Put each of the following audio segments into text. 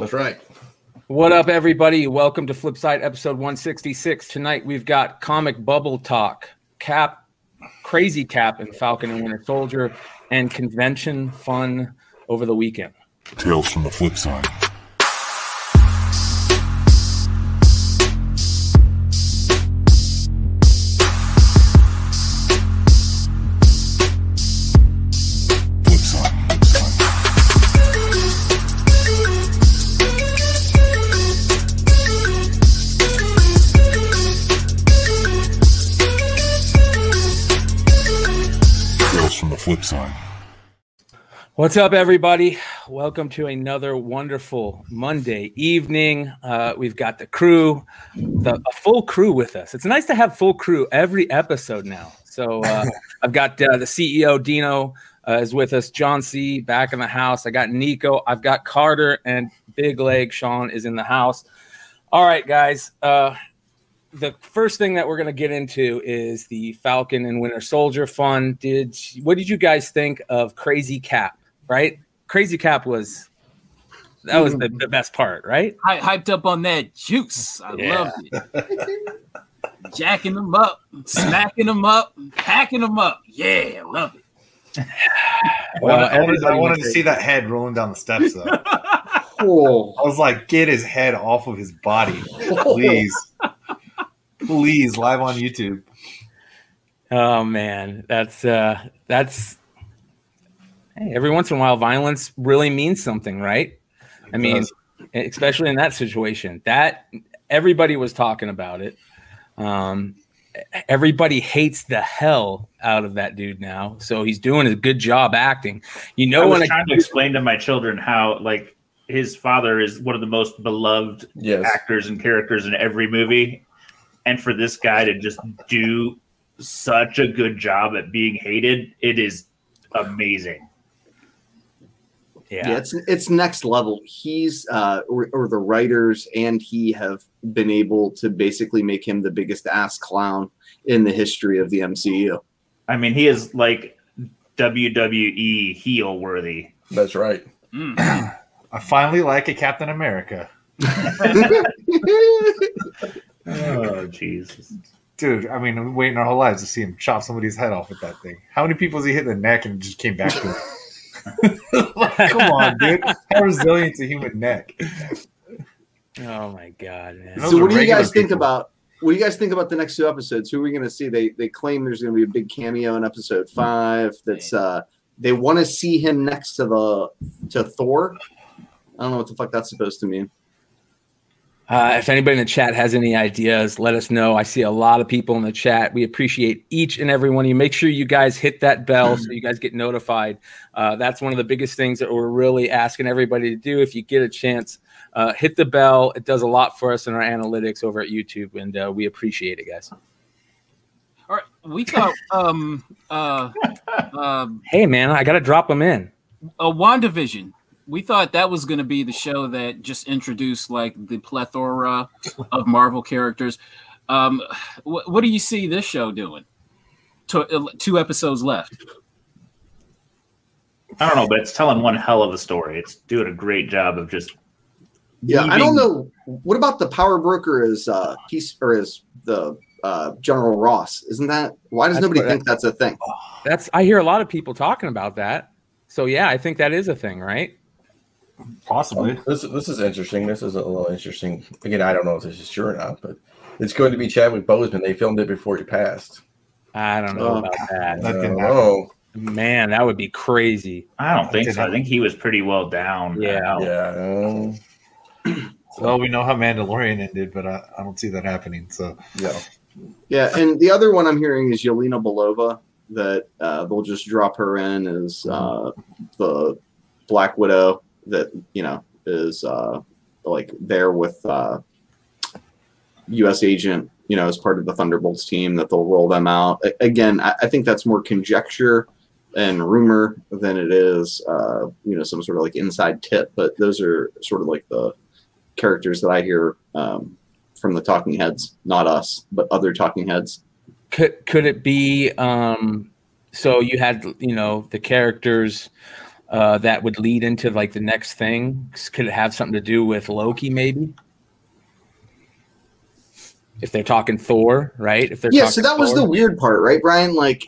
That's right. What up, everybody? Welcome to Flipside episode 166. Tonight we've got comic bubble talk, Cap, Crazy Cap, and Falcon and Winter Soldier, and convention fun over the weekend. Tales from the flip What's up, everybody? Welcome to another wonderful Monday evening. Uh, we've got the crew, the a full crew with us. It's nice to have full crew every episode now. So uh, I've got uh, the CEO Dino uh, is with us. John C back in the house. I got Nico. I've got Carter and Big Leg Sean is in the house. All right, guys. Uh, the first thing that we're going to get into is the Falcon and Winter Soldier fun. Did what did you guys think of Crazy Cap? Right, Crazy Cap was that was the, the best part, right? I hyped up on that juice. I Yeah. loved it. Jacking them up, smacking them up, packing them up. Yeah, I love it. Well, I wanted, I wanted to see that head rolling down the steps, though. I Oh, was like, get his head off of his body, please, please, live on YouTube. Oh man, that's uh that's hey, every once in a while violence really means something, right? I mean, does. especially in that situation. That everybody was talking about it. Um everybody hates the hell out of that dude now. So he's doing a good job acting. You I know was when trying to explain to my children how like his father is one of the most beloved yes. actors and characters in every movie, and for this guy to just do such a good job at being hated, it is amazing. Yeah. Yeah, it's it's next level. He's uh, or, or the writers and he have been able to basically make him the biggest ass clown in the history of the MCU. I mean, he is like WWE heel worthy. That's right. Mm. I finally like a Captain America, Oh, Jesus. dude. I mean, we're waiting our whole lives to see him chop somebody's head off with that thing. How many people has he hit in the neck and just came back to him? Like, come on, dude. How resilient's a human neck? Oh my god, man. So, are what do you regular guys think about? What do you guys think about the next two episodes? Who are we going to see? They they claim there's going to be a big cameo in episode five. That's uh, they want to see him next to the to Thor. I don't know what the fuck that's supposed to mean. Uh, if anybody in the chat has any ideas, let us know. I see a lot of people in the chat. We appreciate each and every one of you. Make sure you guys hit that bell so you guys get notified. Uh, that's one of the biggest things that we're really asking everybody to do. If you get a chance, uh, hit the bell. It does a lot for us in our analytics over at YouTube, and uh, we appreciate it, guys. All right, we got. um uh um Hey, man, I got to drop them in. a WandaVision. We thought that was going to be the show that just introduced like the plethora of Marvel characters. Um, wh- what do you see this show doing? Two, uh, two episodes left. I don't know, but it's telling one hell of a story. It's doing a great job of just Yeah, I don't know. What about the power broker? Is uh, he's or is the uh, General Ross? Isn't that why does That's nobody what- think that's a thing? That's I hear a lot of people talking about that. So yeah, I think that is a thing, right? Possibly. This this is interesting. This is a little interesting. Again, I don't know if this is true or not, but it's going to be Chadwick Boseman. They filmed it before he passed. I don't know Oh. about that. That didn't Oh, Man, that would be crazy. I don't think so. I think he was pretty well down. Yeah. now. yeah, um, Well, we know how Mandalorian ended, but I, I don't see that happening. So yeah. Yeah, and the other one I'm hearing is Yelena Belova that uh, they'll just drop her in as uh, the Black Widow that you know is uh, like there with uh, U.S. agent, you know, as part of the Thunderbolts team that they'll roll them out. Again, I, I think that's more conjecture and rumor than it is, uh, you know, some sort of like inside tip. But those are sort of like the characters that I hear um, from the talking heads, not us, but other talking heads. Could could it be um so you had you know the characters uh, that would lead into like the next thing? Could it have something to do with Loki, maybe? If they're talking Thor, right? If they're yeah so that was the weird part right brian like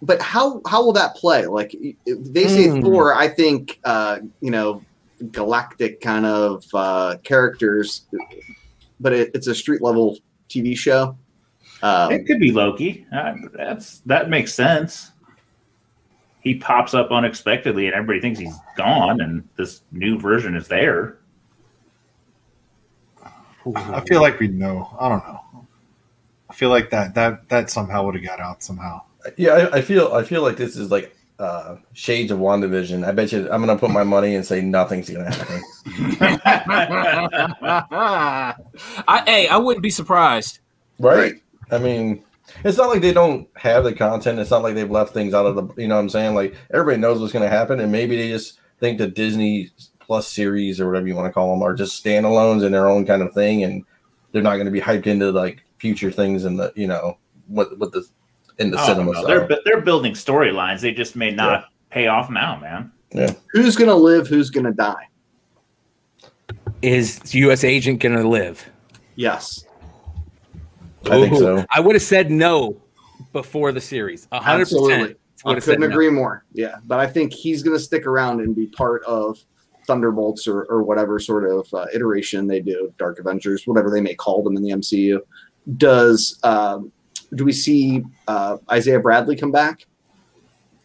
but how how will that play like if they say Hmm. thor i think uh you know galactic kind of uh characters but it, it's a street level tv show um, It could be Loki. Uh, that's that makes sense. He pops up unexpectedly, and everybody thinks he's gone, and this new version is there. I feel like we know. I don't know. I feel like that that that somehow would have got out somehow. Yeah, I, I feel I feel like this is like uh shades of WandaVision. I bet you I'm gonna put my money and say nothing's gonna happen. I, hey, I wouldn't be surprised. Right? I mean, it's not like they don't have the content. It's not like they've left things out of the you know what I'm saying? Like everybody knows what's gonna happen, and maybe they just think the Disney plus series or whatever you want to call them are just standalones in their own kind of thing and they're not gonna be hyped into like future things in the you know what what the in the Oh, cinema no, they're they're building storylines. They just may not pay off now, man. Yeah. Who's gonna live who's gonna die Is U.S. agent gonna live? yes I think so. I would have said no before the series. A hundred Absolutely. percent. I Would have said couldn't no. agree more. Yeah, but I think he's going to stick around and be part of Thunderbolts or, or whatever sort of uh, iteration they do, Dark Avengers, whatever they may call them in the MCU. Does um, do we see uh, Isaiah Bradley come back?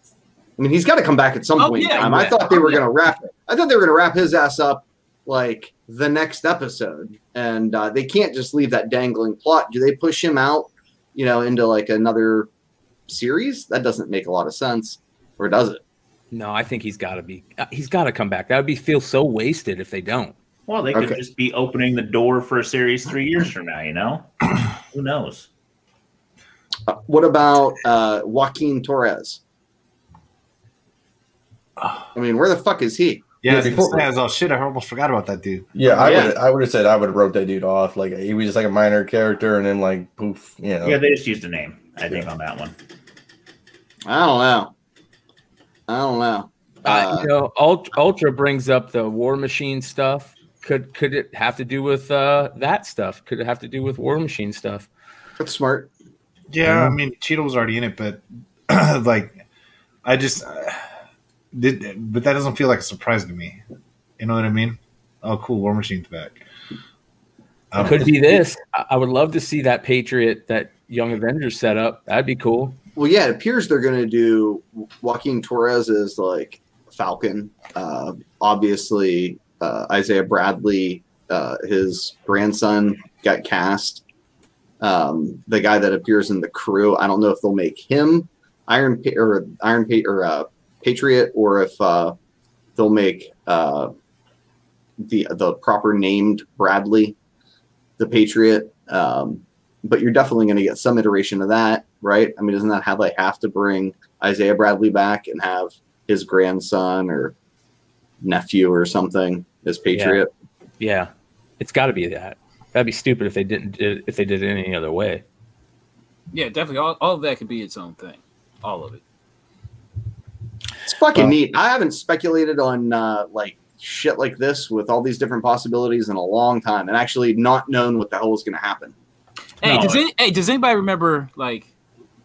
I mean, he's got to come back at some Oh, point in yeah. I thought they Oh, were yeah. going to wrap. I thought they were going to wrap his ass up like the next episode, and uh, they can't just leave that dangling plot. Do they push him out, you know, into like another series? That doesn't make a lot of sense, or does it? No, I think he's got to be. uh, He's got to come back. That would be feel so wasted if they don't. Well, they could Okay. just be opening the door for a series three years from now. You know, who knows? Uh, what about uh, Joaquin Torres? I mean, where the fuck is he? Yeah, Yeah, I was gonna before- I was all shit. I almost forgot about that dude. Yeah, I Yeah. would I would have said I would have wrote that dude off. Like he was just like a minor character and then like poof, you know. Yeah, they just used a name. I think on that one. I don't know. I don't know. Uh, Uh, you know, Ultra, Ultra brings up the War Machine stuff. Could could it have to do with uh, that stuff? Could it have to do with War Machine stuff? that's smart. Yeah, I mean, Cheadle was already in it, but like, I just uh, did, but that doesn't feel like a surprise to me. You know what I mean? Oh, cool, War Machine's back. Um, Could be this. I, I would love to see that Patriot, that Young Avengers setup. That'd be cool. Well, yeah, it appears they're going to do Joaquin Torres as like Falcon. Uh, obviously, uh, Isaiah Bradley, uh, his grandson, got cast. Um, the guy that appears in the crew, I don't know if they'll make him Iron pa- or Iron pa- or uh, Patriot, or if uh, they'll make uh, the the proper named Bradley the Patriot. Um, but you're definitely going to get some iteration of that, right? I mean, isn't that how they have to bring Isaiah Bradley back and have his grandson or nephew or something as Patriot? Yeah, it's got to be that. That'd be stupid if they didn't if they did it any other way. Yeah, definitely. All, all of that could be its own thing. All of it. It's fucking Well- neat. I haven't speculated on uh, like shit like this with all these different possibilities in a long time, and actually not known what the hell was going to happen. Hey, No, does any, hey, does anybody remember like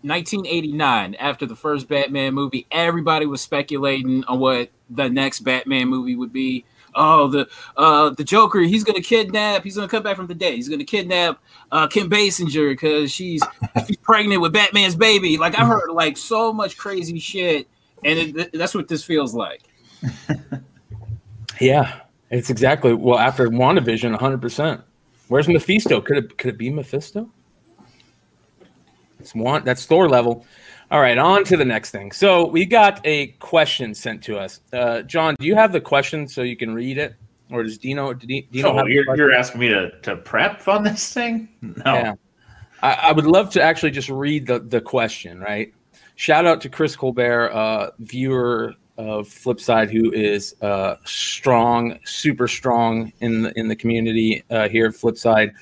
1989 after the first Batman movie? Everybody was speculating on what the next Batman movie would be. Oh, the uh, the Joker, he's gonna kidnap. He's gonna come back from the dead. He's gonna kidnap uh, Kim Basinger because she's she's pregnant with Batman's baby. Like I've heard like so much crazy shit, and it, that's what this feels like. Yeah, it's exactly well after WandaVision, 100. percent Where's Mephisto? Could it could it be Mephisto? It's one that's Thor level. All right, on to the next thing. So we got a question sent to us. Uh, John, do you have the question so you can read it, or does Dino? Dino Dino So have you're, you're asking me to, to prep on this thing? No. Yeah. I, I would love to actually just read the, the question, right? Shout out to Chris Colbert, uh, viewer of Flipside, who is uh, strong, super strong in the in the community uh, here at Flipside,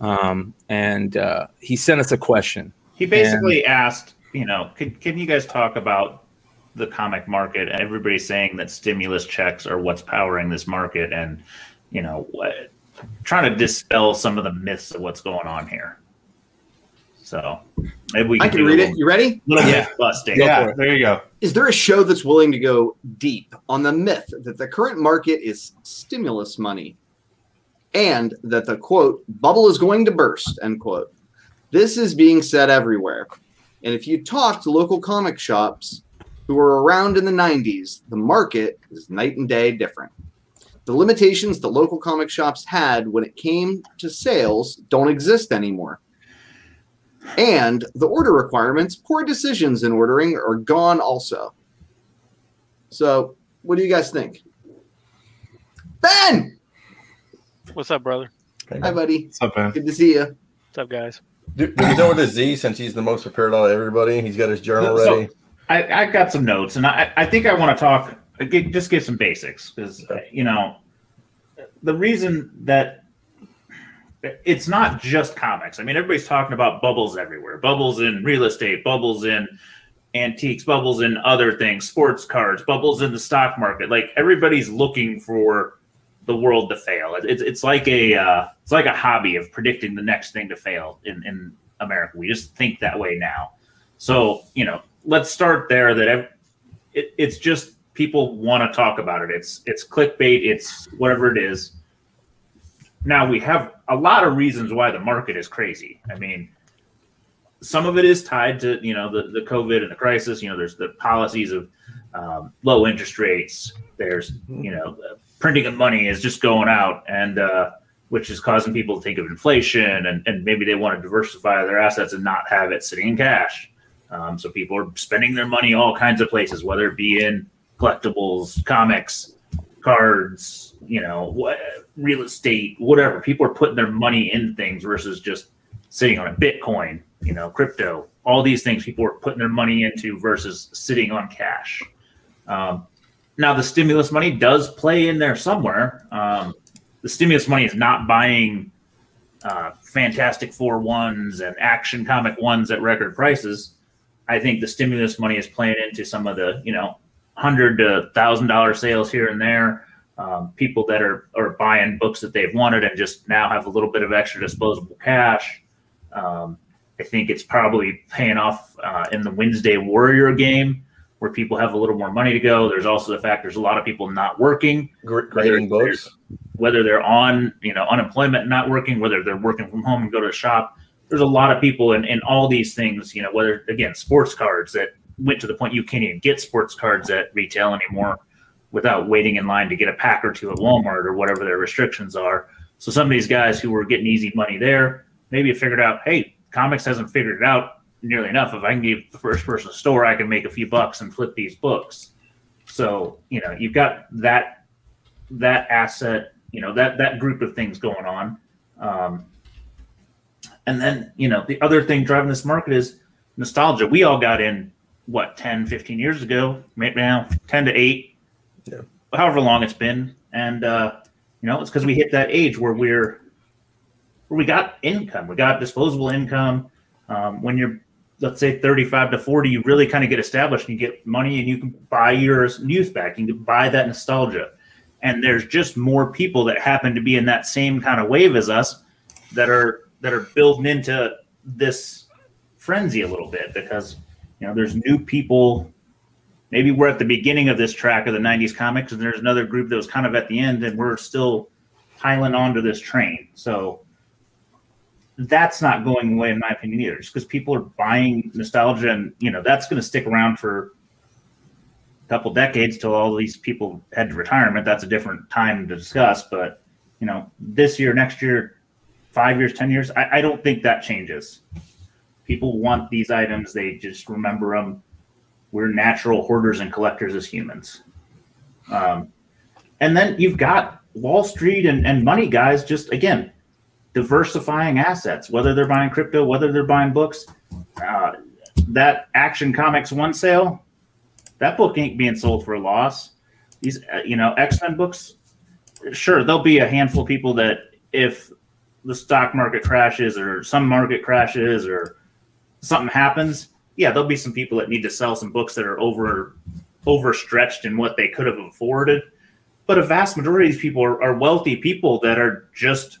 um, and uh, he sent us a question. He basically asked, you know, can, can you guys talk about the comic market. Everybody's saying that stimulus checks are what's powering this market, and you know, what, trying to dispel some of the myths of what's going on here. So maybe we I can can do read a it. You ready? little Yeah. myth busting. Yeah, there you go. Is there a show that's willing to go deep on the myth that the current market is stimulus money and that the quote bubble is going to burst end quote this is being said everywhere and if you talk to local comic shops who were around in the 90s the market is night and day different the limitations that local comic shops had when it came to sales don't exist anymore and the order requirements, poor decisions in ordering are gone also. So, what do you guys think? Ben! What's up, brother? Hi, buddy. What's up, man? Good to see you. What's up, guys? Do, do we know with his Z since he's the most prepared out of everybody? He's got his journal So- ready. I, I got some notes, and I, I think I want to talk. I Just give some basics because you know the reason that it's not just comics. I mean, everybody's talking about bubbles everywhere. Bubbles in real estate, bubbles in antiques, bubbles in other things, sports cards, bubbles in the stock market. Like everybody's looking for the world to fail. It- It's it's like a uh, it's like a hobby of predicting the next thing to fail in in America. We just think that way now. So you know, let's start there. That it, it's just people want to talk about it. It's it's clickbait. It's whatever it is. Now we have a lot of reasons why the market is crazy. I mean, some of it is tied to you know the the COVID and the crisis. You know, there's the policies of um, low interest rates. There's you know the printing of money is just going out and. Uh, which is causing people to think of inflation and, and maybe they want to diversify their assets and not have it sitting in cash. Um, so people are spending their money all kinds of places, whether it be in collectibles, comics, cards, you know, what, real estate, whatever. People are putting their money in things versus just sitting on a Bitcoin, you know, crypto. All these things people are putting their money into versus sitting on cash. Um, now the stimulus money does play in there somewhere. Um, the stimulus money is not buying uh, Fantastic Four ones and Action Comic ones at record prices. I think the stimulus money is playing into some of the you know hundred to thousand dollar sales here and there. Um, people that are are buying books that they've wanted and just now have a little bit of extra disposable cash. Um, I think it's probably paying off uh, in the Wednesday Warrior game where people have a little more money to go. There's also the fact there's a lot of people not working Gr- grading books. whether they're on you know unemployment not working whether they're working from home and go to a shop there's a lot of people in, in all these things you know whether again sports cards that went to the point you can't even get sports cards at retail anymore without waiting in line to get a pack or two at walmart or whatever their restrictions are. So some of these guys who were getting easy money there maybe figured out hey comics hasn't figured it out nearly enough. If i can give the first person store i can make a few bucks and flip these books. So you know you've got that that asset you know that that group of things going on. Um, and then you know the other thing driving this market is nostalgia. We all got in what 10 15 years ago? Maybe now 10 to 8 Yeah. however long it's been. And uh, you know it's because we hit that age where we're where we got income. We got disposable income. Um, when you're let's say 35 to 40 you really kind of get established and you get money and you can buy your youth back. You can buy that nostalgia. And there's just more people that happen to be in that same kind of wave as us that are that are building into this frenzy a little bit because you know there's new people maybe we're at the beginning of this track of the 90s comics and there's another group that was kind of at the end and we're still piling onto this train so that's not going away in my opinion either just because people are buying nostalgia and you know that's going to stick around for a couple decades till all these people head to retirement. That's a different time to discuss. But you know, this year, next year, five years, ten years, I, I don't think that changes. People want these items; they just remember them. We're natural hoarders and collectors as humans. Um, and then you've got Wall Street and, and money guys just again diversifying assets, whether they're buying crypto, whether they're buying books. Uh, that Action Comics one sale, that book ain't being sold for a loss. These, uh, you know, X Men books, sure, there'll be a handful of people that if the stock market crashes or some market crashes or something happens, yeah, there'll be some people that need to sell some books that are over overstretched in what they could have afforded. But a vast majority of these people are, are wealthy people that are just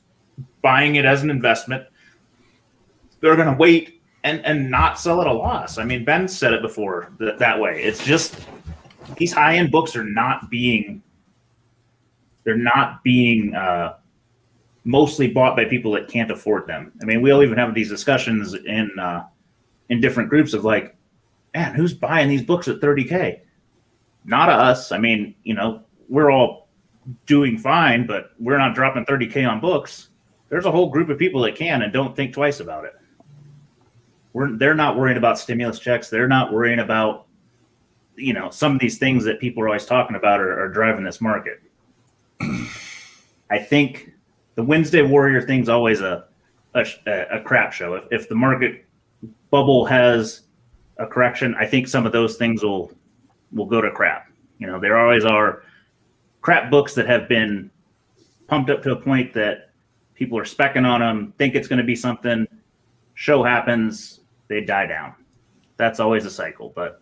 buying it as an investment. They're going to wait and and not sell at a loss. I mean, Ben said it before that, that way. It's just these high end books are not being they're not being uh, mostly bought by people that can't afford them. I mean, we all even have these discussions in uh, in different groups of like, man, who's buying these books at 30k? Not us. I mean, you know, we're all doing fine, but we're not dropping 30k on books. There's a whole group of people that can and don't think twice about it. We're, they're not worrying about stimulus checks. They're not worrying about, you know, some of these things that people are always talking about are, are driving this market. I think the Wednesday Warrior thing's always a a, a crap show. If, if the market bubble has a correction, I think some of those things will will go to crap. You know, there always are crap books that have been pumped up to a point that people are specking on them, think it's going to be something. Show happens, they die down. That's always a cycle. But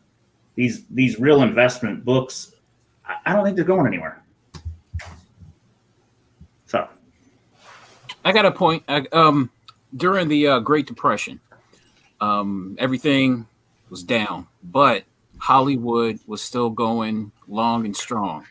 these these real investment books, I, don't think they're going anywhere. So I got a point. I, um, during the uh, Great Depression, um, everything was down, but Hollywood was still going long and strong.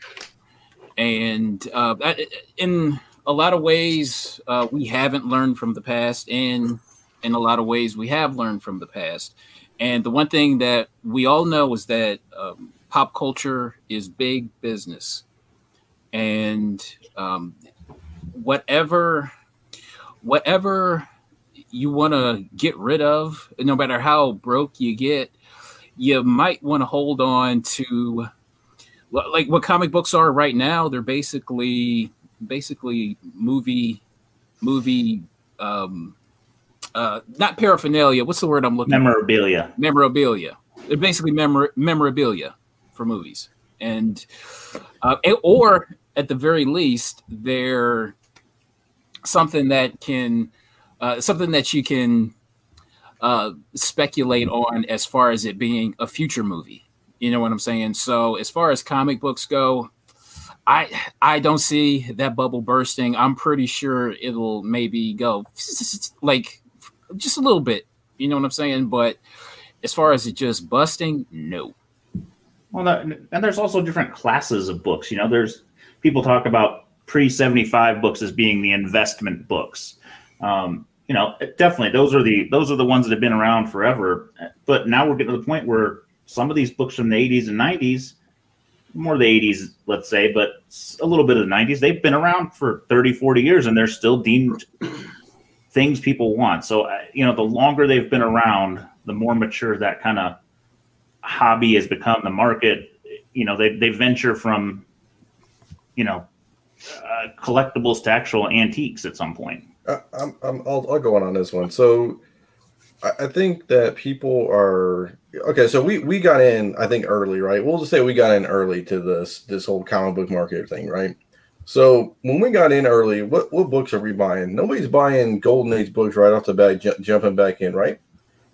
And uh, in a lot of ways, uh, we haven't learned from the past, and in a lot of ways, we have learned from the past. And the one thing that we all know is that um, pop culture is big business, and um, whatever, whatever you want to get rid of, no matter how broke you get, you might want to hold on to like what comic books are right now. They're basically basically movie movie um uh not paraphernalia. What's the word I'm looking memorabilia. For? Memorabilia. They're basically memor- memorabilia for movies. And uh, or at the very least, they're something that can uh, something that you can uh, speculate on as far as it being a future movie. You know what I'm saying? So as far as comic books go, I I don't see that bubble bursting. I'm pretty sure it'll maybe go like just a little bit. You know what I'm saying? But as far as it just busting, no. Well, and there's also different classes of books. You know, there's people talk about pre 75 books as being the investment books. Um, you know, definitely those are the those are the ones that have been around forever. But now we're getting to the point where some of these books from the 80s and 90s, more the 80s, let's say, but a little bit of the 90s, they've been around for 30, 40 years and they're still deemed things people want. So, uh, you know, the longer they've been around, the more mature that kind of hobby has become. The market, you know, they, they venture from, you know, uh, collectibles to actual antiques at some point. I, I'm, I'm I'll, I'll go on on this one. So I, I think that people are okay. So we we got in, I think early, right? We'll just say we got in early to this this whole comic book market thing, right? So when we got in early, what what books are we buying? Nobody's buying Golden Age books right off the bat, j- jumping back in, right?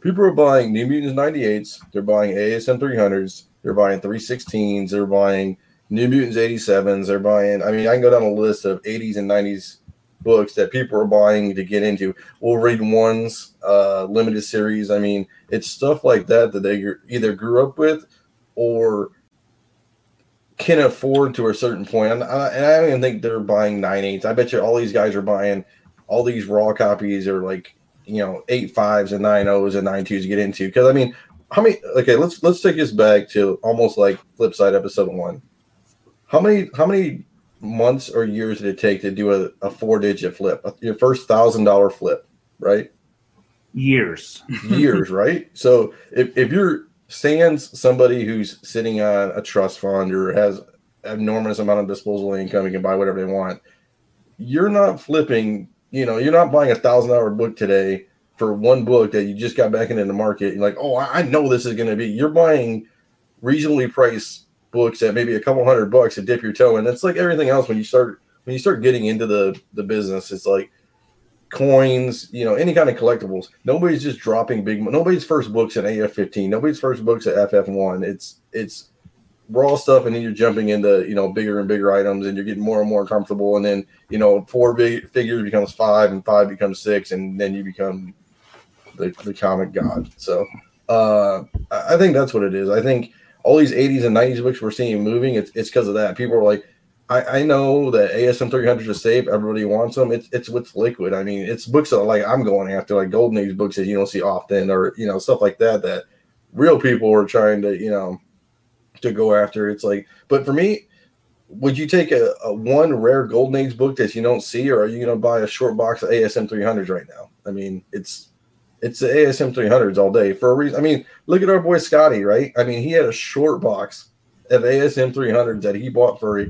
People are buying New Mutants 98s. They're buying ASM 300s. They're buying 316s. They're buying New Mutants 87s. They're buying, I mean, I can go down a list of 80s and 90s books that people are buying to get into. Wolverine ones, uh, limited series. I mean, it's stuff like that that they either grew up with or can afford to a certain point. And I, don't even think they're buying nine eights. I bet you all these guys are buying all these raw copies or like you know eight fives and nine O's and nine twos to get into. Because I mean, how many? Okay, let's let's take this back to almost like flip side episode one. How many how many months or years did it take to do a, a four digit flip? Your first thousand dollar flip, right? Years. years, right? So if, if you're sans somebody who's sitting on a trust fund or has enormous amount of disposable income and can buy whatever they want, you're not flipping, you know, you're not buying a thousand dollar book today for one book that you just got back into the market. You're like, oh, I know this is going to be. You're buying reasonably priced books at maybe a couple hundred bucks to dip your toe in. That's like everything else when you start when you start getting into the the business. It's like coins, you know, any kind of collectibles. Nobody's just dropping big. Nobody's first books at AF15. Nobody's first books at FF1. It's it's raw stuff, and then you're jumping into you know bigger and bigger items, and you're getting more and more comfortable. And then you know four big figures becomes five, and five becomes six, and then you become the, the comic god. So uh, I I think that's what it is. I think all these 80s and 90s books we're seeing moving, it's it's because of that. People are like, I, I know that ASM 300 is safe. Everybody wants them. It's it's with liquid. I mean, it's books that like I'm going after, like Golden Age books that you don't see often, or you know stuff like that. That real people are trying to you know to go after. It's like, but for me, would you take a, a one rare Golden Age book that you don't see, or are you going to buy a short box of ASM 300s right now? I mean, it's it's the ASM 300s all day for a reason. I mean, look at our boy Scotty, right? I mean, he had a short box of ASM 300s that he bought for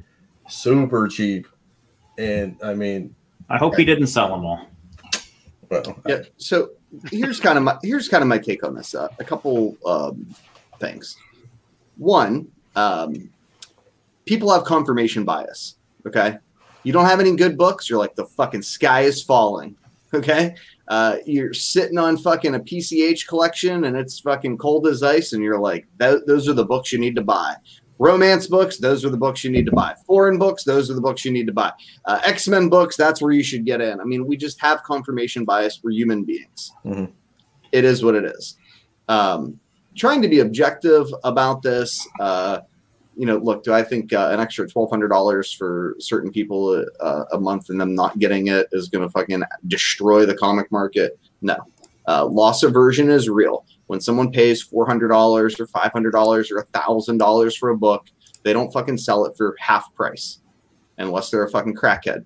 super cheap, and I mean, I hope he didn't sell them all. well, Yeah. So here's kind of my here's kind of my take on this. Uh, a couple um, things. One, um, people have confirmation bias. Okay, you don't have any good books. You're like the fucking sky is falling. Okay, uh, you're sitting on fucking a PCH collection and it's fucking cold as ice, and you're like, those are the books you need to buy. Romance books, those are the books you need to buy. Foreign books, those are the books you need to buy. Uh, X Men books, that's where you should get in. I mean, we just have confirmation bias. We're human beings. Mhm. It is what it is. Um, trying to be objective about this. Uh, you know, look, do I think uh, an extra twelve hundred dollars for certain people uh, a month and them not getting it is going to fucking destroy the comic market? No. Uh, loss aversion is real. When someone pays four hundred dollars or five hundred dollars or thousand dollars for a book, they don't fucking sell it for half price, unless they're a fucking crackhead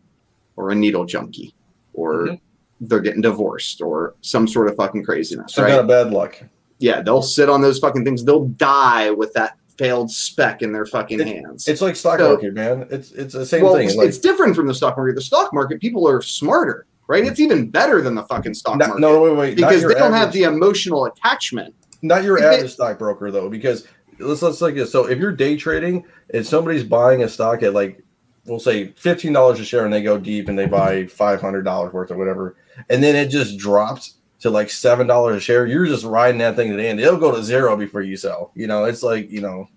or a needle junkie or Mhm. they're getting divorced or some sort of fucking craziness. some right? kind of bad luck. yeah, they'll sit on those fucking things. They'll die with that failed spec in their fucking hands. It's like stock So- market, man. It's it's the same well, thing. it's, Like, it's different from the stock market. The stock market, people are smarter, right? It's even better than the fucking stock no, market no, wait, wait, not because they don't have the emotional attachment. not your it- average stockbroker though, because let's let's like this. So if you're day trading and somebody's buying a stock at like we'll say fifteen dollars a share and they go deep and they buy five hundred dollars worth or whatever, and then it just drops to like seven dollars a share, you're just riding that thing to the end. It'll go to zero before you sell. You know, it's like, you know,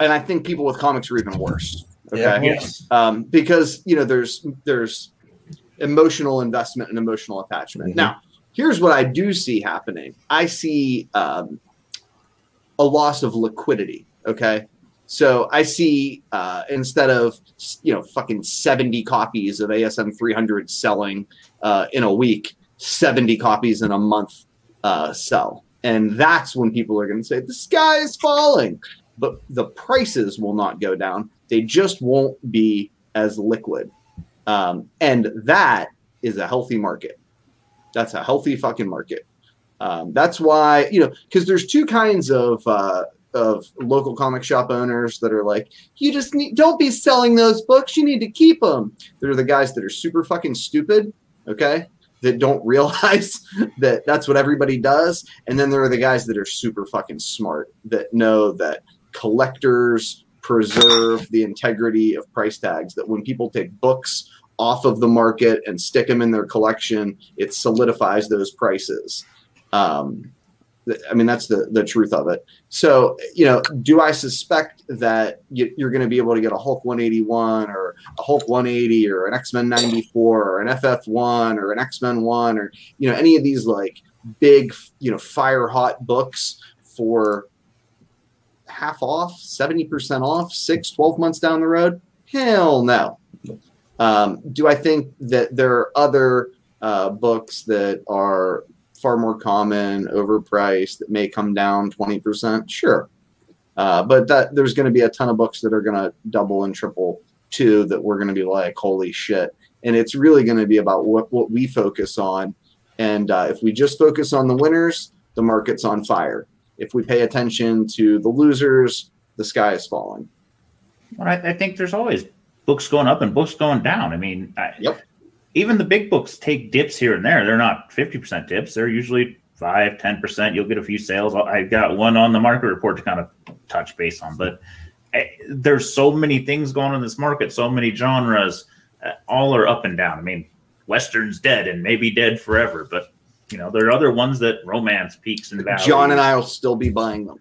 And I think people with comics are even worse. Okay. Yeah. Yes. um, because you know there's there's emotional investment and emotional attachment. Mhm. Now, here's what I do see happening. I see um, a loss of liquidity. Okay, so I see uh, instead of you know fucking seventy copies of ASM 300 selling uh, in a week, seventy copies in a month uh, sell, and that's when people are going to say the sky is falling. But the prices will not go down. They just won't be as liquid. Um, and that is a healthy market. That's a healthy fucking market. Um, that's why, you know, because there's two kinds of uh, of local comic shop owners that are like, you just need, don't be selling those books. You need to keep them. They're the guys that are super fucking stupid. Okay. That don't realize that that's what everybody does. And then there are the guys that are super fucking smart that know that collectors preserve the integrity of price tags that when people take books off of the market and stick them in their collection it solidifies those prices um, i mean that's the, the truth of it so you know do i suspect that you, you're going to be able to get a hulk 181 or a hulk 180 or an x-men 94 or an ff1 or an x-men 1 or you know any of these like big you know fire hot books for half off, 70% off, six, 12 months down the road? Hell no. Um, do I think that there are other uh, books that are far more common, overpriced, that may come down 20%? Sure. Uh, but that there's going to be a ton of books that are going to double and triple too that we're going to be like, holy shit. And it's really going to be about what, what we focus on. And uh, if we just focus on the winners, the market's on fire if we pay attention to the losers, the sky is falling. Well, I, I think there's always books going up and books going down. I mean, I, Yep. Even the big books take dips here and there. They're not 50% dips. They're usually 5, 10%. You'll get a few sales. I've got one on the market report to kind of touch base on, but eh, there's so many things going on in this market, so many genres, uh, all are up and down. I mean, Western's dead and maybe dead forever, but you know there are other ones that romance peaks and valleys. John and I will still be buying them.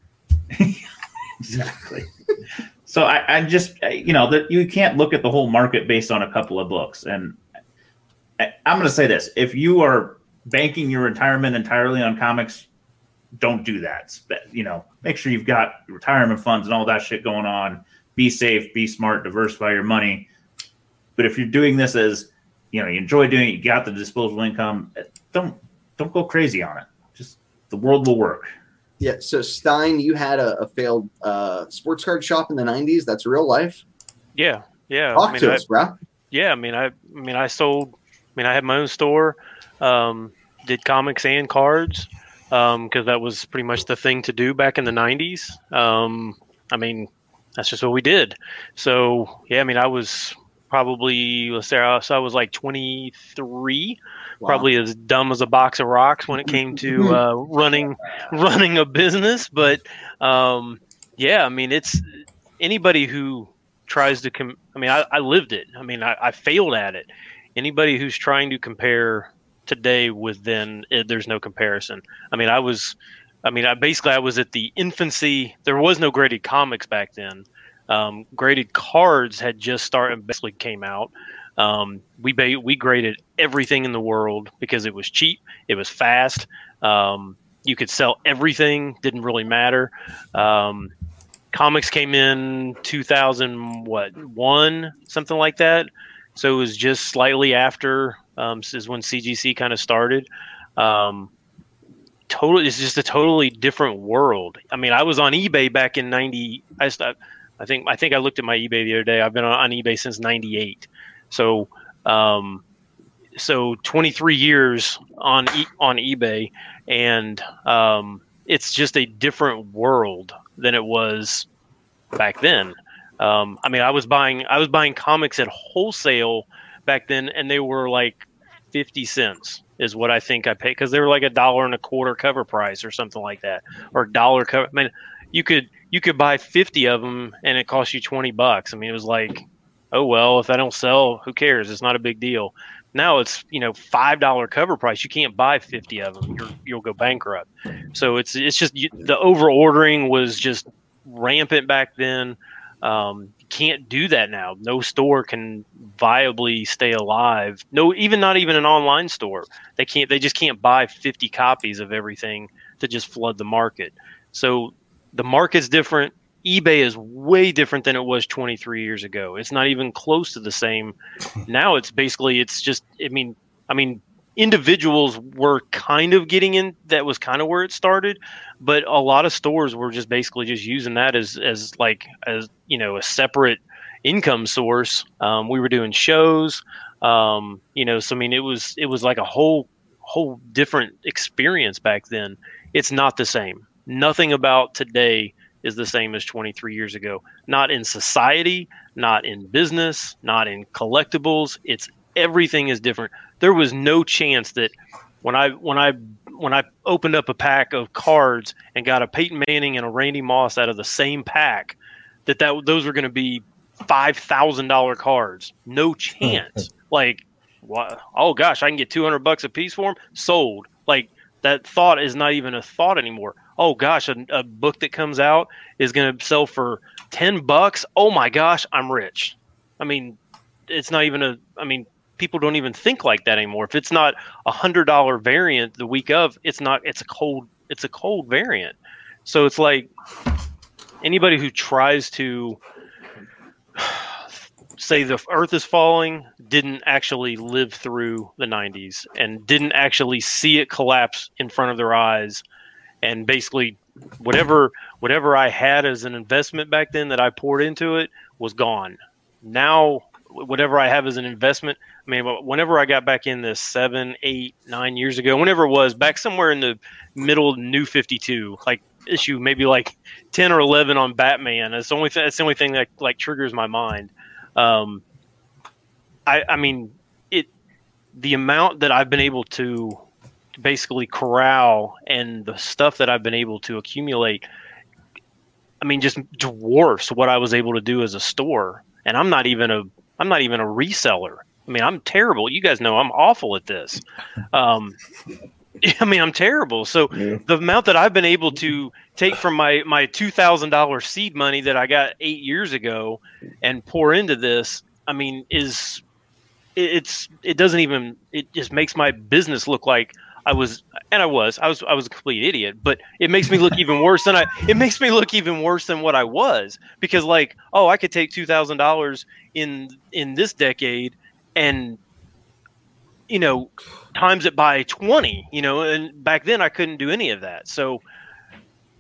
exactly. so I, I just you know that you can't look at the whole market based on a couple of books. And I, I'm going to say this: if you are banking your retirement entirely on comics, don't do that. You know, make sure you've got retirement funds and all that shit going on. Be safe, be smart, diversify your money. But if you're doing this as you know, you enjoy doing it, you got the disposable income, don't don't go crazy on it. Just the world will work. Yeah. So Stein, you had a, a failed uh, sports card shop in the '90s. That's real life. Yeah, yeah. Talk I mean, to I, us, bro. yeah, I mean, I, I mean, I sold. I mean, I had my own store. Um, did comics and cards because that was pretty much the thing to do back in the '90s. Um, I mean, that's just what we did. So yeah, I mean, I was probably let's say I was, I was like 23 Wow. probably as dumb as a box of rocks when it came to uh, running running a business. But um, yeah, I mean, it's anybody who tries to. Com- I mean, I, I lived it. I mean, I, I failed at it. Anybody who's trying to compare today with then, it, there's no comparison. I mean, I was. I mean, I basically I was at the infancy. There was no graded comics back then. Um, graded cards had just started, basically came out. Um, we ba- we graded everything in the world because it was cheap, it was fast. Um, you could sell everything, didn't really matter. Um, comics came in 2000 what one something like that. So it was just slightly after um, is when CGC kind of started. Um, total it's just a totally different world. I mean, I was on eBay back in 90 I I think I think I looked at my eBay the other day. I've been on, on eBay since 98. So um so 23 years on e- on eBay and um it's just a different world than it was back then. Um, I mean, I was buying I was buying comics at wholesale back then, and they were like fifty cents is what I think I paid because they were like a dollar and a quarter cover price or something like that, or dollar cover. I mean, you could you could buy fifty of them and it cost you twenty bucks. I mean, it was like, oh well, if I don't sell, who cares? It's not a big deal. Now it's you know five dollar cover price. You can't buy fifty of them. You're, you'll go bankrupt. So it's it's just you, the over ordering was just rampant back then. Um, can't do that now. No store can viably stay alive. No, even not even an online store. They can't. They just can't buy fifty copies of everything to just flood the market. So the market's different. eBay is way different than it was 23 years ago. It's not even close to the same. now it's basically it's just. I mean, I mean, individuals were kind of getting in. That was kind of where it started but a lot of stores were just basically just using that as as like as you know a separate income source. Um, we were doing shows um, you know so i mean it was it was like a whole whole different experience back then. It's not the same. Nothing about today is the same as 23 years ago. Not in society not in business not in collectibles. It's everything is different there was no chance that when i when i when I opened up a pack of cards and got a Peyton Manning and a Randy Moss out of the same pack, that that those were going to be five thousand dollar cards. No chance. like? Oh gosh, I can get two hundred bucks a piece for them. Sold. Like that thought is not even a thought anymore. Oh gosh, a, a book that comes out is going to sell for ten bucks. Oh my gosh, I'm rich. I mean, it's not even a. I mean, people don't even think like that anymore. If it's not a hundred dollar variant the week of, it's not. It's a cold. It's a cold variant. So it's like anybody who tries to say the Earth is falling didn't actually live through the '90s and didn't actually see it collapse in front of their eyes, and basically whatever whatever I had as an investment back then that I poured into it was gone. Now whatever I have as an investment. I mean, whenever I got back in this seven, eight, nine years ago, whenever it was, back somewhere in the middle New Fifty Two, like issue maybe like ten or eleven on Batman. That's the only th- that's the only thing that like triggers my mind. Um, I I mean it the amount that I've been able to basically corral and the stuff that I've been able to accumulate. I mean, just dwarfs what I was able to do as a store, and I'm not even a I'm not even a reseller. I mean, I'm terrible. You guys know I'm awful at this. Um, I mean, I'm terrible. So Yeah. the amount that I've been able to take from my my two thousand dollars seed money that I got eight years ago and pour into this, I mean, is it, it's it doesn't even it just makes my business look like I was and I was I was I was a complete idiot, but it makes me look even worse than I it makes me look even worse than what I was because like oh I could take two thousand dollars in in this decade and you know times it by 20 you know and back then i couldn't do any of that so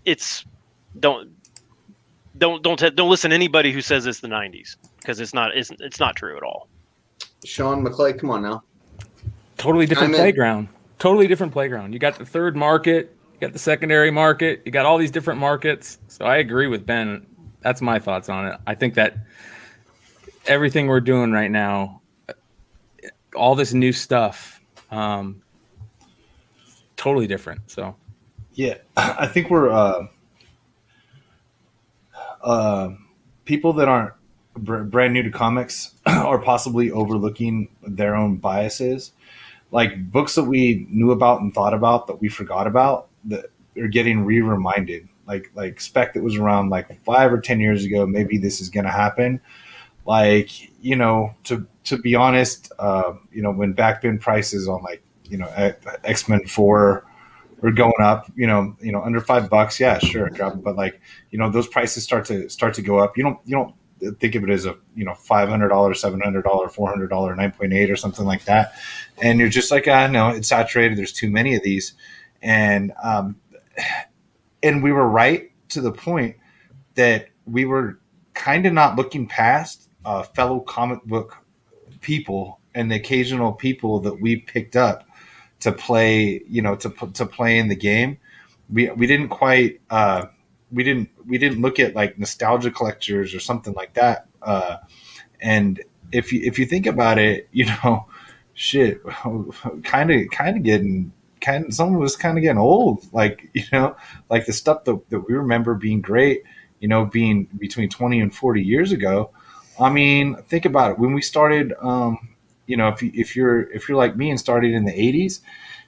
it's don't don't don't t- don't listen to anybody who says it's the 90s because it's not it's, it's not true at all Sean McClay, come on now. Totally different I'm in. Totally different playground. You got the third market, you got the secondary market, you got all these different markets. So I agree with Ben. That's my thoughts on it. I think that everything we're doing right now, all this new stuff, um, totally different. So Yeah, I think we're uh, uh, people that aren't br- brand new to comics are possibly overlooking their own biases. Like books that we knew about and thought about that we forgot about that are getting re-reminded. Like like spec that was around like five or ten years ago. Maybe this is to happen. Like you know, to to be honest, uh, you know, when backbin prices on like you know X Men Four or going up, you know, you know, under five bucks, yeah, sure, drop. But like, you know, those prices start to start to go up. You don't you don't think of it as a you know five hundred dollar, seven hundred dollar, four hundred dollar, nine point eight or something like that, and you're just like, ah, no, it's saturated. There's too many of these, and um, and we were right to the point that we were kind of not looking past uh, fellow comic book people and the occasional people that we picked up to play, you know, to to play in the game. We we didn't quite uh, we didn't we didn't look at like nostalgia collectors or something like that. Uh, and if you if you think about it, you know, shit, kind of kind of getting kind of some of us kind of getting old. Like you know, like the stuff that, that we remember being great. You know, being between twenty and forty years ago. I mean, think about it. When we started, um, you know, if you, if you're if you're like me and started in the '80s,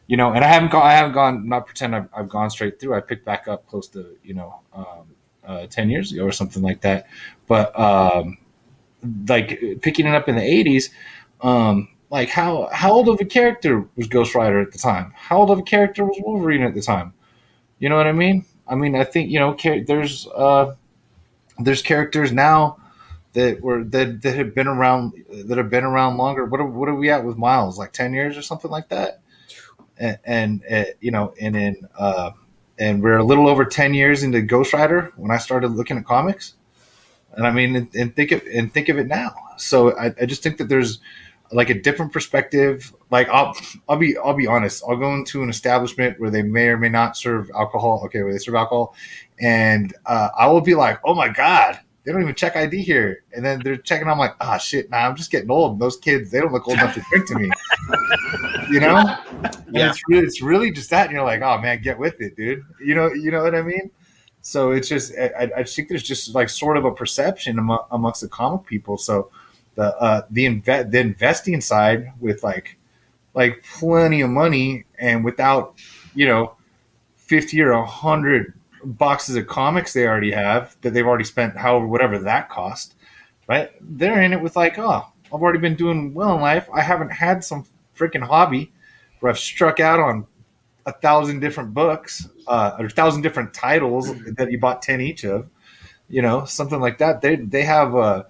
you know, and I haven't gone, I haven't gone, not pretend I've, I've gone straight through. I picked back up close to you know um, uh, ten years ago or something like that. But um, like picking it up in the '80s, um, like how how old of a character was Ghost Rider at the time? How old of a character was Wolverine at the time? You know what I mean? I mean, I think you know, there's uh, there's characters now that were that that have been around that have been around longer. What are, what are we at with Miles? Like ten years or something like that. And, and uh, you know, and in uh, and we're a little over ten years into Ghost Rider when I started looking at comics. And I mean, and, and think of and think of it now. So I, I just think that there's like a different perspective. Like I'll I'll be I'll be honest. I'll go into an establishment where they may or may not serve alcohol. Okay, where they serve alcohol, and uh, I will be like, oh my god, they don't even check ID here. And then they're checking. I'm like, ah, shit. Nah, I'm just getting old. Those kids, they don't look old enough to drink to me. you know? Yeah. It's really, it's really just that. And you're like, oh man, get with it, dude. You know, you know what I mean? So it's just, I, I think there's just like sort of a perception among, amongst the comic people. So the uh, the inve- the investing side with like like plenty of money and without you know fifty or hundred boxes of comics they already have that they've already spent however whatever that cost, right? They're in it with like, oh, I've already been doing well in life. I haven't had some freaking hobby where I've struck out on a thousand different books, uh, or a thousand different titles that you bought ten each of, you know, something like that. They they have uh,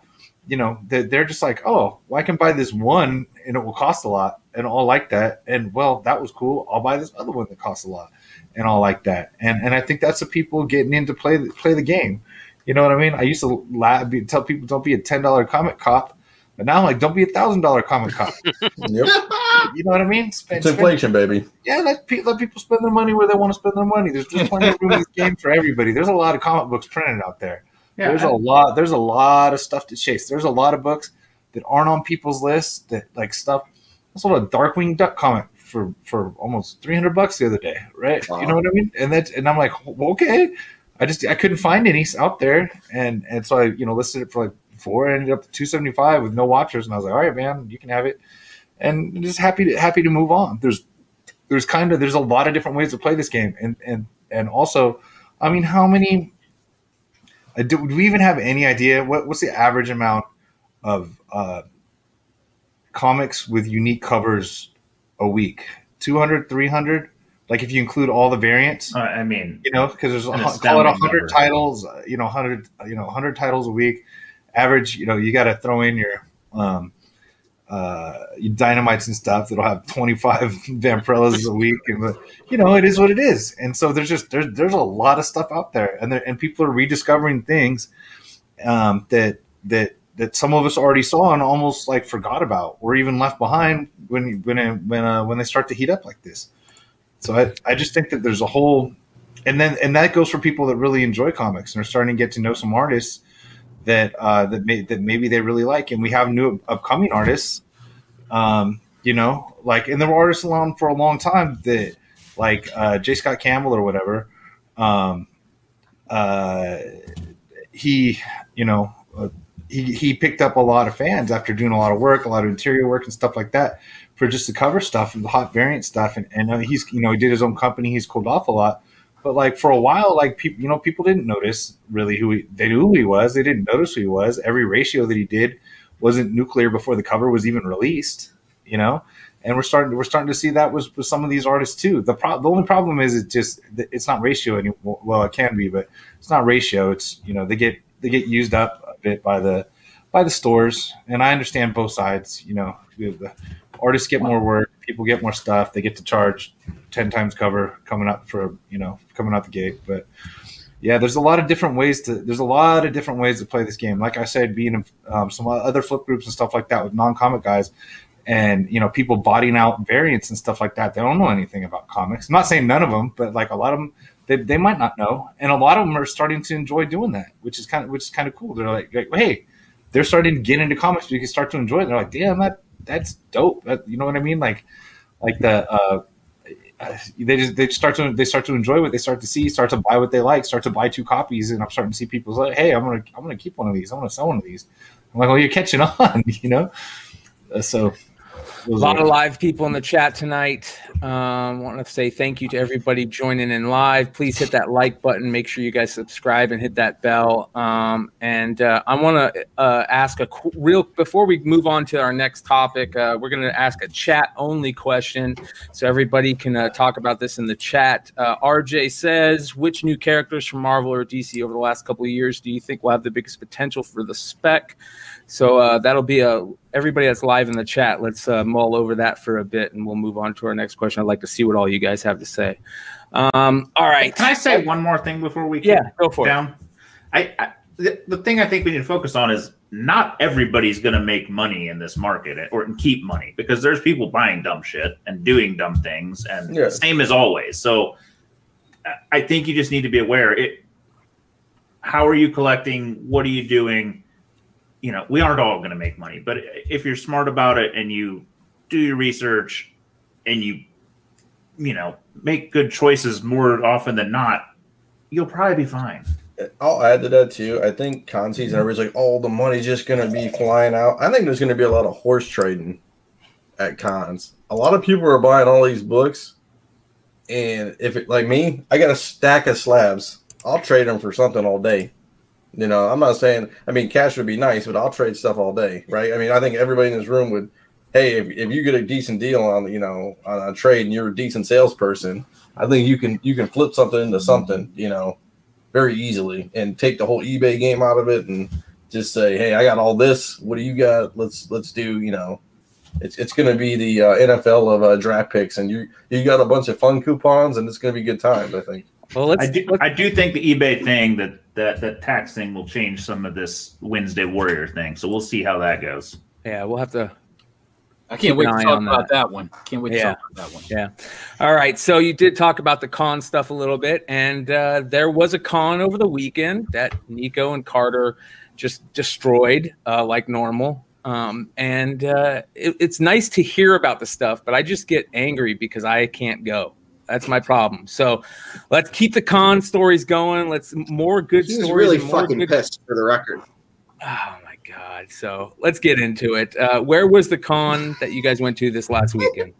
you know, they're, they're just like, oh, well, I can buy this one and it will cost a lot, and I'll like that. And well, that was cool. I'll buy this other one that costs a lot, and I'll like that. And and I think that's the people getting into play play the game. You know what I mean? I used to la- be, tell people don't be a ten dollar comic cop, but now I'm like, don't be a thousand dollar comic cop. Yep. You know what I mean? Spend, It's inflation, baby. yeah, let, pe- let people spend their money where they want to spend their money. There's just plenty of room in this game for everybody. There's a lot of comic books printed out there. Yeah, there's a lot. There's a lot of stuff to chase. There's a lot of books that aren't on people's lists. That like stuff. I sold a Darkwing Duck comic for for almost 300 bucks the other day, right? Wow. You know what I mean? And that and I'm like, okay. I just I couldn't find any out there, and and so I you know listed it for like four. I ended up at 275 with no watchers, and I was like, all right, man, you can have it. And just happy to happy to move on. There's there's kind of there's a lot of different ways to play this game, and and and also, I mean, how many? Uh, do, do we even have any idea what what's the average amount of uh, comics with unique covers a week? 200, 300? Like if you include all the variants, Uh, I mean, you know, because there's a, call it a hundred titles, uh, you know, hundred, you know, hundred titles a week. Average, you know, you got to throw in your um, uh, dynamites and stuff that'll have 25 Vampirellas a week, and you know, it is what it is. And so there's just there's there's a lot of stuff out there, and there, and people are rediscovering things um, that that that some of us already saw and almost like forgot about, or even left behind when when when uh, when they start to heat up like this. So I, I just think that there's a whole, and then and that goes for people that really enjoy comics and are starting to get to know some artists that uh, that may, that maybe they really like, and we have new upcoming artists. Um, you know, like and there were artists around for a long time that like uh, J. Scott Campbell or whatever. Um, uh, he, you know, uh, he, he picked up a lot of fans after doing a lot of work, a lot of interior work and stuff like that for just the cover stuff and the hot variant stuff. And, and uh, he's, you know, he did his own company. He's cooled off a lot. But like for a while, like people, you know, people didn't notice really who he, they knew who he was. They didn't notice who he was. Every ratio that he did wasn't nuclear before the cover was even released, you know? And we're starting, we're starting to see that was with some of these artists too. The pro- the only problem is it just, it's not ratio anymore. Well, it can be, but it's not ratio. It's, you know, they get, they get used up a bit by the, by the stores. And I understand both sides, you know, the artists get more work, people get more stuff. They get to charge 10 times cover coming up for, you know, coming out the gate. But yeah, there's a lot of different ways to, there's a lot of different ways to play this game. Like I said, being in um, some other flip groups and stuff like that with non-comic guys and, you know, people bodying out variants and stuff like that. They don't know anything about comics. I'm not saying none of them, but like a lot of them, they, they might not know. And a lot of them are starting to enjoy doing that, which is kind of, which is kind of cool. They're like, like hey, they're starting to get into comics. You can start to enjoy it. They're like, damn, that that's dope. That, you know what I mean? Like, like the uh, they just they start to they start to enjoy what they start to see, start to buy what they like, start to buy two copies, and I'm starting to see people like, hey, I'm gonna I'm gonna keep one of these. I'm gonna sell one of these. I'm like, well, you're catching on, you know. Uh, so A lot of live people in the chat tonight. Um, I want to say thank you to everybody joining in live. Please hit that like button. Make sure you guys subscribe and hit that bell. Um, and uh, I want to uh, ask a qu- real before we move on to our next topic. Uh, we're going to ask a chat only question, so everybody can uh, talk about this in the chat. Uh, RJ says, which new characters from Marvel or DC over the last couple of years do you think will have the biggest potential for the spec? So uh, that'll be a everybody that's live in the chat. Let's uh, mull over that for a bit, and we'll move on to our next question. I'd like to see what all you guys have to say. Um, all right, Can I say one more thing before we Yeah, go for it. down? I, I the, the thing I think we need to focus on is not everybody's going to make money in this market or keep money because there's people buying dumb shit and doing dumb things and Yeah. same as always. So I- I think you just need to be aware. It. How are you collecting? What are you doing? You know, we aren't all going to make money, but if you're smart about it and you do your research and you you know make good choices more often than not you'll probably be fine uh, I'll add to that too. I think con season, everybody's like, "Oh, the money's just gonna be flying out." I think there's gonna be a lot of horse trading at cons. A lot of people are buying all these books, and if it like me, I got a stack of slabs. I'll trade them for something all day. You know, I'm not saying. I mean, cash would be nice, but I'll trade stuff all day, right? I mean, I think everybody in this room would. Hey, if, if you get a decent deal on you know on a trade and you're a decent salesperson, I think you can you can flip something into something. You know, very easily and take the whole eBay game out of it and just say, "Hey, I got all this. What do you got? Let's let's do." You know, it's it's going to be the uh, NFL of uh, draft picks, and you you got a bunch of fun coupons, and it's going to be good times. I think. well, let's i do i do think the ebay thing that that that tax thing will change some of this wednesday warrior thing so we'll see how that goes yeah, we'll have to I can't wait to talk about that. one. Can't wait to Yeah. talk about that one. Yeah. All right. So you did talk about the con stuff a little bit, and uh, there was a con over the weekend that Nico and Carter just destroyed uh, like normal. Um, and uh, it, it's nice to hear about the stuff, but I just get angry because I can't go. That's my problem. So let's keep the con stories going. Let's more good He was stories. really fucking good- pissed for the record. Oh my God. So let's get into it. Uh, where was the con that you guys went to this last weekend?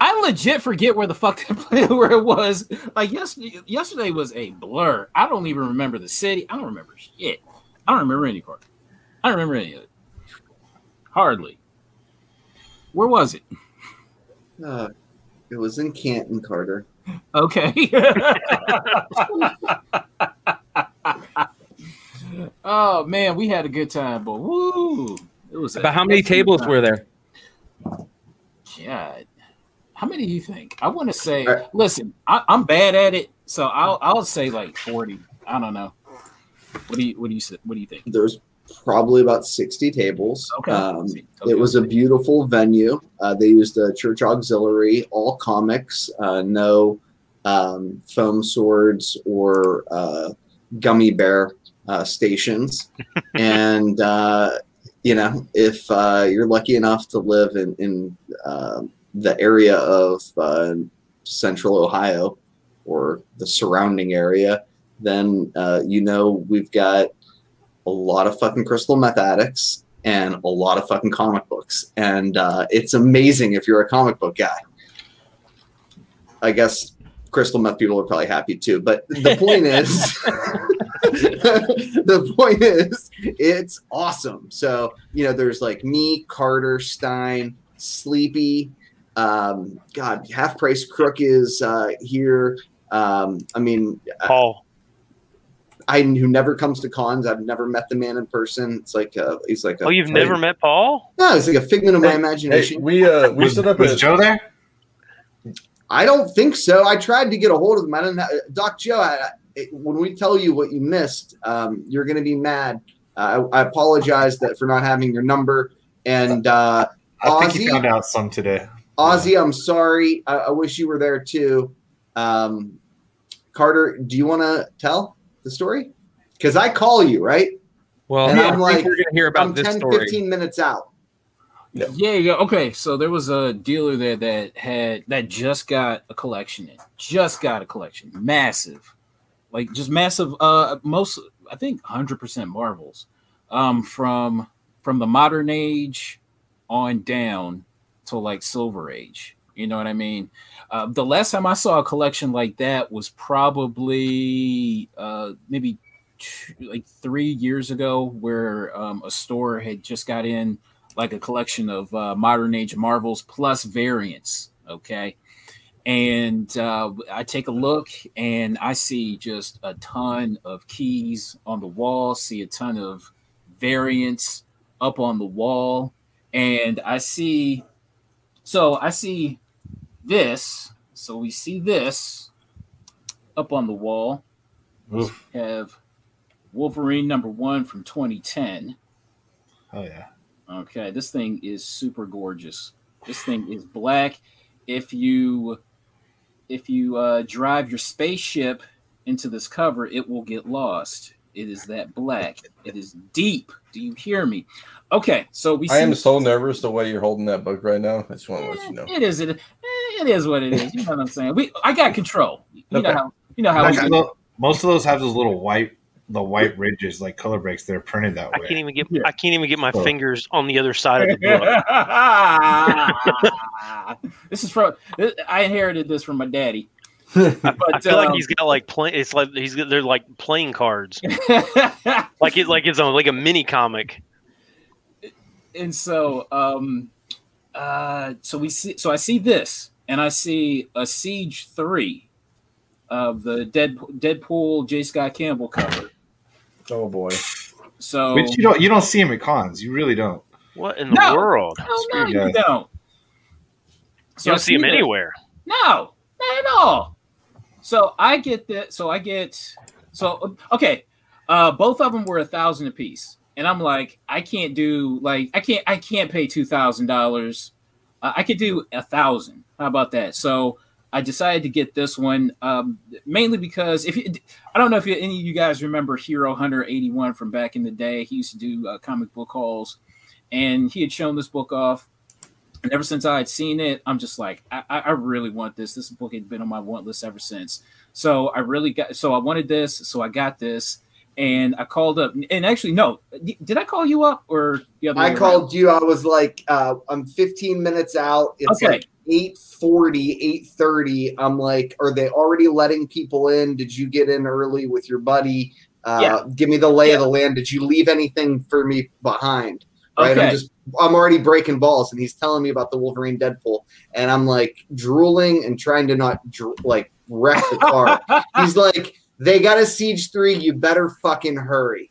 I legit forget where the fuck that where it was. Like yesterday, yesterday was a blur. I don't even remember the city. I don't remember shit. I don't remember any part. I don't remember any of it. Hardly. Where was it? Uh, it was in Canton, Carter. Okay. oh man, we had a good time, but woo! It was. a About how many tables time. were there? God, how many do you think? I want to say. Uh, listen, I, I'm bad at it, so I'll I'll say like forty. I don't know. What do you what do you say- what do you think? There's probably about 60 tables. Okay. Um, it was a beautiful venue. Uh, they used a church auxiliary, all comics, uh, no um, foam swords or uh, gummy bear uh, stations. and, uh, you know, if uh, you're lucky enough to live in, in uh, the area of uh, central Ohio or the surrounding area, then uh, you know we've got a lot of fucking crystal meth addicts and a lot of fucking comic books. And uh, it's amazing if you're a comic book guy. I guess crystal meth people are probably happy too. But the point is, the point is, it's awesome. So, you know, there's like me, Carter, Stein, Sleepy. Um, God, half price crook is uh, here. Um, I mean, Paul. I who never comes to cons. I've never met the man in person. It's like uh, he's like a, Oh, you've never met Paul? No, it's like a figment of my imagination. Hey, we uh we set up was a Joe there? I don't think so. I tried to get a hold of him. I didn't. Have, Doc Joe, I, I- when we tell you what you missed, um, you're going to be mad. Uh, I, I apologize that for not having your number. And uh, I think he Ozzy? found out some today. Ozzy, I'm sorry. I, I wish you were there too. Um, Carter, do you want to tell the story? Because I call you right. Well, And I I'm like, we're going to hear about I'm this 10, story. 15 minutes out. Yeah, yeah. Okay, so there was a dealer there that had that just got a collection in, just got a collection, massive, like just massive. Uh, most I think 100 percent Marvels, um, from from the modern age on down to like Silver Age. You know what I mean? Uh, the last time I saw a collection like that was probably uh, maybe two, like three years ago, where um, a store had just got in like a collection of uh, modern age Marvels plus variants. Okay. And uh, I take a look and I see just a ton of keys on the wall, see a ton of variants up on the wall. And I see, so I see this. So we see this up on the wall. Oof. Have Wolverine number one from 2010. Oh yeah. Okay, this thing is super gorgeous. This thing is black. If you if you uh, drive your spaceship into this cover, it will get lost. It is that black. It is deep. Do you hear me? Okay, so we. I am so nervous the way you're holding that book right now. I just want to let you know. It is. It, it is what it is. You know what I'm saying? We. I got control. You know how. You know how. Most we of, most of those have those little white, the white ridges like color breaks. They're printed that I way. can't even get Yeah. I can't even get my Oh. fingers on the other side of the book. this is from. I inherited this from my daddy. I But feel like um, he's got like play. It's like he's they're like playing cards, like it like it's on like a mini comic. and so um uh so we see so i see this and i see a siege 3 of the dead deadpool j scott campbell cover Oh boy. so Which you don't you don't see him at cons. You really don't. What in the No. world? no, no you guys. don't You don't I see him that. anywhere. No, not at all. So I get that. So I get. So okay, uh, both of them were a thousand apiece, and I'm like, I can't do like I can't I can't pay two thousand dollars. Uh, I could do a thousand. How about that? So I decided to get this one um, mainly because if you, I don't know if you, any of you guys remember Hero Hunter eighty one from back in the day. He used to do uh, comic book hauls, and he had shown this book off. And ever since I had seen it, I'm just like, I, I really want this. This book had been on my want list ever since. So I really got, so I wanted this. So I got this. and I called up. And actually, no, did I call you up or the other? I around? called you. I was like, uh, I'm 15 minutes out. It's Okay. like 8:40, 8:30. I'm like, are they already letting people in? Did you get in early with your buddy? Uh, Yeah. Give me the lay of the land. Did you leave anything for me behind? Right. Okay. I'm just, I'm already breaking balls, and he's telling me about the Wolverine Deadpool, and I'm like drooling and trying to not dr- like wreck the car. he's like, they got a siege three. You better fucking hurry.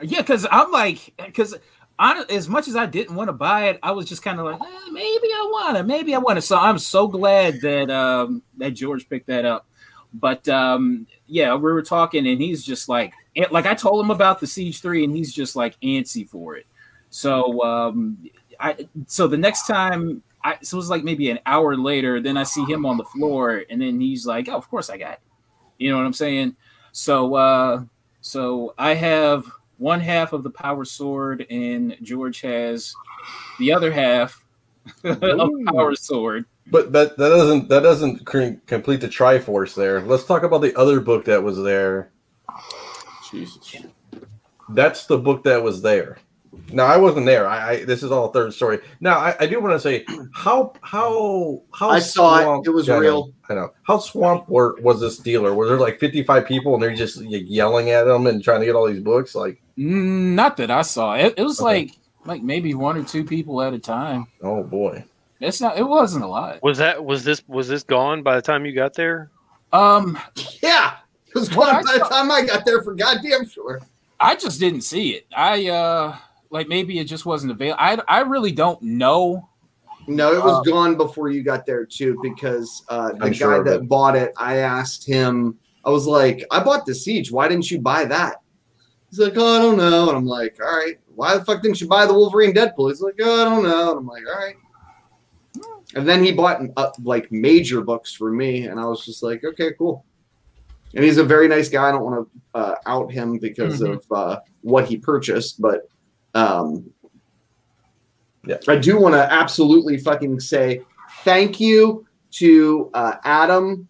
Yeah, because I'm like, because I, as much as I didn't want to buy it, I was just kind of like, eh, maybe I want to, maybe I want to. So I'm so glad that um, that George picked that up. But um, yeah, we were talking, and he's just like, and- like I told him about the Siege Three, and he's just like antsy for it. So um, I, so the next time, I, so it was like maybe an hour later. Then I see him on the floor, and then he's like, "Oh, of course I got it." You know what I'm saying? So uh, so I have one half of the power sword, and George has the other half of power sword. But that that doesn't that doesn't complete the Triforce there. Let's talk about the other book that was there. Jesus. That's the book that was there. Now I wasn't there. I, I this is all third story. Now I, I do want to say how how how I saw it. It was Yeah, I know, real. I know. How swamped were, was this dealer? Was there like fifty five people and they're just like, yelling at them and trying to get all these books? Like Not that I saw it. It was Okay. like like maybe one or two people at a time. oh boy. It's not. It wasn't a lot. Was that was this was this gone by the time you got there? Um, Yeah. It was gone I by the time I got there for goddamn sure. I just didn't see it. I uh, like maybe it just wasn't available. I I really don't know. No, it was Um, gone before you got there too, because uh, the I'm guy sure that it. bought it, I asked him, I was like, I bought the siege. Why didn't you buy that? He's like, oh, I don't know. And I'm like, all right, why the fuck didn't you buy the Wolverine Deadpool? He's like, oh, I don't know. And I'm like, all right. And then he bought uh, like major books for me, and I was just like, okay, cool. And he's a very nice guy. I don't want to uh, out him because Mhm. of uh, what he purchased, but um, Yeah. I do want to absolutely fucking say thank you to uh, Adam,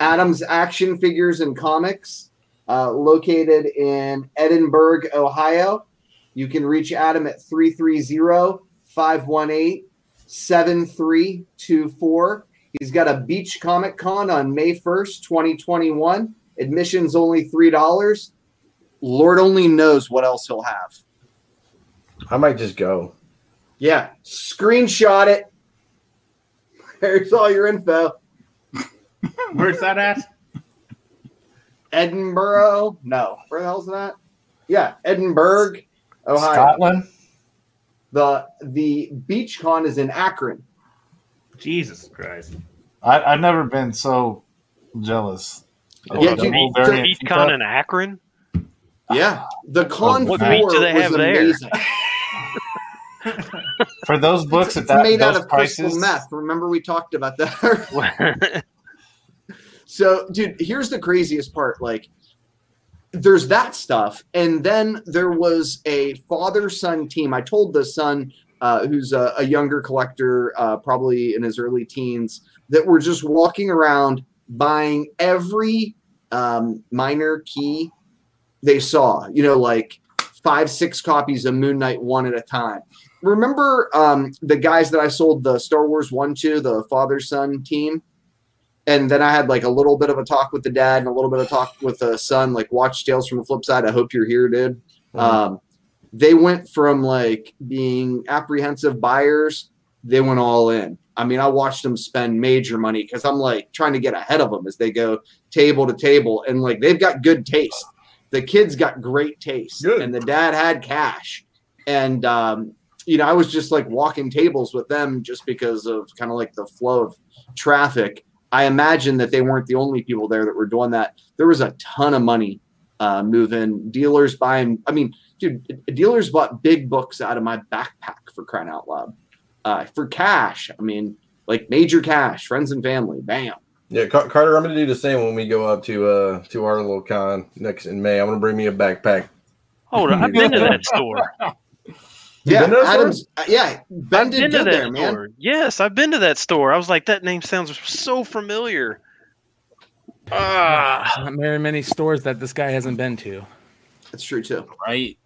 Adam's Action Figures and Comics, uh, located in Edinburgh, Ohio. You can reach Adam at 330 518 7324. He's got a Beach Comic Con on May 1st, 2021. Admission's only $3. Lord only knows what else he'll have. I might just go. Yeah, screenshot it. There's all your info. Where's that at? Edinburgh. No, where the hell's that? Yeah, Edinburgh, Ohio. Scotland. The the beach con is in Akron. Jesus Christ. I, I've never been so jealous. of Yeah, the dude, whole so- Beach FIFA. Con in Akron. Yeah, the con what floor beach do they have there? For those books It's, at it's that made out those of prices, crystal meth. Remember we talked about that. So, dude, here's the craziest part. Like, there's that stuff, and then there was a father-son team. I told the son, uh, who's a, a younger collector, uh, probably in his early teens, that were just walking around buying every um, minor key they saw. You know, like five, six copies of Moon Knight one at a time. Remember um, the guys that I sold the Star Wars one to, the father-son team? And then I had like a little bit of a talk with the dad and a little bit of talk with the son, like watch Tales from the Flip Side. I hope you're here, dude. Um, they went from like being apprehensive buyers, they went all in. I mean, I watched them spend major money because I'm like trying to get ahead of them as they go table to table, and like they've got good taste. The kids got great taste, Good. and the dad had cash, and um, you know, I was just like walking tables with them just because of kind of like the flow of traffic. I imagine that they weren't the only people there that were doing that. There was a ton of money uh, moving. Dealers buying. I mean, dude, dealers bought big books out of my backpack for crying out loud uh, for cash. I mean, like major cash, friends and family. Bam. Yeah, Carter, I'm gonna do the same when we go up to uh to our little con next in May. I'm gonna bring me a backpack. Hold on, I've been to that store. You yeah, been there. Adams. uh, yeah, Ben I've did been to good that there, man. store. Yes, I've been to that store. I was like, that name sounds so familiar. Ah, Not very many stores that this guy hasn't been to. That's true too. Right.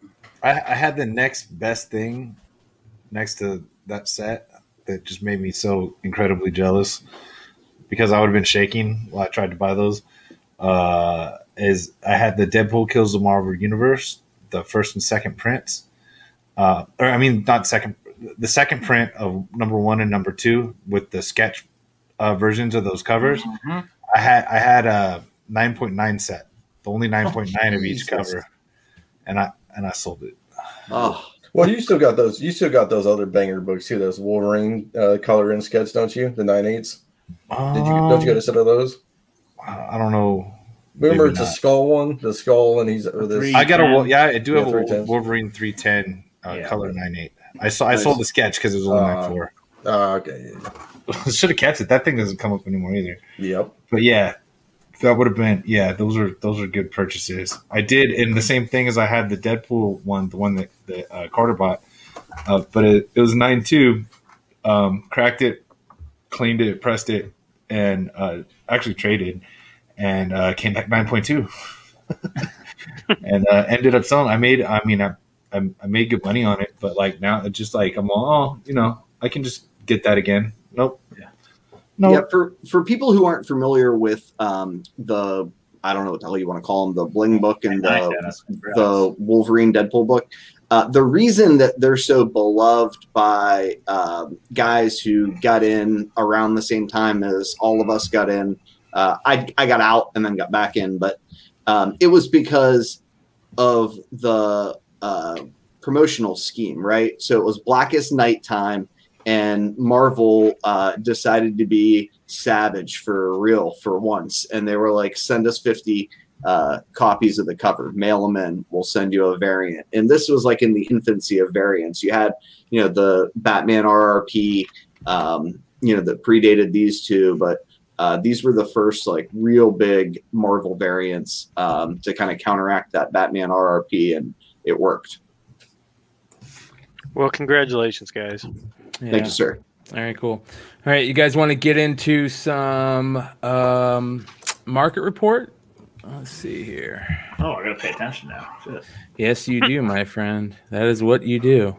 I, I had the next best thing next to that set that just made me so incredibly jealous because I would have been shaking while I tried to buy those. Uh, is I had the Deadpool kills the Marvel Universe, the first and second prints. Uh, or I mean, not second, the second print of number one and number two with the sketch uh, versions of those covers. Mhm. I had I had a nine point nine set, the only nine point nine of each cover, and I and I sold it. Oh, Well, you still got those. You still got those other banger books too. Those Wolverine uh, color and sketch, don't you? The nine eights. Did you? Don't you get a set of those? I I don't know. Remember, Maybe it's a skull one. The skull, and he's with his. Three- I got a 310. yeah. I do Yeah, have a 310s. Wolverine three ten uh, Yeah. color nine eight. I saw I sold the sketch because it was only Uh, nine four. Ah, okay. Should have kept it. That thing doesn't come up anymore either. Yep. But yeah, that would have been yeah. Those are those are good purchases. I did, and the same thing as I had the Deadpool one, the one that that uh, Carter bought. Uh, but it, it was nine two. Um, cracked it, cleaned it, pressed it, and uh, actually traded, and uh, came back nine point two. and uh, ended up selling. I made. I mean, I, I I made good money on it, but like now it's just like I'm all, oh, you know, I can just get that again. Nope. Yeah. No. Yeah, for for people who aren't familiar with um, the I don't know what the hell you want to call them, the Bling book and the Dennis. The Wolverine Deadpool book. Uh, the reason that they're so beloved by um, guys who got in around the same time as all of us got in, uh, I, I got out and then got back in, but um, it was because of the uh, promotional scheme, right? So it was Blackest Nighttime, and Marvel uh, decided to be savage for real for once, and they were like, "Send us fifty uh, copies of the cover, mail them in. We'll send you a variant." And this was like in the infancy of variants. You had, you know, the Batman RRP, um, you know, that predated these two, but uh, these were the first like real big Marvel variants um, to kind of counteract that Batman RRP, and it worked. Well, congratulations, guys. Yeah. Thank you, sir. All right, cool. All right, you guys want to get into some um, market report? Let's see here. Oh, I gotta pay attention now. Shit. Yes, you do, my friend. That is what you do.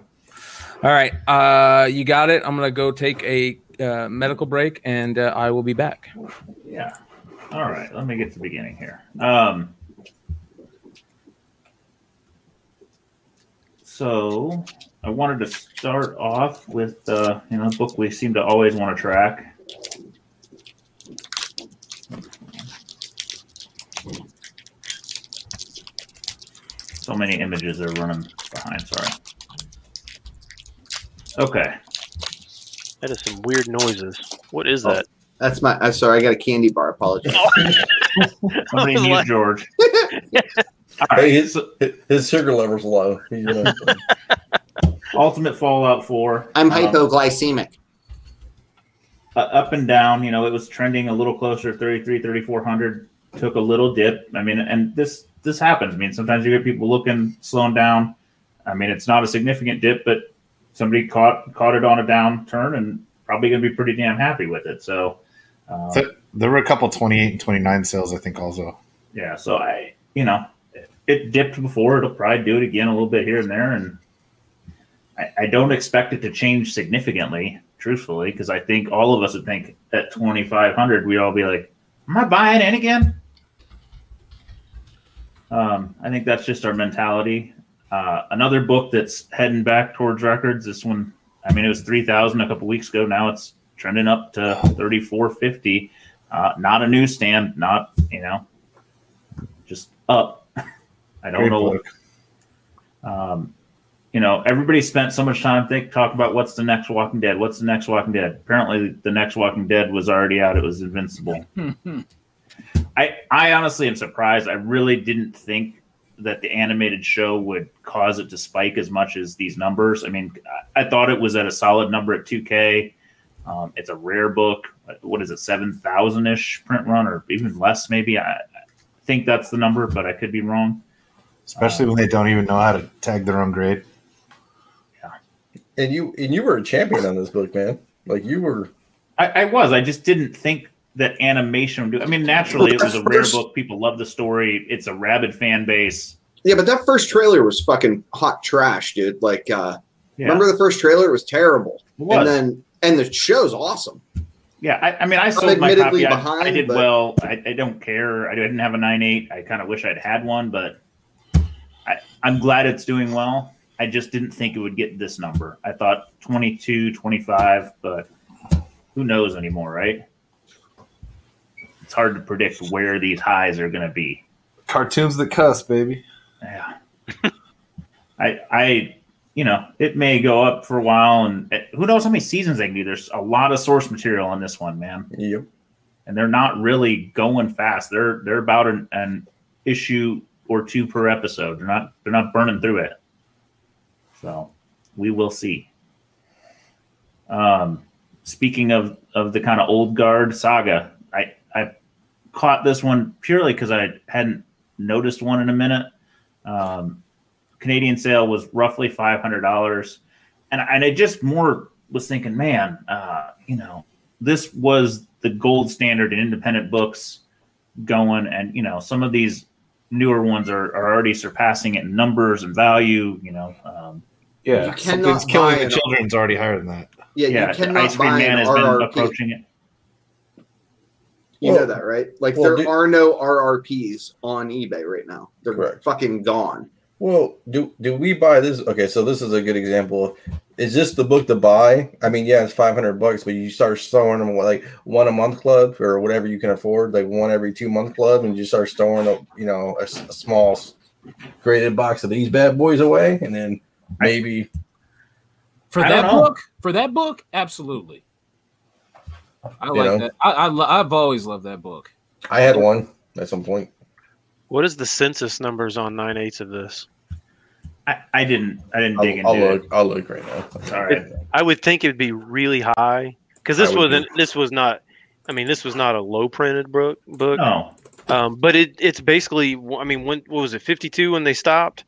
All right, uh, you got it. I'm gonna go take a uh, medical break, and uh, I will be back. Yeah. All right. Let me get to the beginning here. Um, so I wanted to start off with uh, you know a book we seem to always want to track. So many images are running behind. Sorry. Okay. That is some weird noises. What is Oh. that? That's my. I'm sorry. I got a candy bar. Apologize. Somebody was mute like- George. All Hey, right. his, his sugar level's low. He's gonna- Ultimate Fallout 4. I'm um, hypoglycemic. uh, up and down. You know, it was trending a little closer, 33, 3400. Took a little dip. I mean, and this this happens. I mean, sometimes you get people looking, slowing down. I mean, it's not a significant dip, but somebody caught caught it on a downturn and probably going to be pretty damn happy with it. So, uh, So there were a couple 28 and 29 sales, I think, also. yeah. So I, you know, it, dipped before. It'll probably do it again a little bit here and there, and I, I don't expect it to change significantly, truthfully, because I think all of us would think at twenty five hundred, we'd all be like, "Am I buying in again?" Um, I think that's just our mentality. Uh, another book that's heading back towards records. This one, I mean, it was three thousand a couple weeks ago. Now it's trending up to thirty four fifty. Uh, not a newsstand, not you know, just up. I don't Great know. book. Um, you know, everybody spent so much time think talk about what's the next Walking Dead. What's the next Walking Dead? Apparently, the next Walking Dead was already out. It was Invincible. I I honestly am surprised. I really didn't think that the animated show would cause it to spike as much as these numbers. I mean, I, I thought it was at a solid number at 2K. Um, it's a rare book. What is it, seven thousand ish print run, or even less? Maybe I, I think that's the number, but I could be wrong. Especially when they don't even know how to tag their own grade. Yeah. And you and you were a champion on this book, man. Like you were. I, I was. I just didn't think that animation would do. I mean, naturally, it was a rare book. People love the story. It's a rabid fan base. Yeah, but that first trailer was fucking hot trash, dude. Like, uh, Yeah. remember the first trailer? It was terrible. It was. And then, and the show's awesome. Yeah, I, I mean, I sold my admittedly copy. I, behind, I did but- well. I, I don't care. I didn't have a nine eight. I kind of wish I'd had one, but I, I'm glad it's doing well. I just didn't think it would get this number. I thought 22, 25, but who knows anymore, right? It's hard to predict where these highs are going to be. Cartoons that cuss, baby. Yeah. I, I, you know, it may go up for a while, and uh, who knows how many seasons they can do. There's a lot of source material on this one, man. Yep. and they're not really going fast. They're they're about an, an issue or two per episode. They're not they're not burning through it. So we will see. Um, speaking of of the kind of old guard saga, I I caught this one purely because I hadn't noticed one in a minute. Um, Canadian sale was roughly five hundred dollars, and and I just more was thinking, man, uh, you know, this was the gold standard in independent books going and you know some of these newer ones are, are already surpassing it in numbers and value you know um, Yeah, You cannot something's killing the children children's already higher than that. Yeah, yeah you cannot ice cream buy man an has been approaching it You Well- know that, right? Like well, there do- are no RRPs on eBay right now. They're Correct. fucking gone. Well, do do we buy this? Okay, so this is a good example. Is this the book to buy? I mean, yeah, it's five hundred bucks, but you start storing them like one a month club or whatever you can afford, like one every two month club, and you start storing a you know a small graded box of these bad boys away, and then maybe For I that book, for that book, absolutely. I You like know? that. I, I I've always loved that book. I had one at some point. What is the census numbers on nine eighths of this? I, I didn't i didn't dig I'll, I'll into look. I'll look right now. it all right I would think it'd be really high because this wasn't. This was not. I mean, this was not a low printed book. Book, no um, but it it's basically. I mean, when what was it? Fifty two when they stopped.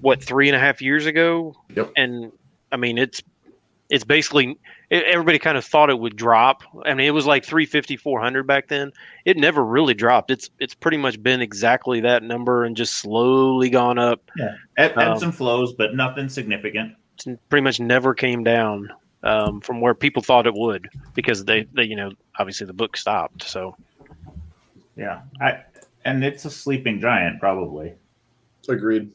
What three and a half years ago? Yep. And I mean, it's it's basically e- everybody kind of thought it would drop. I mean, it was like 350, 400 back then. It never really dropped. It's it's pretty much been exactly that number and just slowly gone up. yeah Eb- ebbs Um, and flows but nothing significant pretty much never came down um, from where people thought it would because they, they you know obviously the book stopped. So yeah i and it's a sleeping giant probably Agreed.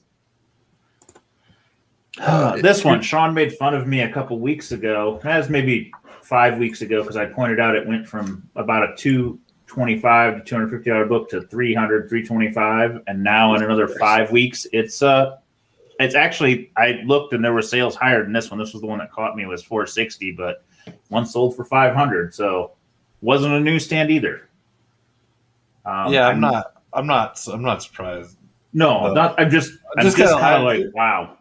Uh, this one, Sean made fun of me a couple weeks ago. That was maybe five weeks ago because I pointed out it went from about a 225 to 250 dollar book to 300, 325, and now in another five weeks, it's uh, it's actually I looked and there were sales higher than this one. This was the one that caught me was 460, but one sold for 500, so wasn't a newsstand either. Um, yeah, I'm not. I'm not. I'm not surprised. No, No. not. I'm just. I'm Just just, kind of like, wow.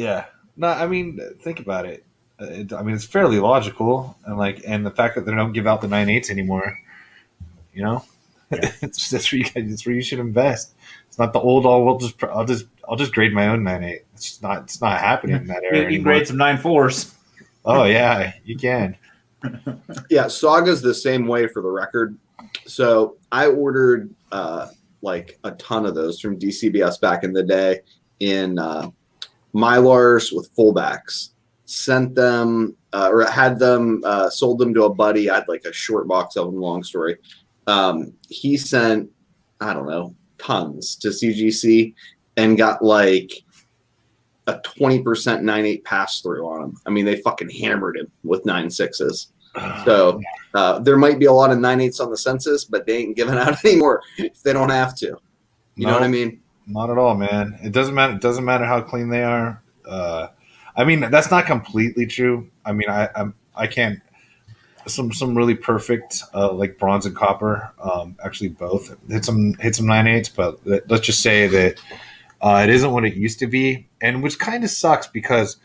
Yeah. No, I mean, think about it. Uh, it. I mean, it's fairly logical, and like, and the fact that they don't give out the nine eights anymore, you know, Yeah. it's that's where you guys, it's where you should invest. It's not the old. Oh, we'll just, I'll just, I'll just grade my own nine eight. It's not, it's not happening in that area you anymore. grade some nine fours. Oh yeah, you can. Yeah, Saga's the same way for the record. So I ordered uh, like a ton of those from DCBS back in the day in uh, Mylars with fullbacks. Sent them uh, or had them uh, sold them to a buddy. I had like a short box of them. Long story. Um, he sent I don't know tons to CGC and got like a twenty percent nine eight pass through on him. I mean, they fucking hammered him with nine sixes. So uh, there might be a lot of nine eights on the census, but they ain't giving out anymore if they don't have to. You know what I mean? Not at all, man. It doesn't matter. It doesn't matter how clean they are. Uh, I mean, that's not completely true. I mean, I I'm, I can't. Some some really perfect uh, like bronze and copper. Um, actually, both hit some hit some nine eights, but let- let's just say that uh, it isn't what it used to be, and which kind of sucks because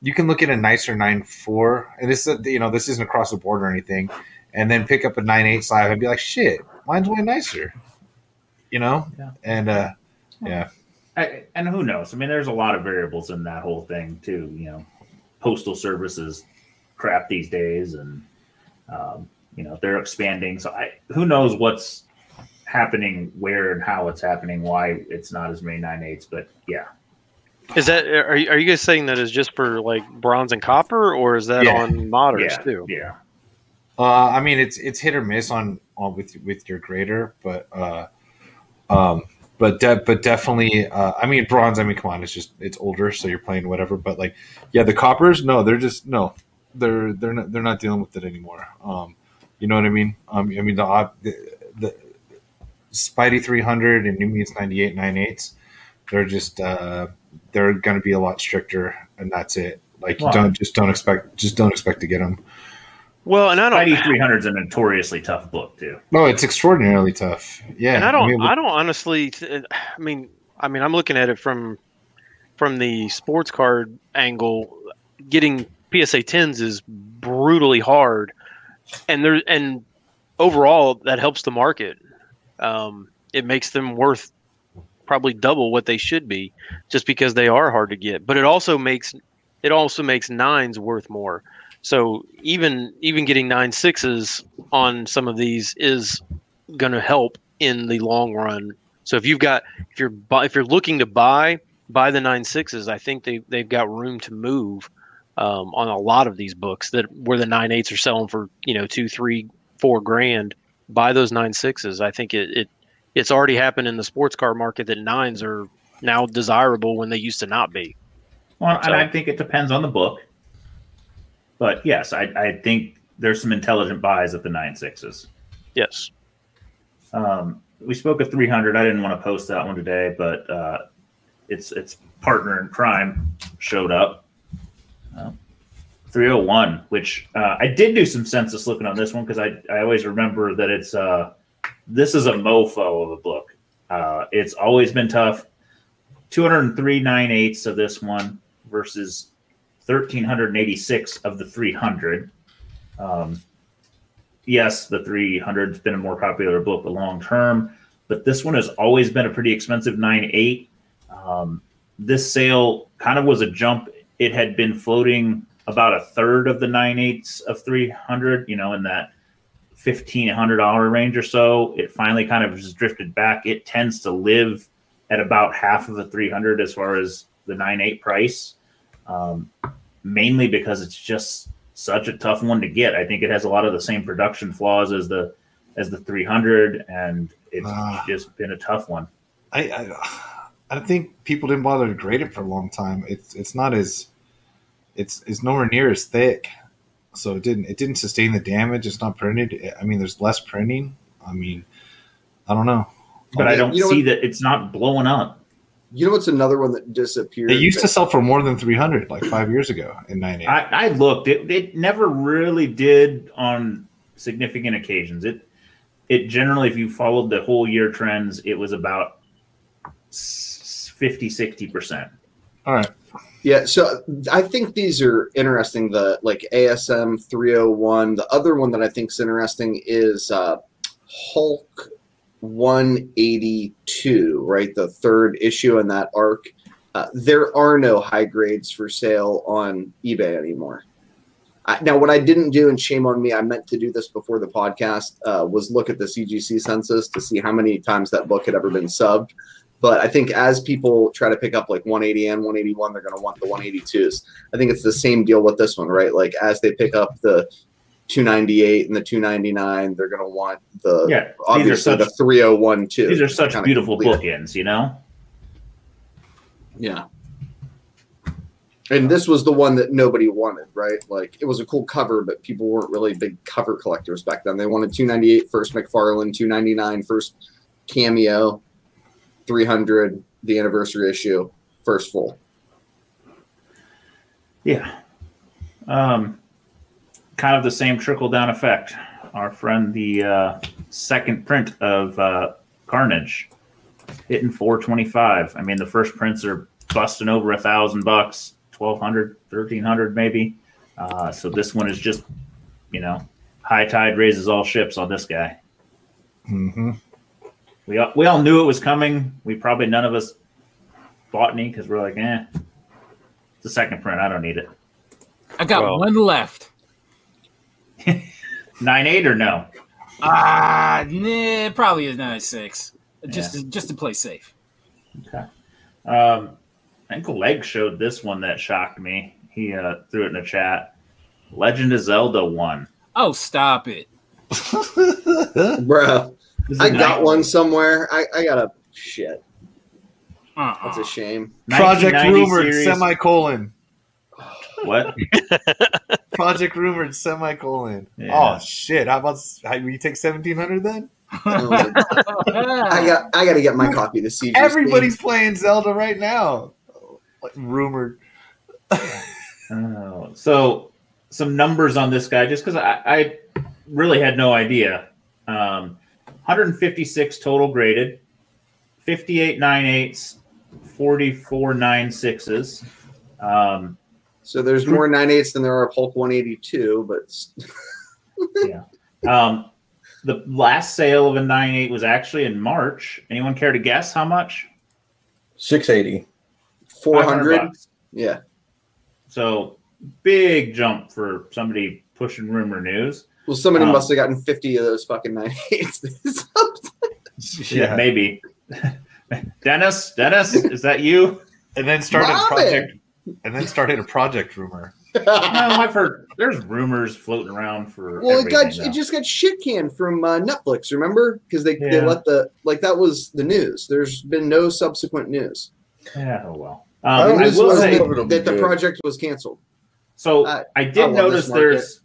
you can look at a nicer nine four, and this is you know this isn't across the board or anything, and then pick up a nine eight slab and be like, shit, mine's way nicer, you know, Yeah. and uh, yeah. I, and who knows? I mean, there's a lot of variables in that whole thing too. You know, postal services crap these days, and um, you know they're expanding. So I, who knows what's happening, where and how it's happening, why it's not as many nine eights. But yeah, Is that are you, are you guys saying that is just for like bronze and copper, or is that Yeah. on modders yeah, too? yeah. Uh, I mean, it's it's hit or miss on on with with your grader, but uh, um, but de- but definitely, uh, I mean, bronze. I mean, come on, it's just it's older, so you're playing whatever. But like, yeah, the coppers, no, they're just no, they're they're not they're not dealing with it anymore. Um, you know what I mean? Um, I mean the the, the Spidey 300 and New Mutants 98 98s, they're just uh, they're going to be a lot stricter, and that's it. Like, you don't just don't expect just don't expect to get them. Well, and I don't. Spidey 300 is a notoriously tough book too. No, it's extraordinarily tough. Yeah, and I don't. mean, I don't honestly. Th- I mean, I mean, I'm looking at it from from the sports card angle. Getting PSA 10s is brutally hard, and there and overall that helps the market. Um, it makes them worth probably double what they should be, just because they are hard to get. But it also makes it also makes nines worth more. So even even getting nine sixes on some of these is going to help in the long run. So if you've got if you're if you're looking to buy buy the nine sixes, I think they they've got room to move um, on a lot of these books that where the nine eights are selling for you know two three four grand. Buy those nine sixes. I think it, it it's already happened in the sports car market that nines are now desirable when they used to not be. Well, So- and I think it depends on the book. But yes, I, I think there's some intelligent buys at the nine sixes. Yes. Um, we spoke of 300. I didn't want to post that one today, but uh, its its partner in crime showed up. Uh, 301, which uh, I did do some census looking on this one because I, I always remember that it's uh, this is a mofo of a book. Uh, it's always been tough. 203 nine eighths of this one versus 1386 of the 300. Um, yes, the 300 has been a more popular book the long term, but this one has always been a pretty expensive 9.8. Um, this sale kind of was a jump. It had been floating about a third of the 9.8s of 300, you know, in that $1,500 range or so. It finally kind of just drifted back. It tends to live at about half of the 300 as far as the 9.8 price, um, mainly because it's just such a tough one to get. I think it has a lot of the same production flaws as the as the 300, and it's Ah. just been a tough one. I, I I think people didn't bother to grade it for a long time. It's it's not as it's it's nowhere near as thick, so it didn't it didn't sustain the damage. It's not printed. I mean, there's less printing. I mean, I don't know. But I don't You know see what- that it's not blowing up. You know what's another one that disappeared? They used to sell for more than three hundred like five years ago in ninety. I, I looked. It, it never really did on significant occasions. It it generally, if you followed the whole year trends, it was about s- 50, 60 percent. All right. Yeah, so I think these are interesting. The like ASM 301. The other one that I think is interesting is uh, Hulk 182, right? The third issue in that arc. Uh, there are no high grades for sale on eBay anymore. I, now, what I didn't do, and shame on me, I meant to do this before the podcast, uh, was look at the CGC census to see how many times that book had ever been subbed. But I think as people try to pick up like 180 and 181, they're going to want the 182s. I think it's the same deal with this one, right? Like as they pick up the 298 and the 299, they're going to want the Yeah, these are obviously such the 301 too. these are such beautiful bookends. You know. Yeah. And this was the one that nobody wanted, right? Like it was a cool cover, but people weren't really big cover collectors back then. They wanted 298 first McFarlane, 299 first cameo, 300 the anniversary issue, first full. Yeah. Um, kind of the same trickle down effect. Our friend, the uh, second print of uh, Carnage, hitting 425. I mean, the first prints are busting over a thousand bucks, 1200, 1300 maybe. Uh, so this one is just, you know, high tide raises all ships on this guy. Mm-hmm. We all, we all knew it was coming. We probably none of us bought any because we're like, eh, it's a second print. I don't need it. I got Well- one left. Nine eight or no? Ah, nah, probably a nine six. Just to, just to play safe. Okay. Um, I think Leg showed this one that shocked me. He uh, threw it in the chat. Legend of Zelda one. Oh, stop it. bro! This is I a got one somewhere. I, I got a shit. Uh-uh. That's a shame. Project 1990 rumored series. semicolon. What? Project rumored semicolon. Yeah. Oh shit! How about how, you take seventeen hundred then? I got I got to get my copy of the Siege. Everybody's playing Zelda right now. Like, rumored. Oh, so some numbers on this guy, just because I, I really had no idea. Um, 156 total graded, 58 nine eights, 44 nine sixes. Um, So there's more nine eights than there are Hulk 182, but yeah. um, the last sale of a nine eight was actually in March. Anyone care to guess how much? 680. 400. bucks. Yeah. So big jump for somebody pushing rumor news. Well, somebody Um, must have gotten 50 of those fucking nine eights. Yeah, maybe. Dennis, Dennis, is that you? And then started a Robin! project. And then started a project rumor. No, I've heard there's rumors floating around for. well, it got everything it just got shit canned from uh, Netflix. Remember? Because they, they let the like that was the news. There's been no subsequent news. Yeah, oh well. I Um, don't I News will was say, that, that the project was canceled. so I- I I did love notice there's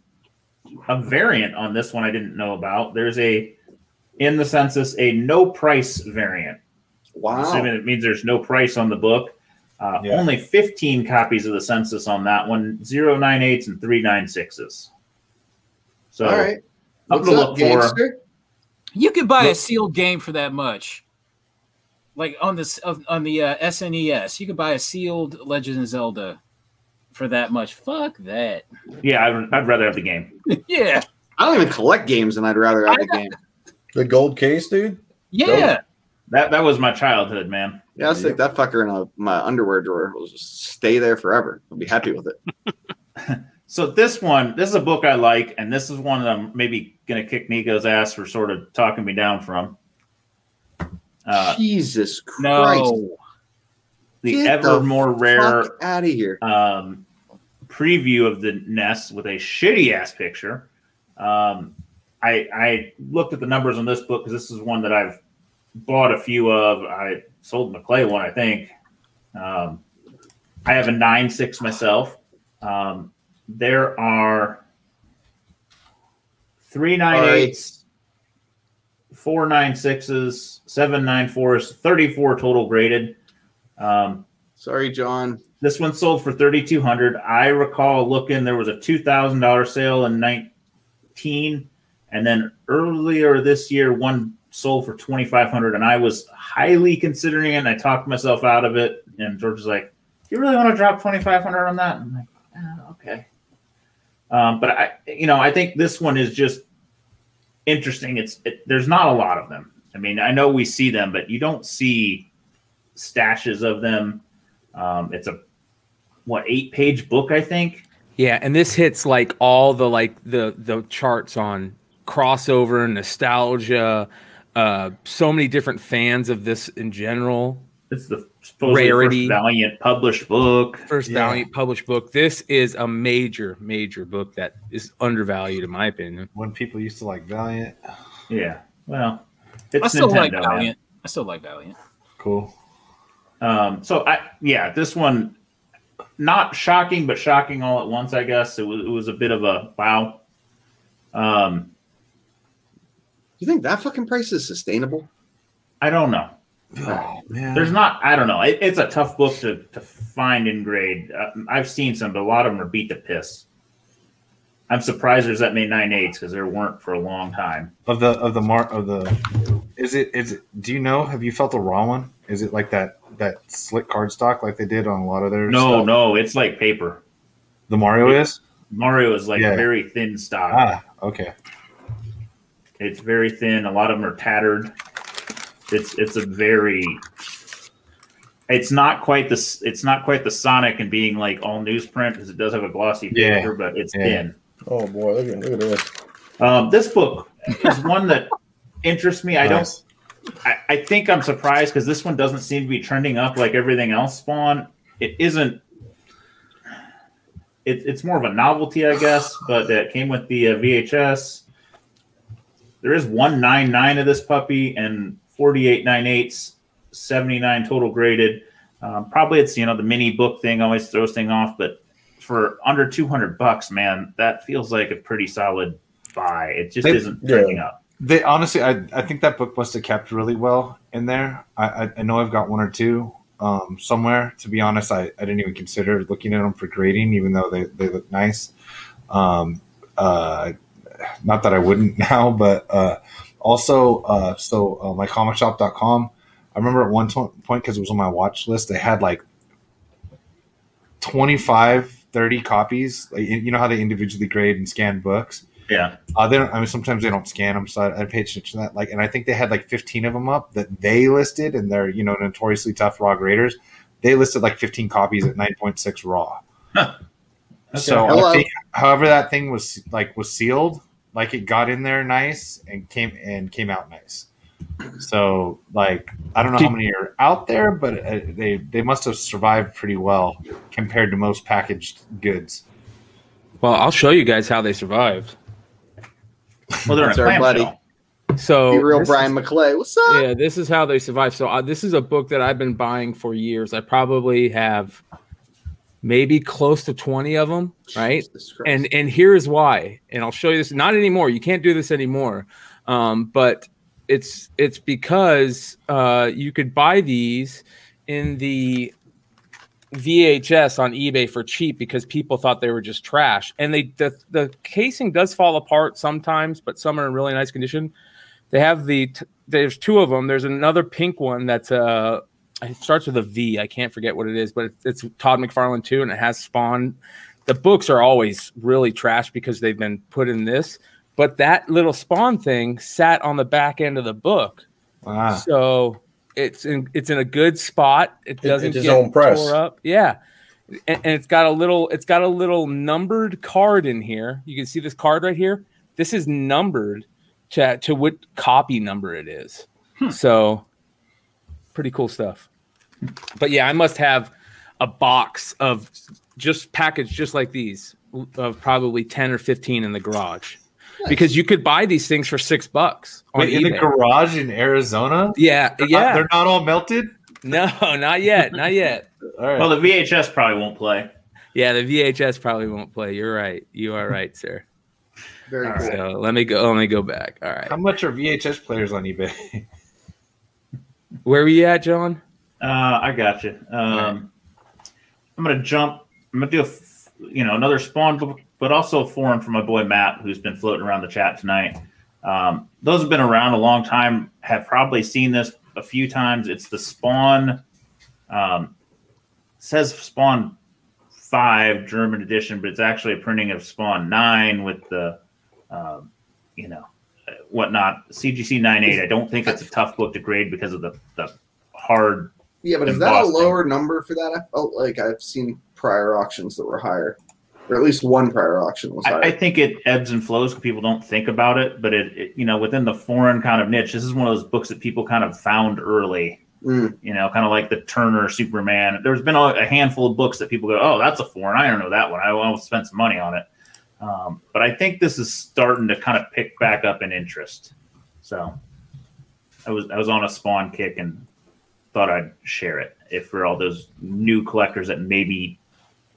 a variant on this one I didn't know about. There's a in the census a no price variant. Wow. Assuming it means there's no price on the book. Uh, Yeah. Only 15 copies of the census on that one, 098s and 396s. So All right. up What's to up, look for. You could buy a sealed game for that much. Like on this on the uh, SNES, you could buy a sealed Legend of Zelda for that much. Fuck that. Yeah, I'd, I'd rather have the game. yeah, I don't even collect games, and I'd rather have the game. The gold case, dude? yeah. That that was my childhood, man. Yeah, I'll stick that fucker in a, my underwear drawer. It'll just stay there forever. I'll be happy with it. So this one, this is a book I like, and this is one that I'm maybe gonna kick Nico's ass for sort of talking me down from. Uh, Jesus Christ. No. the Get ever the more rare Fuck out of here. um, preview of the nest with a shitty ass picture. Um, I I looked at the numbers on this book because this is one that I've bought a few of. I sold the Clay one, I think. Um, I have a nine six myself. Um, there are three nine eights, four nine sixes, seven nine fours, thirty four total graded. Um, Sorry, John. this one sold for thirty two hundred. I recall looking there was a two thousand dollar sale in nineteen, and then earlier this year one sold for twenty five hundred, and I was highly considering it. And I talked myself out of it. And George was like, "You really want to drop twenty five hundred on that?" I'm like, "Ah, "Okay." Um, but I, you know, I think this one is just interesting. It's it, there's not a lot of them. I mean, I know we see them, but you don't see stashes of them. Um, it's a what eight page book, I think. Yeah, and this hits like all the like the the charts on crossover, nostalgia, uh so many different fans of this in general. It's the Rarity. first Valiant published book. First Yeah. Valiant published book. This is a major, major book that is undervalued in my opinion. When people used to like Valiant. Yeah. Well, it's I still Nintendo, like man. Valiant. I still like Valiant. Cool. Um, so I yeah, this one not shocking, but shocking all at once. I guess it was it was a bit of a wow. Um, You think that fucking price is sustainable? I don't know. Oh man. There's not. I don't know. It, it's a tough book to, to find and grade. Uh, I've seen some, but a lot of them are beat to piss. I'm surprised there's that many nine eights because there weren't for a long time. of the of the mark of the is it is it do you know have you felt the raw one is it like that that slick cardstock like they did on a lot of their No, stuff? no, it's like paper. the mario is Mario is like Yeah. very thin stock. ah okay It's very thin. A lot of them are tattered. It's it's a very. It's not quite the it's not quite the Sonic and being like all newsprint because it does have a glossy Yeah. paper, but it's Yeah. thin. Oh boy, look at, look at this. Um, this book is one that interests me. I Nice. don't. I, I think I'm surprised because this one doesn't seem to be trending up like everything else. Spawn. It isn't. It, it's more of a novelty, I guess, but it came with the uh, VHS. There is one nine nine of this puppy and forty eight nine eights, seventy nine total graded. Um, probably it's you know the mini book thing always throws thing off, but for under two hundred bucks, man, that feels like a pretty solid buy. It just They- isn't yeah. trending up. They honestly, I, I think that book must have kept really well in there. I, I, I know I've got one or two um, somewhere. To be honest, I, I didn't even consider looking at them for grading, even though they, they look nice. Um, uh, not that I wouldn't now, but uh, also, uh, so uh, mycomicshop.com, I remember at one to- point, because it was on my watch list, they had like 25, 30 copies. Like, you you know how they individually grade and scan books? Yeah. Uh, they don't. I mean, sometimes they don't scan them, so I, I paid attention to that. Like, and I think they had like 15 of them up that they listed, and they're you know notoriously tough raw graders. They listed like 15 copies at 9.6 raw. So, Hello. I think, however, that thing was like was sealed, like it got in there nice and came and came out nice. So, like, I don't know how many are out there, but uh, they they must have survived pretty well compared to most packaged goods. Well, I'll show you guys how they survived. Well, they're in a our buddy. clamshell. So Be real, Brian is- McClay. What's up? yeah, this is how they survive. So uh, this is a book that I've been buying for years. I probably have maybe close to 20 of them, right? And and here's why and i'll show you this not anymore you can't do this anymore. Um, but it's it's because uh, you could buy these in the vhs on ebay for cheap because people thought they were just trash. And they the, the casing does fall apart sometimes but some are in really nice condition. They have the t- there's two of them there's another pink one that's uh it starts with a v. I can't forget what it is but it's, it's todd mcfarlane too and it has spawn the books are always really trash because they've been put in this but that little spawn thing sat on the back end of the book. Ah, so it's in it's in a good spot. It doesn't it's get own press. tore up. Yeah. And, and it's got a little it's got a little numbered card in here. You can see this card right here? This is numbered to to what copy number it is. So pretty cool stuff but yeah i must have a box of just packaged just like these of probably 10 or 15 in the garage because you could buy these things for six bucks wait, in the garage in Arizona? yeah They're yeah not, they're not all melted. no not yet not yet All right. Well, the VHS probably won't play. yeah the vhs probably won't play you're right you are right sir Very All cool. right. so let me go let me go back all right How much are VHS players on eBay? where were you at john Uh, I got you. Um, I'm gonna jump. I'm gonna do a, f- you know, another Spawn book, but also a forum for my boy Matt, who's been floating around the chat tonight. Um, those have been around a long time. Have probably seen this a few times. It's the Spawn. Um, says Spawn Five German edition, but it's actually a printing of Spawn Nine with the, um, you know, whatnot. CGC 98. I don't think it's a tough book to grade because of the the hard Yeah, but is that a lower number for that? I felt like I've seen prior auctions that were higher, or at least one prior auction was higher. I, I think it ebbs and flows. 'cause People don't think about it, but it, it, you know, within the foreign kind of niche, this is one of those books that people kind of found early. Mm. You know, kind of like the Turner Superman. There's been a, a handful of books that people go, "Oh, that's a foreign. I don't know that one. I to spend some money on it." Um, but I think this is starting to kind of pick back up in interest. So, I was I was on a Spawn kick and thought I'd share it if for all those new collectors that maybe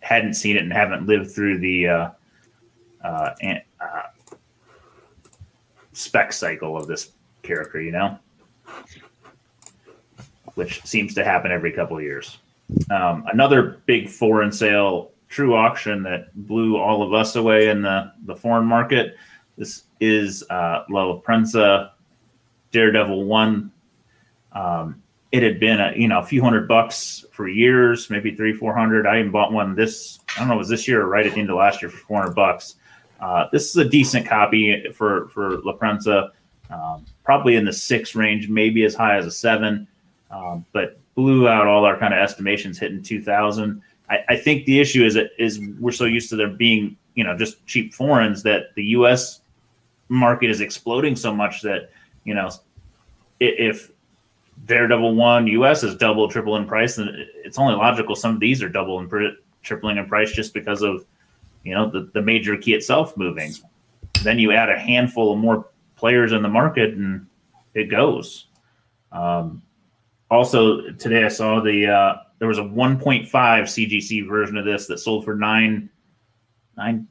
hadn't seen it and haven't lived through the uh, uh, uh, spec cycle of this character, you know, which seems to happen every couple of years. Um, another big foreign sale, true auction that blew all of us away in the, the foreign market. This is uh, La Prensa Daredevil One. Um, it had been a you know a few hundred bucks for years, maybe three four hundred. I even bought one this I don't know was this year or right at the end of last year for four hundred bucks. Uh, this is a decent copy for for La Prensa, um, probably in the six range, maybe as high as a seven, um, but blew out all our kind of estimations hitting two thousand. I, I think the issue is is we're so used to there being you know just cheap foreigns that the U.S. market is exploding so much that you know if Daredevil one US is double, triple in price, then it's only logical some of these are double and tripling in price just because of you know the, the major key itself moving. Then you add a handful of more players in the market, and it goes. Um, also, today I saw the uh, there was a 1.5 CGC version of this that sold for nine nine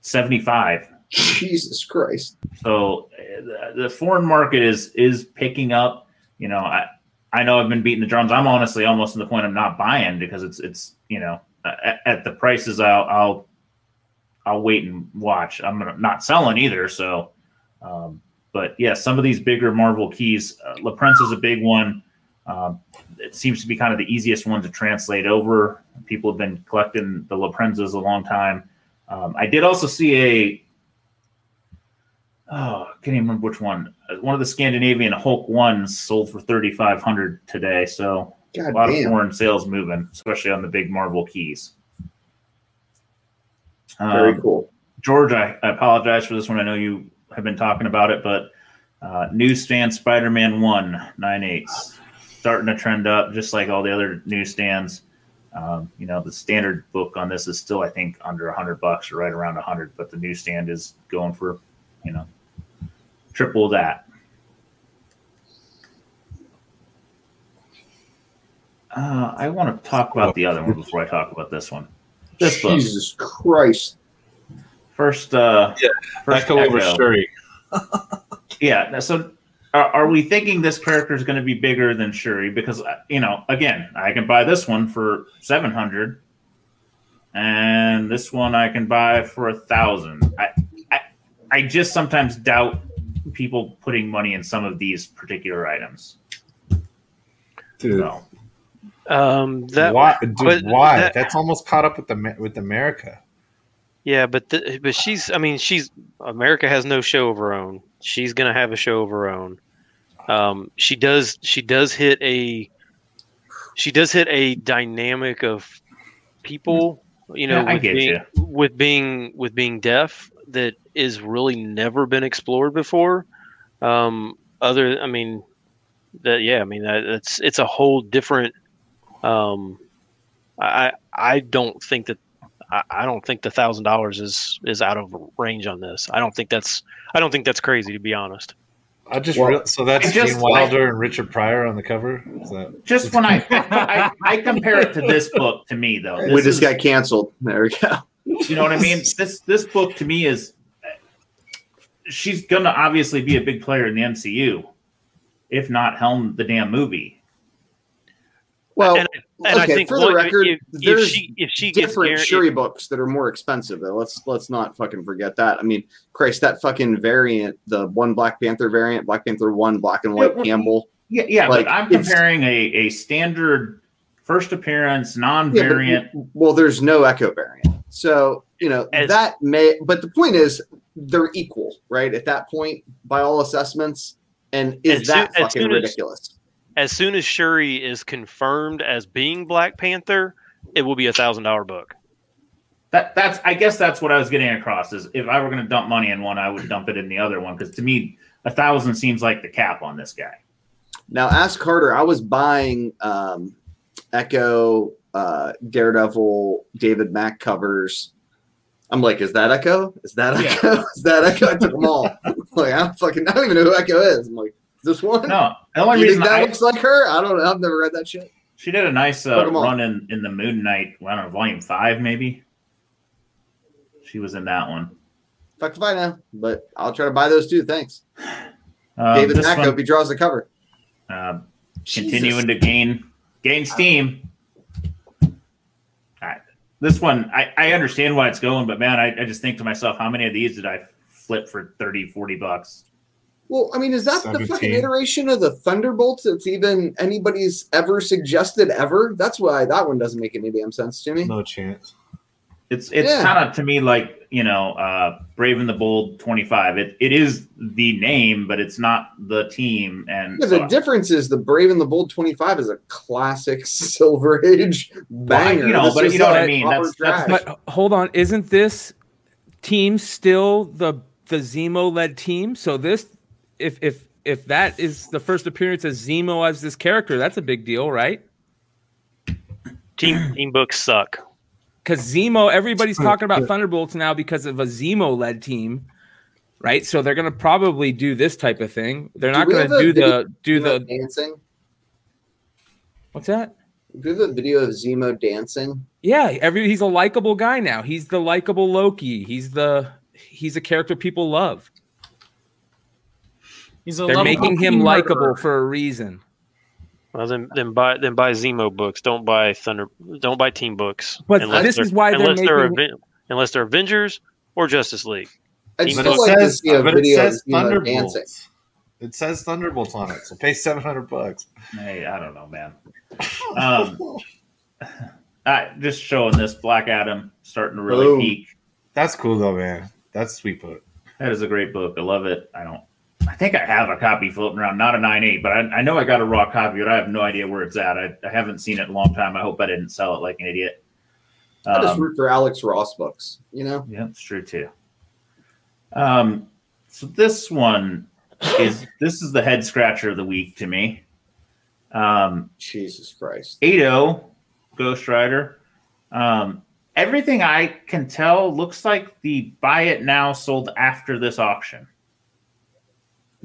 seventy five. Jesus Christ. So uh, the, the foreign market is is picking up. You know, I I know I've been beating the drums. I'm honestly almost to the point of not buying because it's it's you know at, at the prices I'll I'll I'll wait and watch. I'm not selling either. So, um, but yeah, some of these bigger Marvel keys, uh, La Prensa is a big one. Um, it seems to be kind of the easiest one to translate over. People have been collecting the La Prensas a long time. Um, I did also see a oh, I can't even remember which one. Uh, One of the Scandinavian Hulk ones sold for thirty five hundred today. So God a lot of foreign sales moving, especially on the big Marvel keys. Very Um, cool. George, I, I apologize for this one. I know you have been talking about it, but uh, newsstand Spider Man 1, 9 eighths, starting to trend up just like all the other newsstands. Um, you know, the standard book on this is still, I think, under a 100 bucks or right around a 100, but the newsstand is going for, you know, triple that. Uh, I want to talk about the other one before I talk about this one. This book. Jesus Christ. First, uh, Yeah, first Echo over Echo. Yeah. So, are, are we thinking this character is going to be bigger than Shuri? Because uh, you know, again, I can buy this one for seven hundred, and this one I can buy for a thousand. I, I, I just sometimes doubt people putting money in some of these particular items. Dude, So, Um, that why? Dude, but why? that- That's almost caught up with the with America. Yeah, but the, but she's I mean she's America has no show of her own. She's gonna have a show of her own. Um, she does she does hit a she does hit a dynamic of people. You know, Yeah, with being, with being with being deaf that is really never been explored before. Um, other, I mean, that yeah, I mean that, it's it's a whole different. Um, I I don't think that I, I don't think the thousand dollars is is out of range on this. I don't think that's I don't think that's crazy to be honest. I just Well, real so that's just- Gene Wilder and Richard Pryor on the cover. Is that just when I, I I compare it to this book, to me though, we just is- got canceled. There we go. You know what I mean? This this book to me is she's gonna obviously be a big player in the MCU, if not helm the damn movie. Well, and and I okay, think for the one- record, if, if there's she if she gets different guaran- Shuri books that are more expensive though. Let's let's not fucking forget that. I mean, Christ, that fucking variant, the one Black Panther variant, Black Panther one, black and white Yeah, Campbell. Yeah, yeah, Like, but I'm it's- comparing a, a standard first appearance, non-variant. but, well, there's no Echo variant, so you know As- that may. But the point is, they're equal, right? At that point, by all assessments, and is As that soon- as fucking soon as- ridiculous? As soon as Shuri is confirmed as being Black Panther, it will be a thousand dollar book. that that's I guess that's what I was getting across is if I were going to dump money in one, I would dump it in the other one because to me a thousand seems like the cap on this guy. Now, ask Carter. I was buying um, Echo, uh, Daredevil, David Mack covers. I'm like, is that Echo? Is that Yeah. Echo? Is that Echo? I took them all. like, I don't fucking, I don't even know who Echo is. I'm like, is this one? No, the only you reason think that I, looks like her? I don't know. I've never read that shit. she did a nice uh, Put 'em all. run in in the Moon Knight. I don't know, volume five maybe. She was in that one. Fuck if I know, but I'll try to buy those too. Thanks, Um, David this Mack. Hope he draws the cover. uh, continuing to gain gain steam. I- this one, I, I understand why it's going, but man, I, I just think to myself, how many of these did I flip for 30, 40 bucks? Well, I mean, is that the fucking iteration of the Thunderbolts that's even anybody's ever suggested ever? That's why that one doesn't make any damn sense to me. no chance? It's it's Yeah. kind of to me like you know, uh, Brave and the Bold twenty five. It it is the name, but it's not the team. And Yeah, so- the difference is the Brave and the Bold 25 is a classic Silver Age banger. you know, This but you know what I mean. That's- that's- But hold on, isn't this team still the the Zemo led team. So this, if if if that is the first appearance of Zemo as this character, that's a big deal, right? Team team books suck. Because Zemo, everybody's talking about Thunderbolts now because of a Zemo led team, right? So they're gonna probably do this type of thing. They're Do not we gonna do the do the dancing. what's that? Do you have a video of Zemo dancing? Yeah, every he's a likable guy now. He's the likable Loki. He's the he's a character people love. He's a They're making him likable for a reason. Well, then then buy then buy Zemo books. Don't buy Thunder. Don't buy Team books. But unless this is why they're unless they're making- Aven- unless they're Avengers or Justice League. I'd But still it like says, see a but it says Thunderbolts. It says Thunderbolts on it, so pay seven hundred bucks. Hey, I don't know, man. Um, I, just showing this Black Adam starting to really Boom. peak. That's cool though, man. That's sweet book. That is a great book. I love it. I don't. I think I have a copy floating around, not a nine eight, but I, I know I got a raw copy, but I have no idea where it's at. I, I haven't seen it in a long time. I hope I didn't sell it like an idiot. I just Um, root for Alex Ross books. You know, Yeah, it's true too. Um, so this one is this is the head scratcher of the week to me. Um, Jesus Christ. 8-0 Ghost Rider. Um, everything I can tell looks like the buy it now sold after this auction.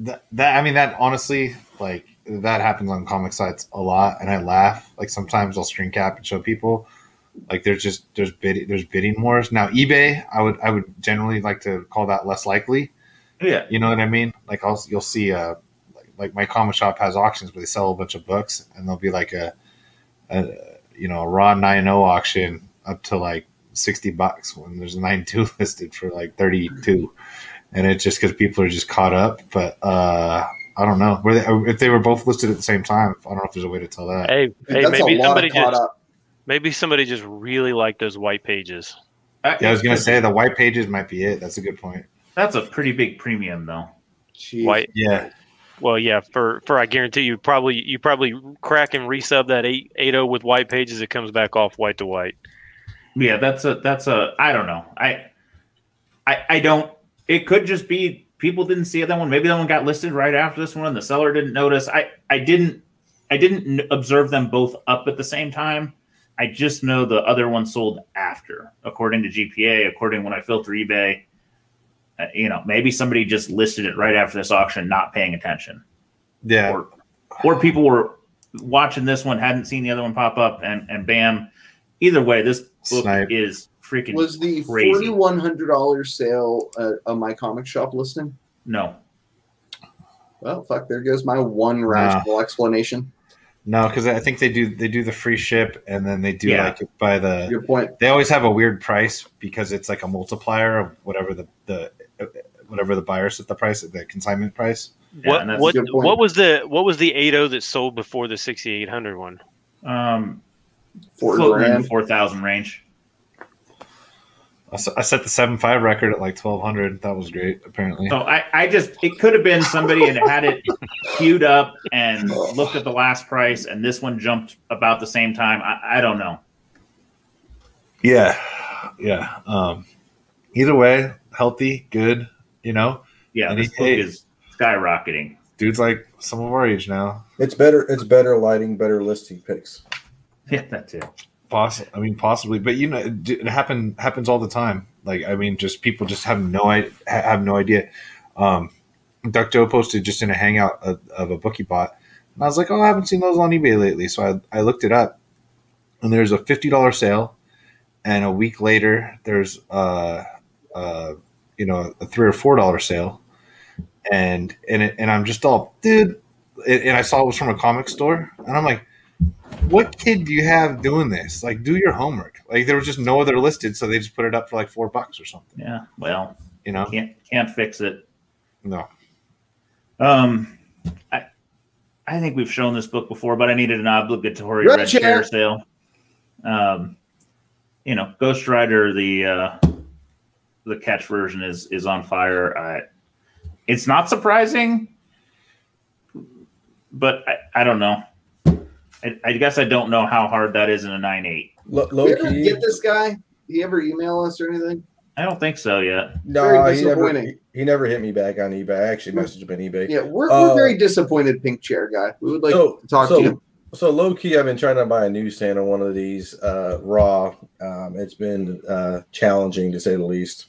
That, that I mean, that honestly, like that happens on comic sites a lot, and I laugh. Like sometimes I'll screen cap and show people. Like there's just there's bid there's bidding wars now. eBay, I would I would generally like to call that less likely. Yeah, You know what I mean? Like I'll you'll see uh like, like my comic shop has auctions where they sell a bunch of books and there'll be like a, a you know a raw 9 auction up to like 60 bucks when there's a 9-2 listed for like 32 and it's just because people are just caught up but uh i don't know Were they, if they were both listed at the same time i don't know if there's a way to tell that Hey, hey, maybe somebody just up. maybe somebody just really liked those white pages. Uh, yeah i was gonna say the white pages might be it that's a good point that's a pretty big premium though. Jeez. White. yeah Well, yeah, for for I guarantee you probably you probably crack and resub that eight eight zero with white pages. It comes back off white to white. Yeah, that's a that's a I don't know. I I I don't it could just be people didn't see that one. Maybe that one got listed right after this one and the seller didn't notice. I I didn't I didn't observe them both up at the same time. I just know the other one sold after, according to GPA, according when I filter eBay. Uh, you know, maybe somebody just listed it right after this auction, not paying attention, yeah or or people were watching this one, hadn't seen the other one pop up, and and bam. Either way, this book Snipe. is freaking Was the forty one hundred dollars sale uh, on my comic shop listing? no. Well, fuck. There goes my one rational explanation. no because i think they do they do the free ship and then they do Yeah. like it by the Good point. they always have a weird price because it's like a multiplier of whatever the, the whatever the buyer set the price at the consignment price. Yeah, what and what what was the what was the eight zero that sold before the sixty eight hundred one? Um, Four grand. four thousand range. I s- I set the seven five record at like twelve hundred. That was great. Apparently, So I, I just it could have been somebody and had it queued up and looked at the last price, and this one jumped about the same time. I, I don't know. yeah, yeah. Um, either way, healthy, good. You know, Yeah, And this he- book hey. is skyrocketing. dude's like some of our age now. It's better. It's better lighting, better listing picks. Yeah, that too. Poss- I mean, possibly, but you know, it, happen happens all the time. Like, I mean, just people just have no I have no idea. Um, Duck Joe posted just in a hangout of, of a book he bought, and I was like, oh, I haven't seen those on eBay lately, so I I looked it up, and there's a fifty dollar sale, and a week later there's uh uh you know a three or four dollar sale, and and it, and I'm just all dude, and I saw it was from a comic store, and I'm like what kid do you have doing this? Like, do your homework. Like, there was just no other listed, so they just put it up for like four bucks or something. Yeah, well, You know? can't can't fix it. No. Um, I I think we've shown this book before, but I needed an obligatory Red red, chair. chair sale. Um, you know, Ghost Rider the uh, the Ketch version is is on fire. I, it's not surprising, but I, I don't know. I, I guess I don't know how hard that is in a nine eight. Low, Did low ever key. get this guy? He ever email us or anything? I don't think so yet. No, Very he never, disappointing. he never hit me back on eBay. I actually messaged him on eBay. Yeah, we're, Uh, we're very disappointed, Pink Chair guy. We would like So- to talk so- to you. So low key, I've been trying to buy a newsstand on one of these uh, raw. Um, it's been uh, challenging to say the least.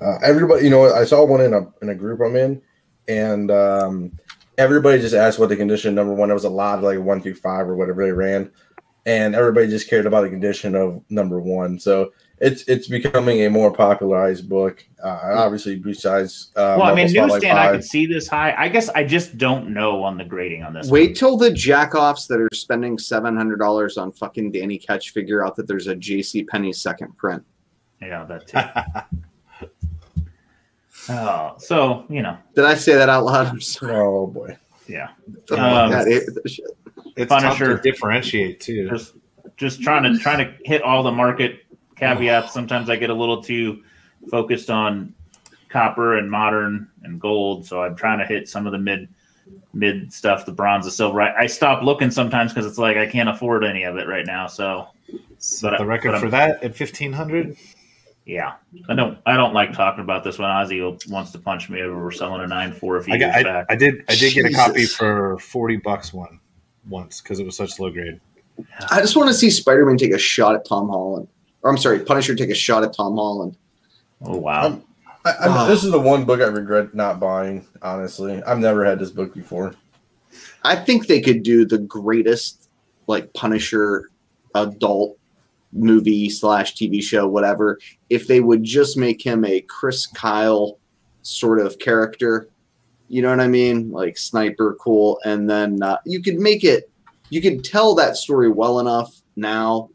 Uh, everybody, you know, I saw one in a in a group I'm in, and um, everybody just asked what the condition number one. It was a lot of like one through five or whatever they ran, and everybody just cared about the condition of number one. So it's it's becoming a more popularized book. Uh, obviously, besides uh, well, I mean, Marvel Spotlight newsstand, I could see this high. I guess I just don't know on the grading on this. Wait till the jackoffs that are spending seven hundred dollars on fucking Danny Ketch figure out that there's a J.C. Penney second print. Yeah, that too. oh, so you know, Did I say that out loud? I'm sorry. Oh boy. yeah. Oh, Um, God, it- It's Punisher. tough to differentiate too. just just trying to trying to hit all the market caveats. Sometimes I get a little too focused on copper and modern and gold, so I'm trying to hit some of the mid mid stuff, the bronze, the silver. I, I stop looking sometimes because it's like I can't afford any of it right now. So Set but the record but for that at fifteen hundred. Yeah, I don't I don't like talking about this when Ozzy wants to punch me over. We're selling a nine four a few I, years I, back. I did I did get a copy for forty bucks one once because it was such low grade. I just want to see Spider-Man take a shot at Tom Holland. Or I'm sorry, Punisher take a shot at Tom Holland. oh wow. I, I. This is the one book I regret not buying. Honestly, I've never had this book before. I think they could do the greatest like Punisher adult movie slash TV show, whatever, if they would just make him a Chris Kyle sort of character. You know what I mean? Like sniper, cool, and then uh, you could make it. You could tell that story well enough now,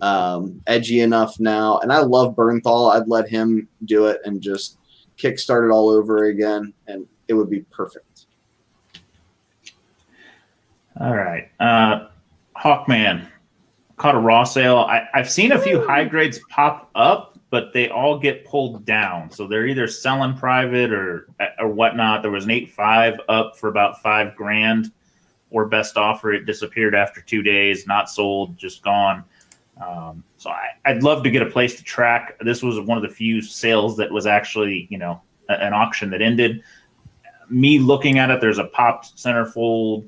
um, edgy enough now, and I love Bernthal. I'd let him do it and just kickstart it all over again, and it would be perfect. All right. Uh, Hawkman caught a raw sale. I, I've seen a few high grades pop up, but they all get pulled down. So they're either selling private or or whatnot. There was an eight five up for about five grand, or best offer. It disappeared after two days, not sold, just gone. Um, so I, I'd love to get a place to track. This was one of the few sales that was actually, you know, a- an auction that ended. Me looking at it, there's a popped centerfold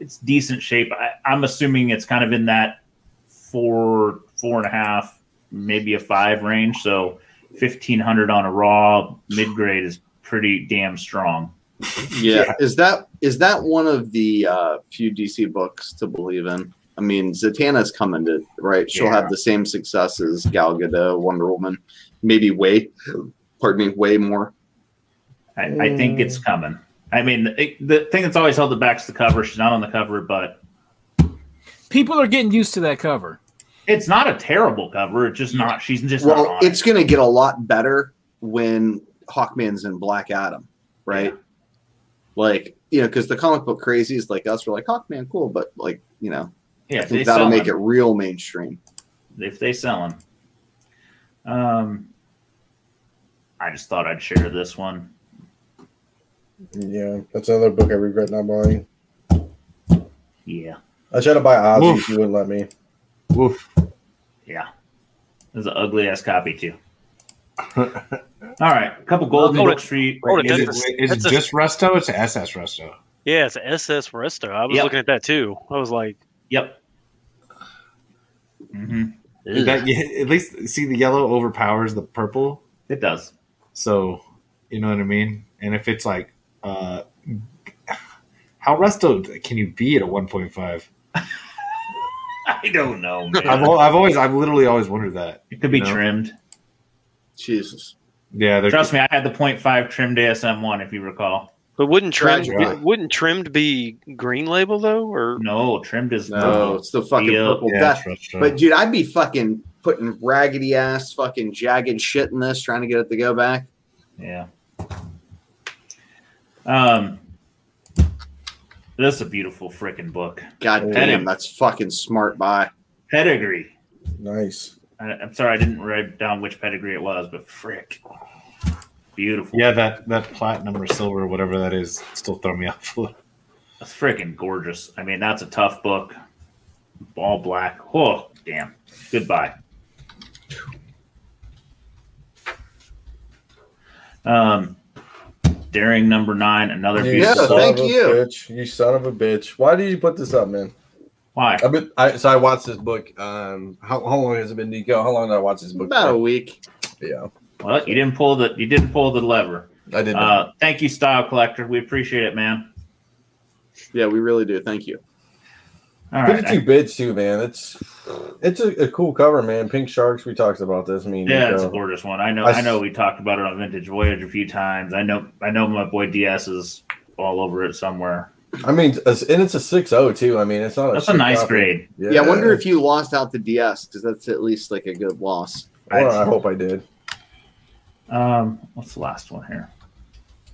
it's decent shape. I, I'm assuming it's kind of in that four, four and a half, maybe a five range. So fifteen hundred on a raw mid grade is pretty damn strong. Yeah. Is that is that one of the uh, few DC books to believe in? I mean, Zatanna's coming to right. She'll Yeah. have the same success as Gal Gadot, Wonder Woman, maybe way, pardon me, way more. I, I think it's coming. I mean, it, the thing that's always held it back is the cover. She's not on the cover, but People are getting used to that cover. it's not a terrible cover. It's just not. She's just not Well, on it's going to get a lot better when Hawkman's in Black Adam, right? Like you know, because the comic book crazies like us were like Hawkman, cool, but like you know. Yeah, I think that'll make them, it real mainstream. if they sell them. Um, I just thought I'd share this one. Yeah, that's another book I regret not buying. Yeah, I tried to buy Ozzy, Woof. she wouldn't let me. Woof. yeah. This is an ugly ass copy too. All right, a couple gold Hold Book it. Street. Hold it, Is it, that's is it that's a- just Resto? It's an SS Resto. Yeah, it's a SS Resto. I was Yep. looking at that too. I was like, Yep. hmm Is that at least see the yellow overpowers the purple. It does. So you know what I mean. And if it's like, uh, how resto can you be at a one point five? I don't know, man. I've, al- I've always, I've literally always wondered that. it could be you know? trimmed. Jesus, Yeah, they're Trust me, I had the 0.5 trimmed ASM one, if you recall. but wouldn't trimmed Tragic. wouldn't trimmed be green label though, or No, trimmed is no, purple. it's the fucking Yeah. purple yeah, death. it's But dude, I'd be fucking putting raggedy ass, fucking jagged shit in this, trying to get it to go back. Yeah. Um, this is a beautiful freaking book. God damn, that's fucking smart. Buy. Pedigree. Nice. I, I'm sorry, I didn't write down which pedigree it was, but frick, beautiful. yeah, that that platinum or silver, or whatever that is, still throw me off. a little. That's freaking gorgeous. I mean, that's a tough book. All black. Oh, damn. Goodbye. Um, daring number nine, another You Yeah, thank you. Bitch. You son of a bitch. Why did you put this up, man? Why? I've been, I, so I watched this book. Um, how, how long has it been, Nico? How long did I watch this book? About a week. Yeah, Well, you didn't pull the you didn't pull the lever. I did. not. Uh, thank you, Style Collector. We appreciate it, man. Yeah, we really do. Thank you. All right. Fifty-two bids too, man. It's it's a, a cool cover, man. Pink sharks. We talked about this. I mean, Yeah, it's a gorgeous one. I know. I know. We talked about it on Vintage Voyage a few times. I know. I know my boy DS is all over it somewhere. I mean, and it's a 6-0 too. I mean, it's not. That's a shit nice copy. grade. Yeah, Yeah, I wonder if you lost out to DS because that's at least like a good loss. Or I hope I did. Um, what's the last one here?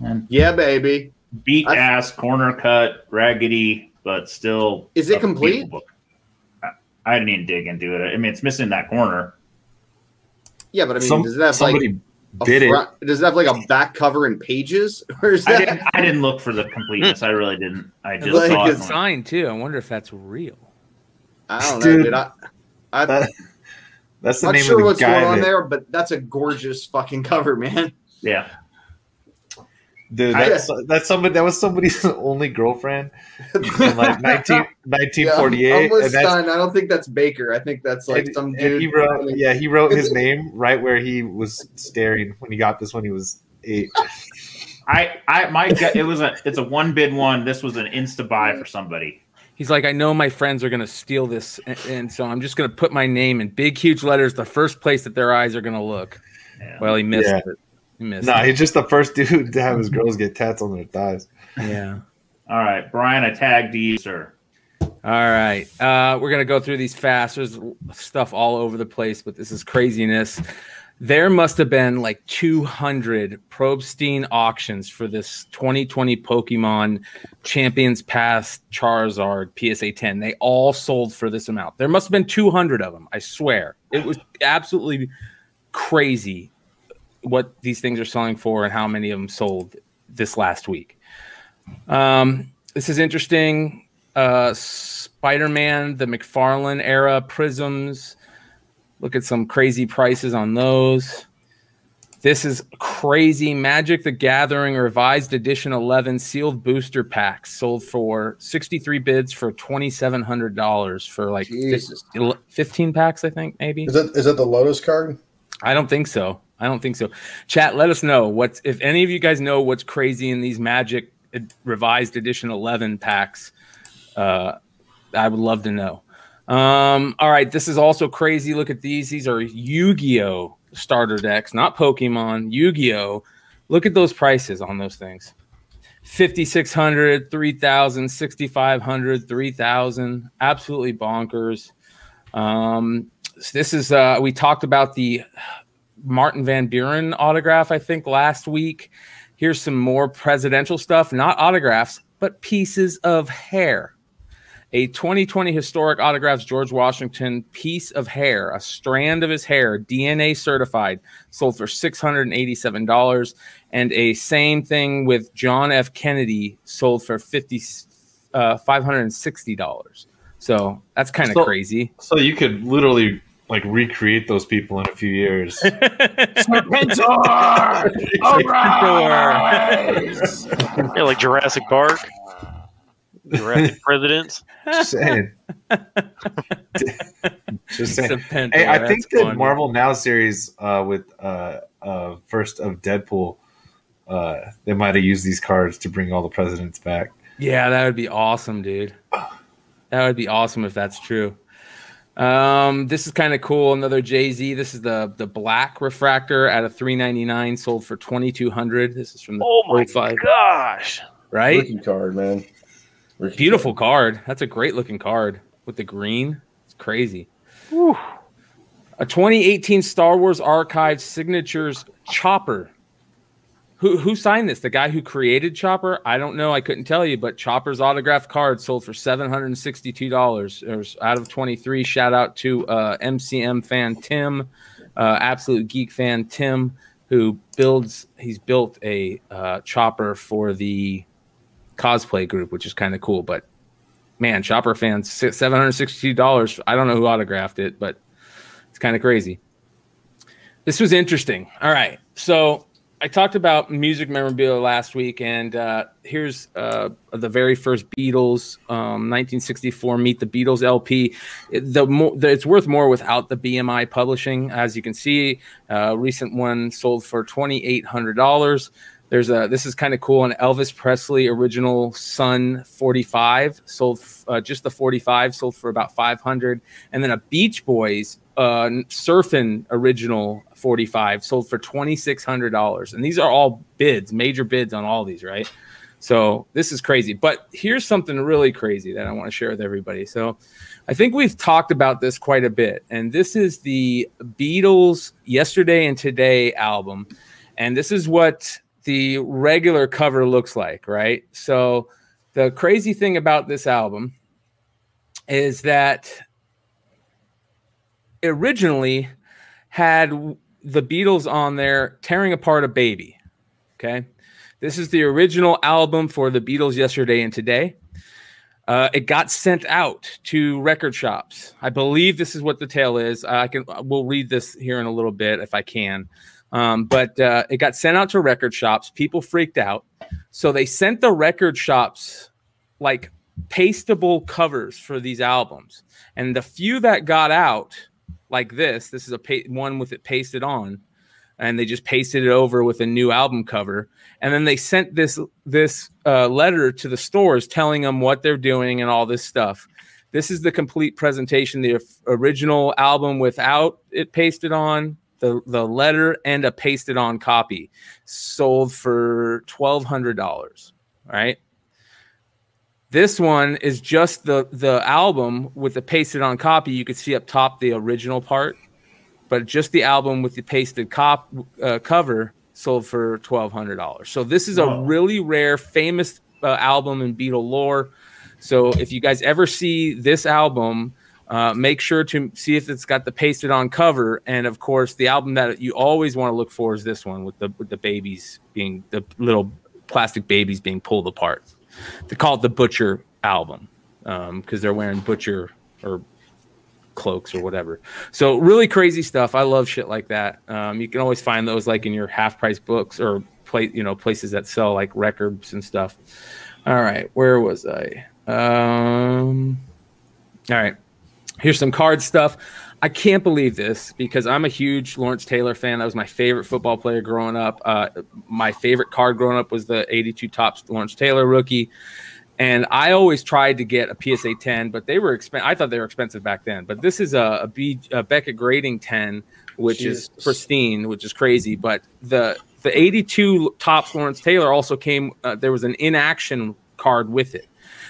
And Yeah, baby. beat I- ass, corner cut, raggedy, but still. Is it complete? book. I, I didn't even dig into it. I mean, it's missing that corner. Yeah, but I mean, Some- does it have somebody like a bid it. does it have like a back cover and pages, or is I that didn't. I didn't look for the completeness. I really didn't. I just Like, saw it. it's and Sign too. I wonder if that's real. I don't know, Dude. dude. I, I'm That- that's the not name sure of the what's going on that- there, but that's a gorgeous fucking cover, man. Yeah. Dude, I- that's, that's somebody that was somebody's only girlfriend in like 19, Yeah, I'm- 1948. I'm, and that's, I don't think that's Baker. I think that's like and- some dude. he wrote, yeah, he wrote his name right where he was staring when he got this when he was eight. I. I. My. gut- It was a. It's a one bid one. This was an insta buy for somebody. He's like, I know my friends are gonna steal this, and, and so I'm just gonna put my name in big, huge letters, the first place that their eyes are gonna look. Yeah. Well, he missed Yeah. it. He missed No, it. he's just the first dude to have his girls get tats on their thighs. Yeah. All right, Brian. I tagged you, sir. All right. Uh, we're going to go through these fast. There's stuff all over the place, but this is craziness. There must have been like 200 Probstein auctions for this 2020 Pokemon Champion's Path Charizard PSA 10. They all sold for this amount. There must have been 200 of them. I swear. It was absolutely crazy what these things are selling for and how many of them sold this last week. Um, this is interesting. Uh, Spider Man, the McFarlane era prisms. Look at some crazy prices on those. This is crazy. Magic the Gathering Revised Edition 11 sealed booster packs sold for 63 bids for $2,700 for like Jesus. 15 packs, I think, maybe. Is that is that the Lotus card? I don't think so. I don't think so. Chat, let us know what's if any of you guys know what's crazy in these Magic Revised Edition 11 packs. Uh, I would love to know. Um, all right, this is also crazy. Look at these. These are Yu-Gi-Oh starter decks, not Pokemon. Yu-Gi-Oh. Look at those prices on those things. 5600 3000 6500 3000 absolutely bonkers um this is uh we talked about the Martin Van Buren autograph, I think, last week. Here's some more presidential stuff, not autographs, but pieces of hair. A 2020 historic autographs George Washington piece of hair, a strand of his hair, DNA certified, sold for $687. And a same thing with John F. Kennedy, sold for 50, uh, $560. So that's kind of So- crazy. So you could literally like recreate those people in a few years. Yeah, like Jurassic Park, Jurassic Presidents. Just saying. Just saying. Serpentor, Hey, I think the funny. Marvel Now series uh, with uh, uh, first of Deadpool, uh, they might have used these cards to bring all the presidents back. Yeah, that would be awesome, dude. That would be awesome if that's true. Um, this is kind of cool. Another Jay Z. This is the the black refractor at a three ninety nine, sold for twenty two hundred. This is from the Oh my 05, gosh! right? Rookie card, man. Rookie Beautiful card. That's a great looking card with the green. It's crazy. A 2018 Star Wars Archive Signatures Chopper. Who who signed this? The guy who created Chopper? I don't know. I couldn't tell you, but Chopper's autographed card sold for seven hundred and sixty-two dollars. out of twenty-three. Shout out to uh, MCM fan Tim, uh, absolute geek fan Tim, who builds. He's built a uh, Chopper for the cosplay group, which is kind of cool. But man, Chopper fans, seven hundred sixty-two dollars. I don't know who autographed it, but it's kind of crazy. This was interesting. All right, so I talked about music memorabilia last week, and uh, here's uh, the very first Beatles, um, 1964 Meet the Beatles LP. It, the, the it's worth more without the BMI publishing, as you can see. Uh, recent one sold for twenty eight hundred dollars. There's a this is kind of cool. An Elvis Presley original Sun 45 sold uh, just the 45 sold for about 500, and then a Beach Boys uh, Surfing original 45 sold for $2,600. And these are all bids, major bids on all these, right? So this is crazy. But here's something really crazy that I want to share with everybody. So I think we've talked about this quite a bit. And this is the Beatles Yesterday and Today album. And this is what the regular cover looks like, right? So the crazy thing about this album is that originally had the Beatles on there tearing apart a baby. Okay. This is the original album for the Beatles yesterday and today. Uh, it got sent out to record shops. I believe this is what the tale is. I can we'll read this here in a little bit if I can. Um, but uh, it got sent out to record shops. People freaked out, so they sent the record shops like pastable covers for these albums. And the few that got out, like this. This is a pa- one with it pasted on, and they just pasted it over with a new album cover. And then they sent this this uh, letter to the stores telling them what they're doing and all this stuff. This is the complete presentation, the original album without it pasted on, the the letter and a pasted on copy, sold for twelve hundred dollars. Right. This one is just the the album with the pasted on copy. You could see up top the original part, but just the album with the pasted cop uh, cover sold for twelve hundred dollars. So this is a really rare, famous uh, album in Beatle lore. So if you guys ever see this album, uh, make sure to see if it's got the pasted on cover. And of course, the album that you always want to look for is this one with the with the babies being the little plastic babies being pulled apart. They call it the Butcher album because um, they're wearing Butcher or cloaks or whatever. So really crazy stuff. I love shit like that. Um, you can always find those like in your half price books or play, you know, places that sell like records and stuff. All right, where was I? Um, all right, here's some card stuff. I can't believe this because I'm a huge Lawrence Taylor fan. That was my favorite football player growing up. Uh, my favorite card growing up was the 82 Topps Lawrence Taylor rookie. And I always tried to get a PSA 10, but they were expensive. I thought they were expensive back then. But this is a, a, B, a Beckett grading 10, which Jesus. is pristine, which is crazy. But the the 82 Topps Lawrence Taylor also came. Uh, there was an inaction card with it,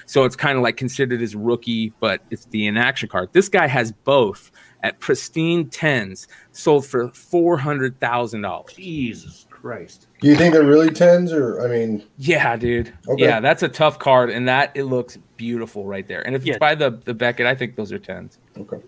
so it's kind of like considered as rookie, but it's the inaction card. This guy has both at pristine tens, sold for four hundred thousand dollars. Jesus Christ! Do you think they're really tens, or I mean? Yeah, dude. Okay. Yeah, that's a tough card, and that it looks beautiful right there. And if yeah. it's by the the Beckett, I think those are tens. Okay.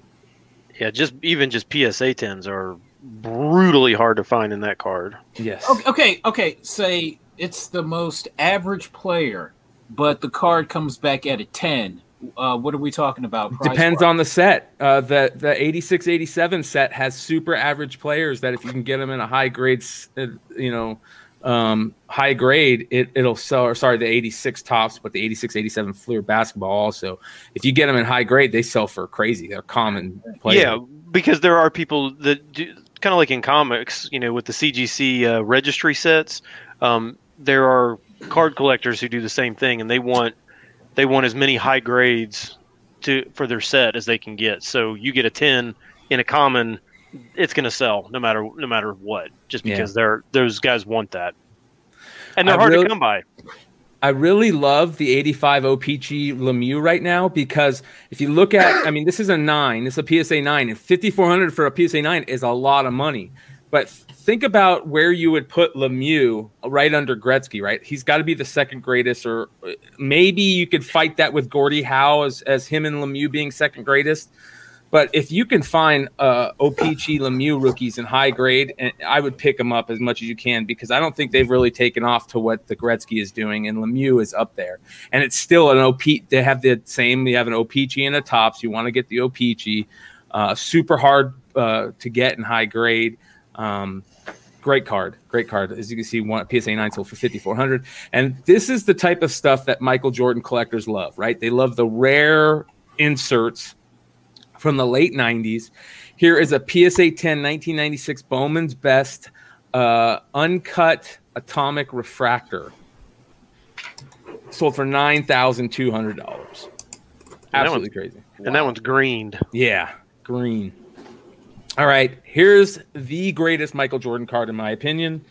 Yeah, just even just PSA tens are brutally hard to find in that card. Yes. Okay, okay, okay. Say it's the most average player, but the card comes back at a ten uh, what are we talking about? Depends on the set. Uh, the the 86 87 set has super average players that if you can get them in a high grade, uh, you know, um, high grade, it, it'll sell. Or sorry, the 86 Topps, but the 86 87 Fleer basketball also. If you get them in high grade, they sell for crazy. They're common players. Yeah, because there are people that do kind of like in comics, you know, with the CGC uh, registry sets. Um, there are card collectors who do the same thing, and they want they want as many high grades to for their set as they can get. So you get a ten in a common, it's going to sell no matter no matter what, just because yeah. they're those guys want that, and they're I hard really, to come by. I really love the 85 OPC Lemieux right now because if you look at, I mean, this is a nine, it's a PSA nine, and 5400 for a PSA nine is a lot of money. But think about where you would put Lemieux right under Gretzky, right? He's got to be the second greatest, or maybe you could fight that with Gordie Howe as, as him and Lemieux being second greatest. But if you can find uh, Lemieux rookies in high grade, and I would pick them up as much as you can because I don't think they've really taken off to what the Gretzky is doing, and Lemieux is up there. And it's still an OP. They have the same. You have an OPC and a Topps. You want to get the OPC. Uh, super hard uh, to get in high grade. Um, great card, great card. As you can see, one PSA nine sold for fifty four hundred, and this is the type of stuff that Michael Jordan collectors love, right? They love the rare inserts from the late '90s. Here is a PSA 10 1996 Bowman's Best uh, uncut atomic refractor, sold for nine thousand two hundred dollars. Absolutely crazy. And that one's greened. Yeah, green. All right, here's the greatest Michael Jordan card in my opinion.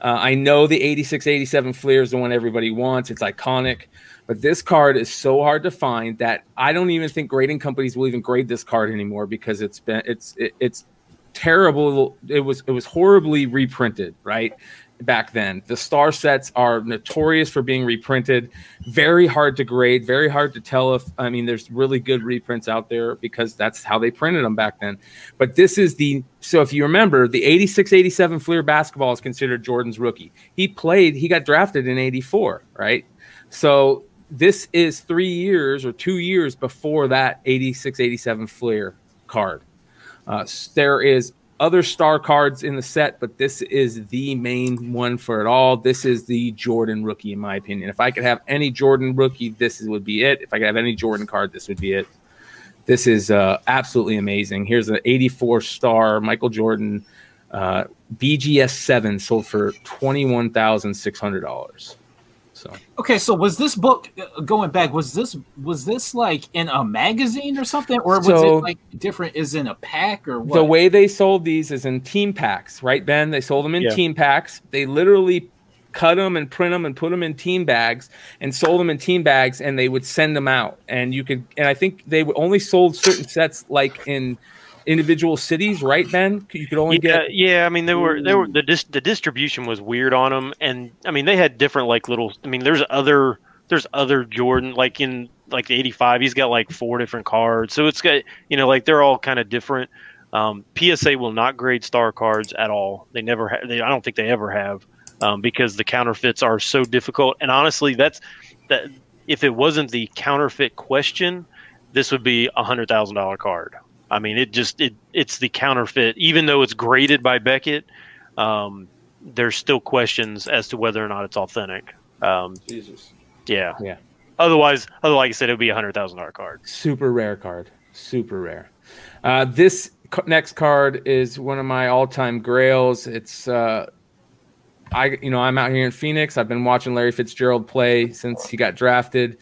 Uh, I know the 86 87 Fleer is the one everybody wants. It's iconic, but this card is so hard to find that I don't even think grading companies will even grade this card anymore because it's been it's it, it's terrible. It was it was horribly reprinted, right? Back then, the star sets are notorious for being reprinted. Very hard to grade. Very hard to tell if I mean there's really good reprints out there because that's how they printed them back then. But this is the so if you remember, the 86 87 Fleer basketball is considered Jordan's rookie. He played, he got drafted in 84, right? So this is three years or two years before that 86 87 Fleer card. Uh, there is other star cards in the set, but this is the main one for it all. This is the Jordan rookie, in my opinion. If I could have any Jordan rookie, this would be it. If I could have any Jordan card, this would be it. This is uh, absolutely amazing. Here's an 84 star Michael Jordan uh, BGS 7 sold for $21,600. So Okay, so was this book uh, going back? Was this was this like in a magazine or something, or was So- it like different? Is in a pack or what? the way they sold these is in team packs, right, Ben? They sold them in Yeah. team packs. They literally cut them and print them and put them in team bags and sold them in team bags, and they would send them out. And you could, and I think they would only sold certain sets like in individual cities, right, Ben? You could only Yeah, get yeah. I mean, they were they were the dis- the distribution was weird on them, and I mean they had different like little. I mean, there's other there's other Jordan like in like the '85. He's got like four different cards, so it's got you know like they're all kind of different. Um, PSA will not grade star cards at all. They never. Ha- they, I don't think they ever have um, because the counterfeits are so difficult. And honestly, that's that. If it wasn't the counterfeit question, this would be a hundred thousand dollar card. I mean, it just it it's the counterfeit. Even though it's graded by Beckett, um, there's still questions as to whether or not it's authentic. Um, Jesus. yeah, Yeah. Otherwise, otherwise, like I said, it would be a hundred thousand dollar card. super rare card. Super rare. Uh, this c- next card is one of my all-time grails. It's uh, I you know I'm out here in Phoenix. I've been watching Larry Fitzgerald play since he got drafted.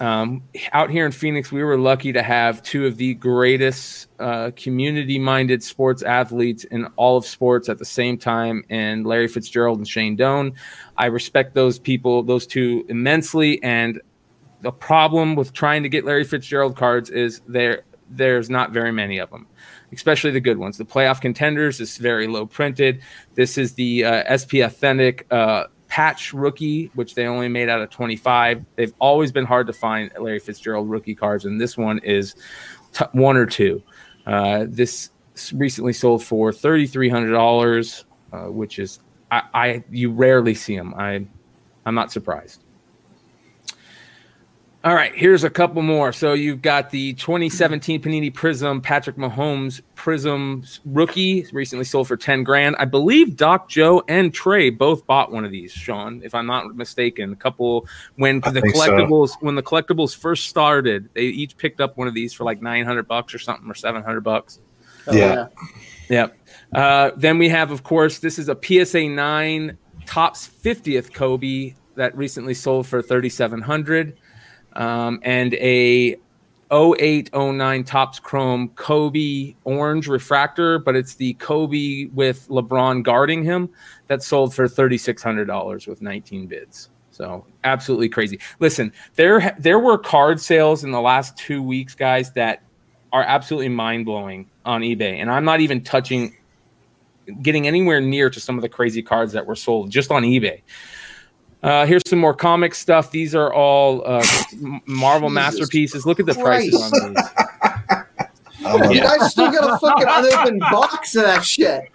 Um, out here in Phoenix, we were lucky to have two of the greatest uh, community-minded sports athletes in all of sports at the same time, and Larry Fitzgerald and Shane Doan. I respect those people, those two immensely, and the problem with trying to get Larry Fitzgerald cards is there there's not very many of them, especially the good ones. The playoff contenders is very low printed. This is the uh, SP Authentic uh, patch rookie, which they only made out of 25. They've always been hard to find Larry Fitzgerald rookie cards, and this one is t- one or two. Uh, this recently sold for thirty three hundred dollars, uh, which is I, I you rarely see them. I I'm not surprised. All right, here's a couple more. So you've got the 2017 Panini Prism Patrick Mahomes Prism rookie recently sold for 10 grand. I believe Doc Joe and Trey both bought one of these, Sean, if I'm not mistaken. A couple when I the think so. collectibles when the collectibles first started, they each picked up one of these for like 900 bucks or something or 700 bucks. Yeah. Yep. Uh, then we have, of course, this is a PSA 9 Topps 50th Kobe that recently sold for 3700 um, and a 0809 Topps Chrome Kobe orange refractor, but it's the Kobe with LeBron guarding him that sold for $3,600 with 19 bids. So absolutely crazy. Listen, there there were card sales in the last two weeks, guys, that are absolutely mind blowing on eBay, and I'm not even touching getting anywhere near to some of the crazy cards that were sold just on eBay. Uh, here's some more comic stuff. These are all uh, Marvel Jesus masterpieces. Look at the prices on these. You guys still got a fucking unopened box of that shit.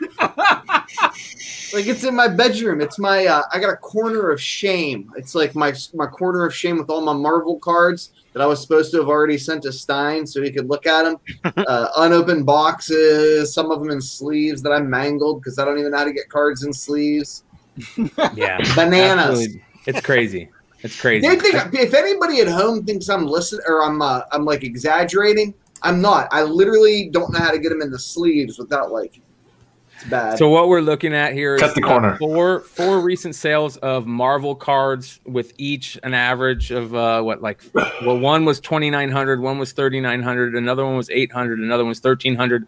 Like it's in my bedroom. It's my uh, I got a corner of shame. It's like my my corner of shame with all my Marvel cards that I was supposed to have already sent to Stein so he could look at them. uh, unopened boxes, some of them in sleeves that I mangled because I don't even know how to get cards in sleeves. Yeah, Bananas. absolutely. It's crazy. It's crazy. They think if anybody at home thinks I'm listening or I'm uh, I'm like exaggerating, I'm not. I literally don't know how to get them in the sleeves without like it's bad. So what we're looking at here is Cut the uh, corner. four four recent sales of Marvel cards with each an average of uh, what like well one was 2900, one was 3900, another one was 800, another one was 1300.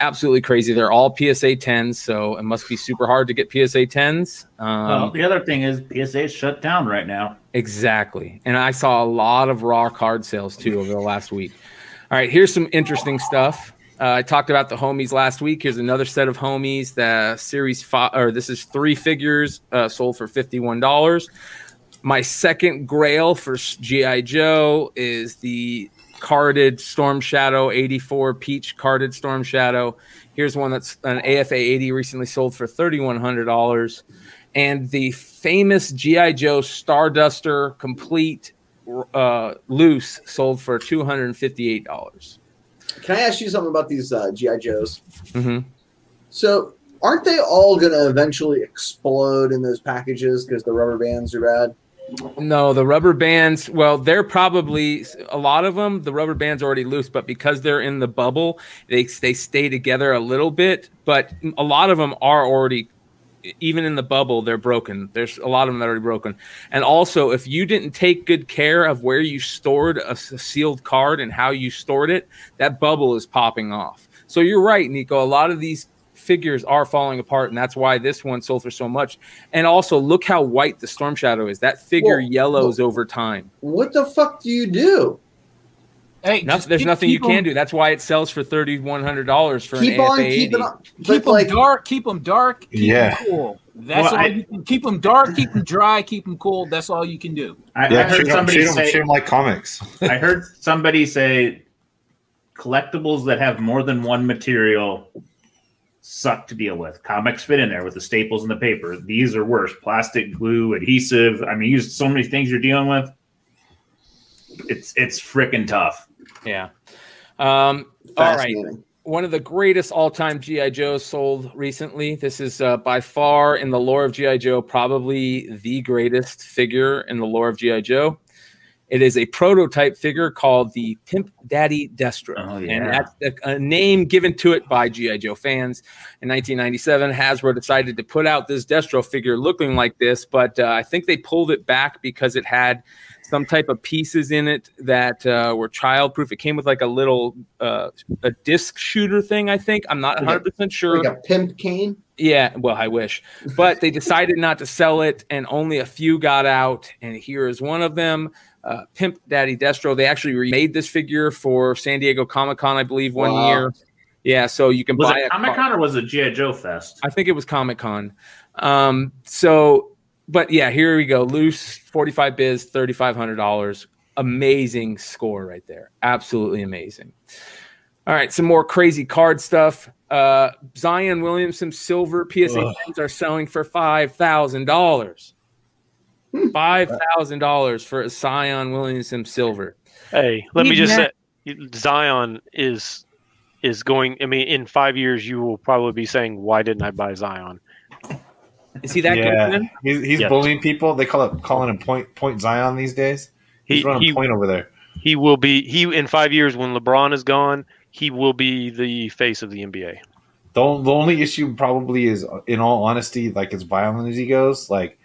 Absolutely crazy. They're all PSA 10s, so it must be super hard to get PSA 10s. Um, well, the other thing is PSA is shut down right now. Exactly. And I saw a lot of raw card sales too over the last week. All right, here's some interesting stuff. Uh, I talked about the homies last week. Here's another set of homies. The series five, or this is three figures uh, sold for fifty-one dollars. My second grail for GI Joe is the carded Storm Shadow 84 Peach carded Storm Shadow. Here's one that's an AFA 80 recently sold for $3,100. And the famous GI Joe Starduster complete uh, loose sold for $258. Can I ask you something about these uh, GI Joes? hmm So aren't they all going to eventually explode in those packages because the rubber bands are bad? No, the rubber bands, well, they're probably a lot of them, the rubber band's already loose, but because they're in the bubble, they, they stay together a little bit. But a lot of them are already, even in the bubble, they're broken. There's a lot of them that are already broken. And also, if you didn't take good care of where you stored a, sealed card and how you stored it, that bubble is popping off. So you're right, Nico. A lot of these figures are falling apart, and that's why this one sold for so much. And also, look how white the Storm Shadow is. That figure Well, yellows over time. What the fuck do you do? Hey, Noth- just there's keep- nothing you keep can 'em- do. That's why it sells for thirty one hundred dollars for Keep an on AFA 80. keeping on. Keep But them like, dark. Keep them dark. Keep 'em Yeah. cool. That's Well, all I- you can keep them dark. Keep them dry. Keep them cool. That's all you can do. I, I heard treat somebody them, say treat them like comics. I heard somebody say collectibles that have more than one material suck to deal with. Comics fit in there with the staples and the paper. These are worse. Plastic, glue, adhesive. I mean, use so many things you're dealing with. It's it's freaking tough. Yeah. Um, all right. one of the greatest all-time GI Joes sold recently. This is uh, by far in the lore of GI Joe, probably the greatest figure in the lore of GI Joe. It is a prototype figure called the Pimp Daddy Destro, Oh, and that's a, a name given to it by GI Joe fans. In 1997, Hasbro decided to put out this Destro figure looking like this, but uh, I think they pulled it back because it had some type of pieces in it that uh, were childproof. It came with like a little uh, a disc shooter thing. I think I'm not 100 percent sure. Like a pimp cane. Yeah, well, I wish, but they decided not to sell it, and only a few got out. And here is one of them, uh, Pimp Daddy Destro. They actually remade this figure for San Diego Comic Con, I believe, one Wow. year. Yeah, so you can Was buy it a Comic car- Con or was it GI Joe Fest? I think it was Comic Con. Um, so, but yeah, here we go. Loose 45 biz, $3,500. Amazing score right there. Absolutely amazing. All right, some more crazy card stuff. Uh, Zion Williamson silver PSA Ugh. 10s are selling for $5,000. $5,000 for a Zion Williamson silver. Hey, let me just that- say, Zion is is going. I mean, in five years, you will probably be saying, "Why didn't I buy Zion?" Is he that good? yeah, he's, he's Yes. bullying people. They call it calling him point point Zion these days. He's He running he, point over there. he will be he in five years when LeBron is gone. He will be the face of the NBA. The, the only issue probably is, in all honesty, like as violent as he goes, like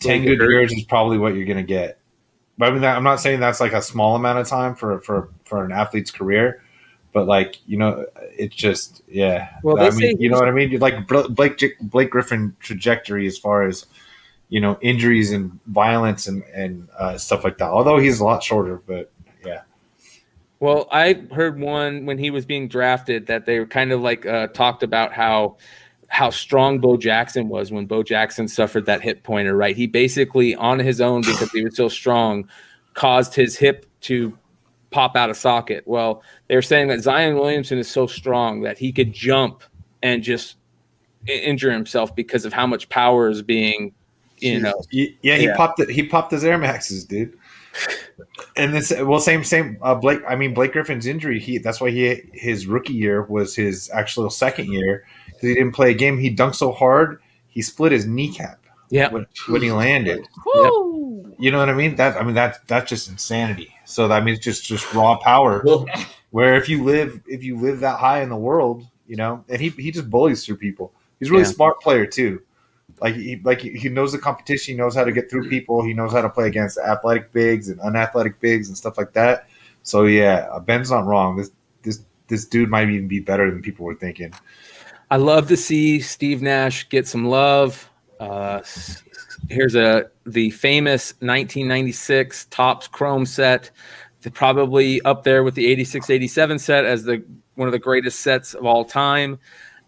ten good hurt. years is probably what you're gonna get. But I mean, that, I'm not saying that's like a small amount of time for for for an athlete's career, but like you know, it's just yeah. Well, I mean, you know what I mean. Like Blake Blake Griffin trajectory as far as you know injuries and violence and and uh, stuff like that. Although he's a lot shorter, but yeah. Well, I heard one when he was being drafted that they were kind of like uh, talked about how how strong Bo Jackson was when Bo Jackson suffered that hip pointer. Right, he basically on his own because he was so strong caused his hip to pop out of socket. Well, they're saying that Zion Williamson is so strong that he could jump and just injure himself because of how much power is being, you know. Yeah, he Yeah. popped it. He popped his Air Maxes, dude. And this, well, same, same. Uh, Blake, I mean, Blake Griffin's injury. He that's why he his rookie year was his actual second year because he didn't play a game. He dunked so hard he split his kneecap Yeah. when, when he landed. You know what I mean? That I mean that that's just insanity. So I mean, it's just just raw power. Well, Where if you live if you live that high in the world, you know, and he he just bullies through people. He's a really Yeah. smart player too. Like he like he he knows the competition. He knows how to get through people. He knows how to play against athletic bigs and unathletic bigs and stuff like that. So yeah, uh, Ben's not wrong. This this this dude might even be better than people were thinking. I love to see Steve Nash get some love. Uh, s- here's a the famous 1996 Topps Chrome set, probably up there with the 86 87 set as the one of the greatest sets of all time.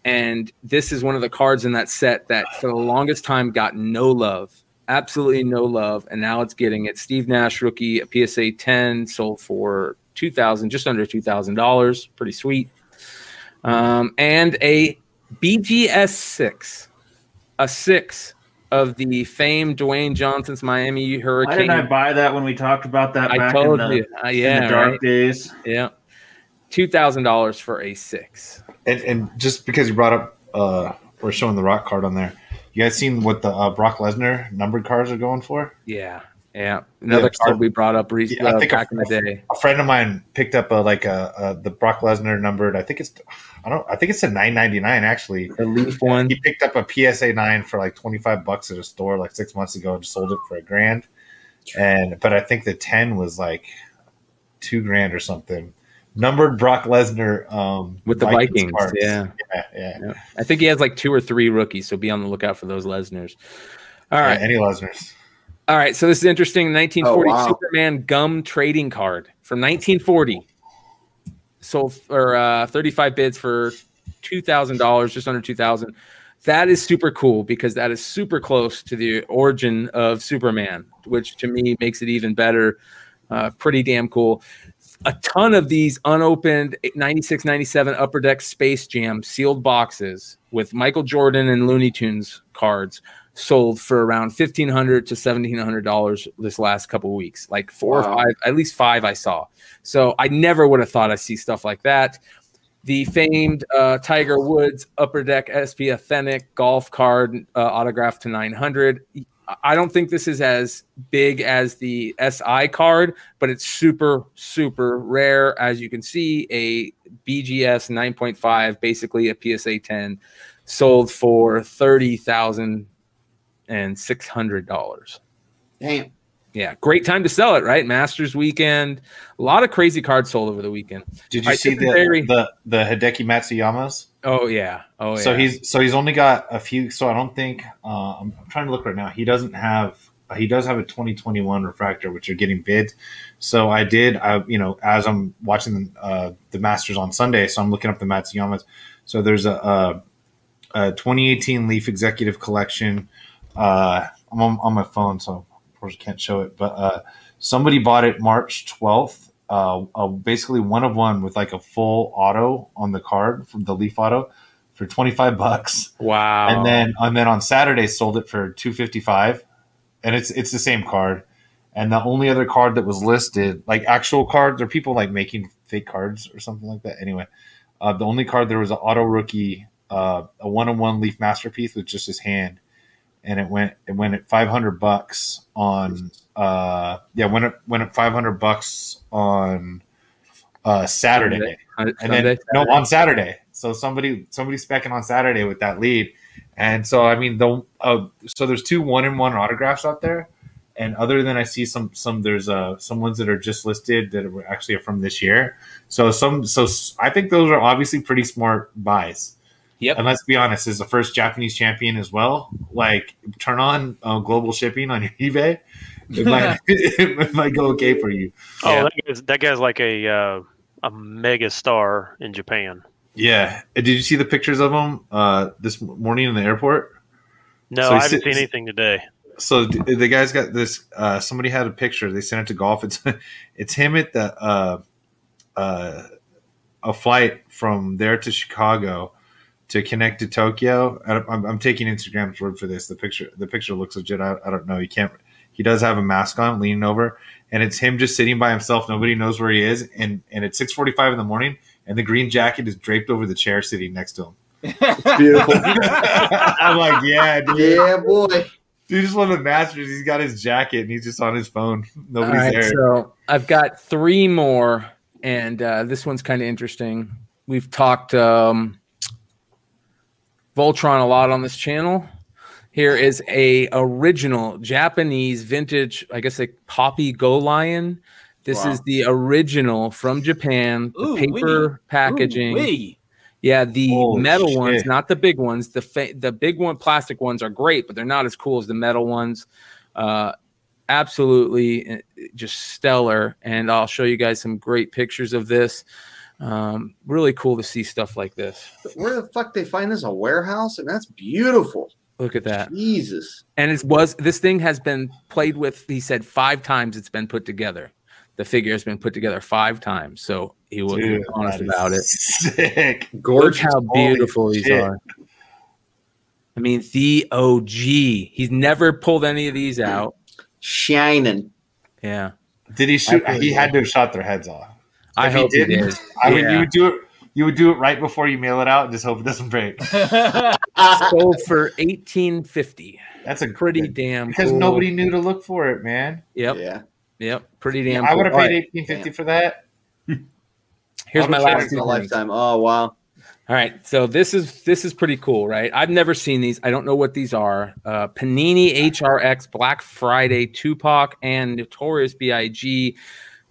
And this is one of the cards in that set that for the longest time got no love, absolutely no love, and now it's getting it. Steve Nash rookie, a PSA 10, sold for two thousand, just under two thousand dollars, pretty sweet. Um, and a BGS six, a six of the famed Dwayne Johnson's Miami Hurricane. Why Hurricane. didn't I buy that when we talked about that I back told in the, you, uh, in yeah, the dark right? days? yeah, two thousand dollars for a six. And and just because you brought up uh we're showing the rock card on there. You guys seen what the uh, Brock Lesnar numbered cards are going for? Yeah, yeah, another Yeah, so- card we brought up recently Yeah, uh, back a- in the day. a friend of mine picked up a like a, a the Brock Lesnar numbered. I think it's I don't I think it's a nine ninety nine actually. The Leaf one. He picked up a PSA nine for like twenty five bucks at a store like six months ago and sold it for a grand. And but I think the ten was like two grand or something. Numbered Brock Lesnar um, With the Vikings, cards. yeah. yeah, yeah. I think he has like two or three rookies, so be on the lookout for those Lesnars. All right, any Lesnar's. All right. So this is interesting. 1940 Oh, wow. Superman gum trading card from 1940. Sold for uh, 35 bids for two thousand dollars, just under two thousand. That is super cool because that is super close to the origin of Superman, which to me makes it even better. Uh, pretty damn cool. A ton of these unopened 96 97 Upper Deck Space Jam sealed boxes with Michael Jordan and Looney Tunes cards sold for around 1,500 to $1,700 this last couple weeks. Like four or five, at least five I saw. So I never would have thought I'd see stuff like that. The famed uh, Tiger Woods Upper Deck SP Authentic golf card uh, autographed to 900. I don't think this is as big as the SI card, but it's super, super rare. As you can see, a BGS 9.5, basically a PSA 10, sold for thirty thousand and six hundred dollars. Damn. Yeah, great time to sell it, right? Masters weekend, a lot of crazy cards sold over the weekend. Did you I see the, very- the the Hideki Matsuyamas? Oh yeah, oh yeah. So he's so he's only got a few. So I don't think uh, I'm, I'm trying to look right now. He doesn't have. He does have a 2021 refractor, which are getting bid. So I did. I you know as I'm watching uh, the Masters on Sunday, so I'm looking up the Matsuyamas. So there's a, a, a 2018 Leaf Executive Collection. Uh, I'm on, on my phone, so of course I can't show it. But uh, somebody bought it March 12th. Uh, uh, basically one of one with like a full auto on the card from the Leaf Auto for 25 bucks. wow. And then and then on Saturday sold it for 255 and it's it's the same card. And the only other card that was listed, like actual cards, or people like making fake cards or something like that. Anyway, uh, the only card there was an auto rookie, uh, a one-on-one leaf masterpiece with just his hand, and it went it went at 500 bucks on uh yeah went at went at 500 bucks on uh Saturday Sunday, and then no on Saturday. So somebody somebody specking on Saturday with that lead, and so I mean the uh, so there's two one in one autographs out there, and other than I see some some there's uh some ones that are just listed that are actually from this year. So some so I think those are obviously pretty smart buys. Yep. And let's be honest, as the first Japanese champion as well, like turn on uh, global shipping on your eBay. It might, it might go okay for you. Oh, Yeah. that, guy's, that guy's like a uh, a mega star in Japan. Yeah. Did you see the pictures of him uh, this morning in the airport? No, So I he's haven't sit- seen anything today. So the guy's got this. Uh, somebody had a picture. They sent it to golf. It's it's him at the uh, uh, a flight from there to Chicago to connect to Tokyo. I, I'm, I'm taking Instagram's word for this. The picture the picture looks legit. I, I don't know. He can't. He does have a mask on, leaning over, and it's him just sitting by himself. Nobody knows where he is, and and it's 6:45 in the morning, and the green jacket is draped over the chair sitting next to him. Beautiful. I'm like, yeah, dude. yeah, boy. Dude just one of the masters. He's got his jacket and he's just on his phone. Nobody's right, there. so I've got three more, and uh, this one's kind of interesting. We've talked um, Voltron a lot on this channel. Here is a original Japanese vintage, I guess, like Popy GoLion. This Wow. is the original from Japan, the Ooh, paper wee. packaging. Ooh-wee. Yeah, the metal ones, not the big ones. The fa- the big one, plastic ones are great, but they're not as cool as the metal ones. Uh, absolutely, uh, just stellar. And I'll show you guys some great pictures of this. Um, really cool to see stuff like this. Where the fuck they find this? A warehouse? And that's beautiful. Look at that. Jesus. And it was this thing has been played with. He said five times it's been put together. The figure has been put together five times. So he was Dude, honest about it. Sick. Look Gorgeous. how Holy beautiful these shit. are. I mean, the OG. He's never pulled any of these out. Shining. Yeah. Did he shoot? I He had to have shot their heads off. I If hope he didn't, did. I would. Yeah. You would do it. You would do it right before you mail it out, and just hope it doesn't break. Sold for eighteen fifty. That's a Pretty good- damn because cool. nobody knew to look for it, man. Yep. Yeah. Yep. Pretty damn. I cool. would have All paid right, eighteen fifty for that. Here's my last two in a lifetime. Oh wow. All right, so this is this is pretty cool, right? I've never seen these. I don't know what these are. Uh, Panini HRX Black Friday Tupac and Notorious B.I.G.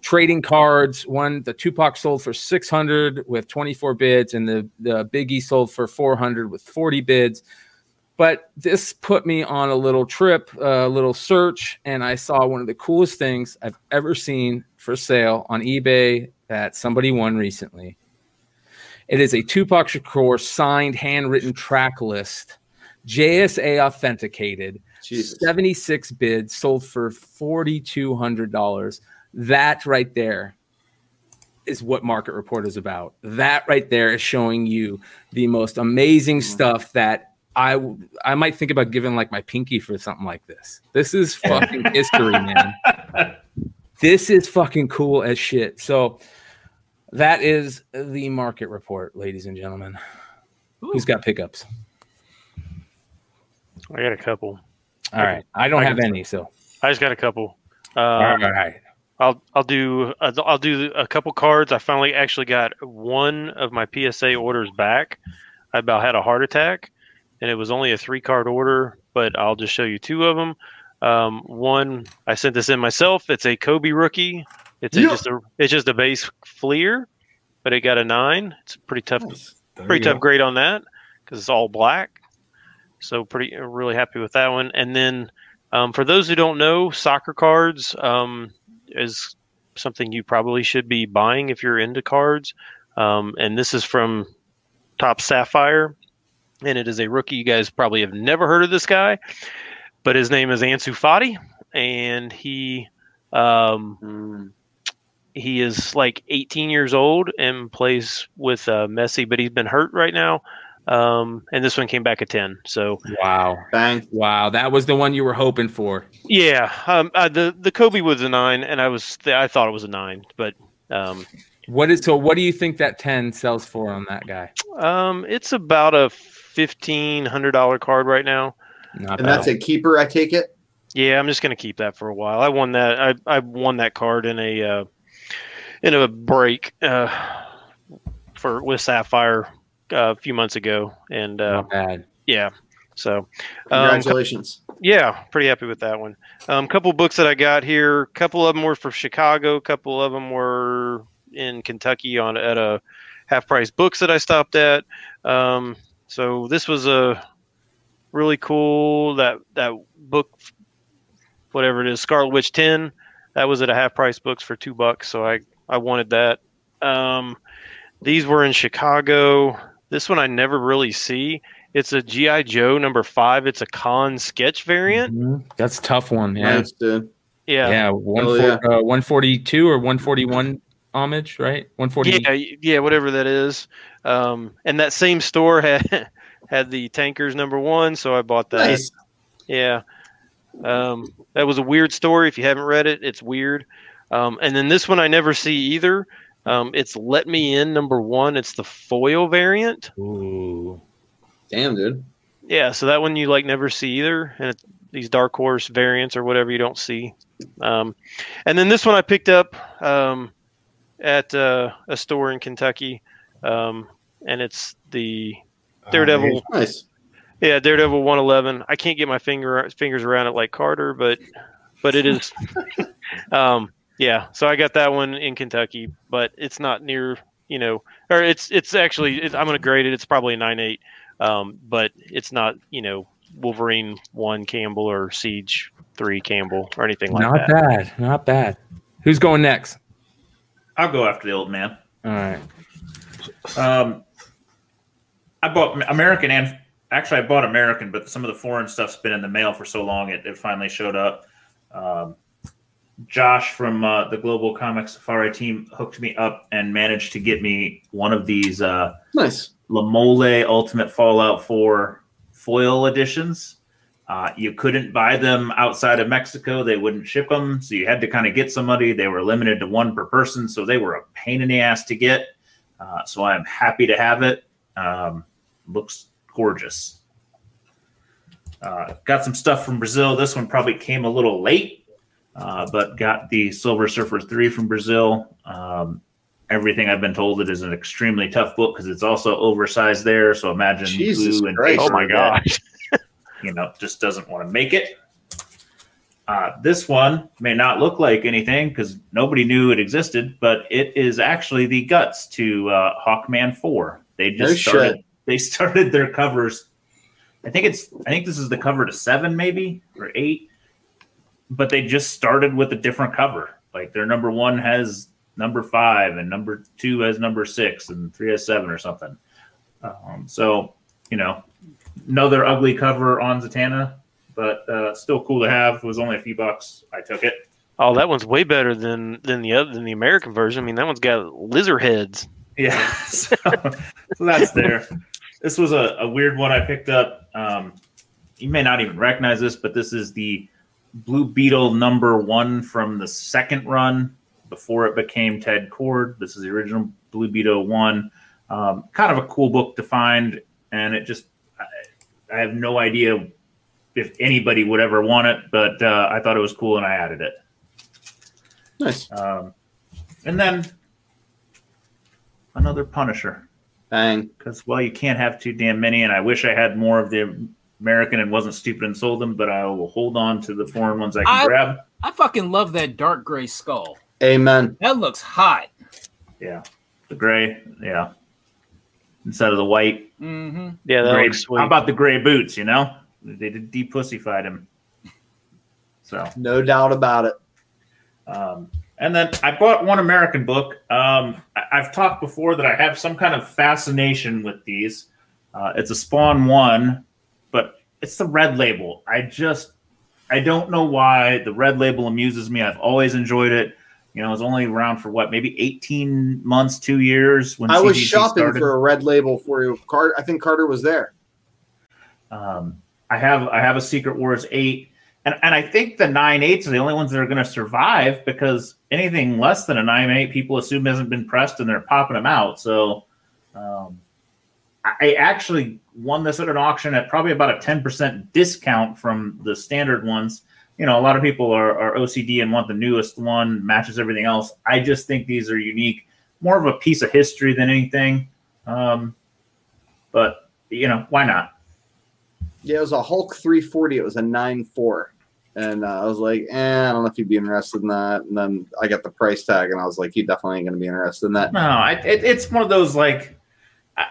trading cards. One the Tupac sold for six hundred with twenty four bids, and the the Biggie sold for four hundred with forty bids. But this put me on a little trip, a little search, and I saw one of the coolest things I've ever seen for sale on eBay that somebody won recently. It is a Tupac Shakur signed handwritten track list, JSA authenticated, Jesus. 76 bids, sold for $4,200. That right there is what Market Report is about. That right there is showing you the most amazing stuff that I I might think about giving like my pinky for something like this. This is fucking history, man. This is fucking cool as shit. So that is the market report, ladies and gentlemen. Who's got pickups? I got a couple. All right, I don't I have any, so I just got a couple. all Um, right. I'll I'll do uh, I'll do a couple cards. I finally actually got one of my PSA orders back. I about had a heart attack, and it was only a three card order, but I'll just show you two of them. Um, one I sent this in myself. It's a Kobe rookie. It's a, just a it's just a base Fleer, but it got a nine. It's a pretty tough Nice. Pretty tough go. grade on that because it's all black. So pretty really happy with that one. And then um, for those who don't know, soccer cards um, is something you probably should be buying if you're into cards. Um, and this is from Topps Sapphire, and it is a rookie. You guys probably have never heard of this guy, but his name is Ansu Fati, and he um, Mm. he is like 18 years old and plays with uh, Messi, but he's been hurt right now. Um, and this one came back at 10. So Wow, Bang. wow, that was the one you were hoping for. yeah, um, uh, the the Kobe was a nine, and I was I thought it was a nine, but um, What is so? What do you think that ten sells for on that guy? um, it's about a fifteen hundred dollar card right now. Not And bad. that's a keeper, I take it. Yeah, I'm just gonna keep that for a while. I won that. I I won that card in a uh, in a break uh, for with Sapphire a few months ago, and uh, Not bad. yeah. So um, Congratulations. Yeah, pretty happy with that one. A um, couple books that I got here. A couple of them were from Chicago. A couple of them were in Kentucky on at a half price books that I stopped at. Um, so this was a really cool that that book, whatever it is, Scarlet Witch Ten. That was at a half price books for two bucks. So I I wanted that. Um, these were in Chicago. This one I never really see. It's a GI Joe number five. It's a con sketch variant. Mhm. That's a tough one. Yeah, Nice, dude. Yeah, yeah. One Hell yeah. uh, one forty two or one forty one. homage, right? 140. Yeah, yeah, whatever that is. Um, and that same store had had the tankers number one, so I bought that. Nice. Yeah. Um, that was a weird story. If you haven't read it, it's weird. Um, and then this one I never see either. Um, it's Let Me In number one. It's the foil variant. Ooh. Damn, dude. Yeah, so that one you like never see either, and it's these dark horse variants or whatever you don't see. Um, and then this one I picked up um, at uh, a store in Kentucky, um, and it's the Daredevil. Nice. Yeah, Daredevil 111. I can't get my finger fingers around it like Carter, but but it is. um, yeah, so I got that one in Kentucky, but it's not near. You know, or it's it's actually it, I'm gonna grade it. It's probably a nine eight, um, but it's not. You know, Wolverine one Campbell or Siege three Campbell or anything like not that. Not bad. Not bad. Who's going next? I'll go after the old man. All right. Um, I bought American and actually I bought American, but some of the foreign stuff's been in the mail for so long it, it finally showed up. Um, Josh from uh, the Global Comic Safari team hooked me up and managed to get me one of these uh, Nice. La Mole Ultimate Fallout 4 foil editions. Uh, you couldn't buy them outside of Mexico. They wouldn't ship them. So you had to kind of get somebody. They were limited to one per person. So they were a pain in the ass to get. Uh, so I'm happy to have it. Um, looks gorgeous. Uh, got some stuff from Brazil. This one probably came a little late, uh, but got the Silver Surfer 3 from Brazil. Um, everything I've been told it is an extremely tough book because it's also oversized there. So imagine Jesus glue and Christ. paper Oh my gosh. you know, just doesn't want to make it. Uh, this one may not look like anything because nobody knew it existed, but it is actually the guts to uh, Hawkman Four. They just No started. shit. They started their covers. I think it's. I think this is the cover to seven, maybe or eight. But they just started with a different cover. Like their number one has number five, and number two has number six, and three has seven or something. Um, so you know, another ugly cover on Zatanna, but uh, still cool to have. It was only a few bucks. I took it. Oh, that one's way better than than the other than the American version. I mean, that one's got lizard heads. Yeah, so, so that's there. This was a, a weird one I picked up. Um, you may not even recognize this, but this is the Blue Beetle number one from the second run before it became Ted Kord. This is the original Blue Beetle one. Um, kind of a cool book to find, and it just I, I have no idea if anybody would ever want it, but uh, I thought it was cool and I added it. Nice. Um, and then another Punisher Bang. because well, you can't have too damn many, and I wish I had more of the American and wasn't stupid and sold them, but I will hold on to the foreign ones I can I- grab. I fucking love that dark gray skull. Amen. That looks hot. Yeah, the gray, yeah, instead of the white. Mm-hmm. Yeah, that gray, looks sweet. how about the gray boots? You know, they did depussified him. So No doubt about it. Um, and then I bought one American book. Um, I- I've talked before that I have some kind of fascination with these. Uh, it's a Spawn one, but it's the red label. I just, I don't know why the red label amuses me. I've always enjoyed it. You know, it was only around for what, maybe 18 months, two years when I was CGC shopping started. for a red label for you. Carter, I think Carter was there. Um, I have I have a Secret Wars eight, and and I think the nine eights are the only ones that are going to survive because anything less than a nine eight, people assume hasn't been pressed, and they're popping them out. So, um, I actually won this at an auction at probably about a ten percent discount from the standard ones. You know, a lot of people are, are OCD and want the newest one, matches everything else. I just think these are unique, more of a piece of history than anything. Um, but you know, why not? Yeah, it was a Hulk 340. It was a 9 4. And uh, I was like, eh, I don't know if you'd be interested in that. And then I got the price tag, and I was like, you definitely ain't going to be interested in that. No, I, it, it's one of those like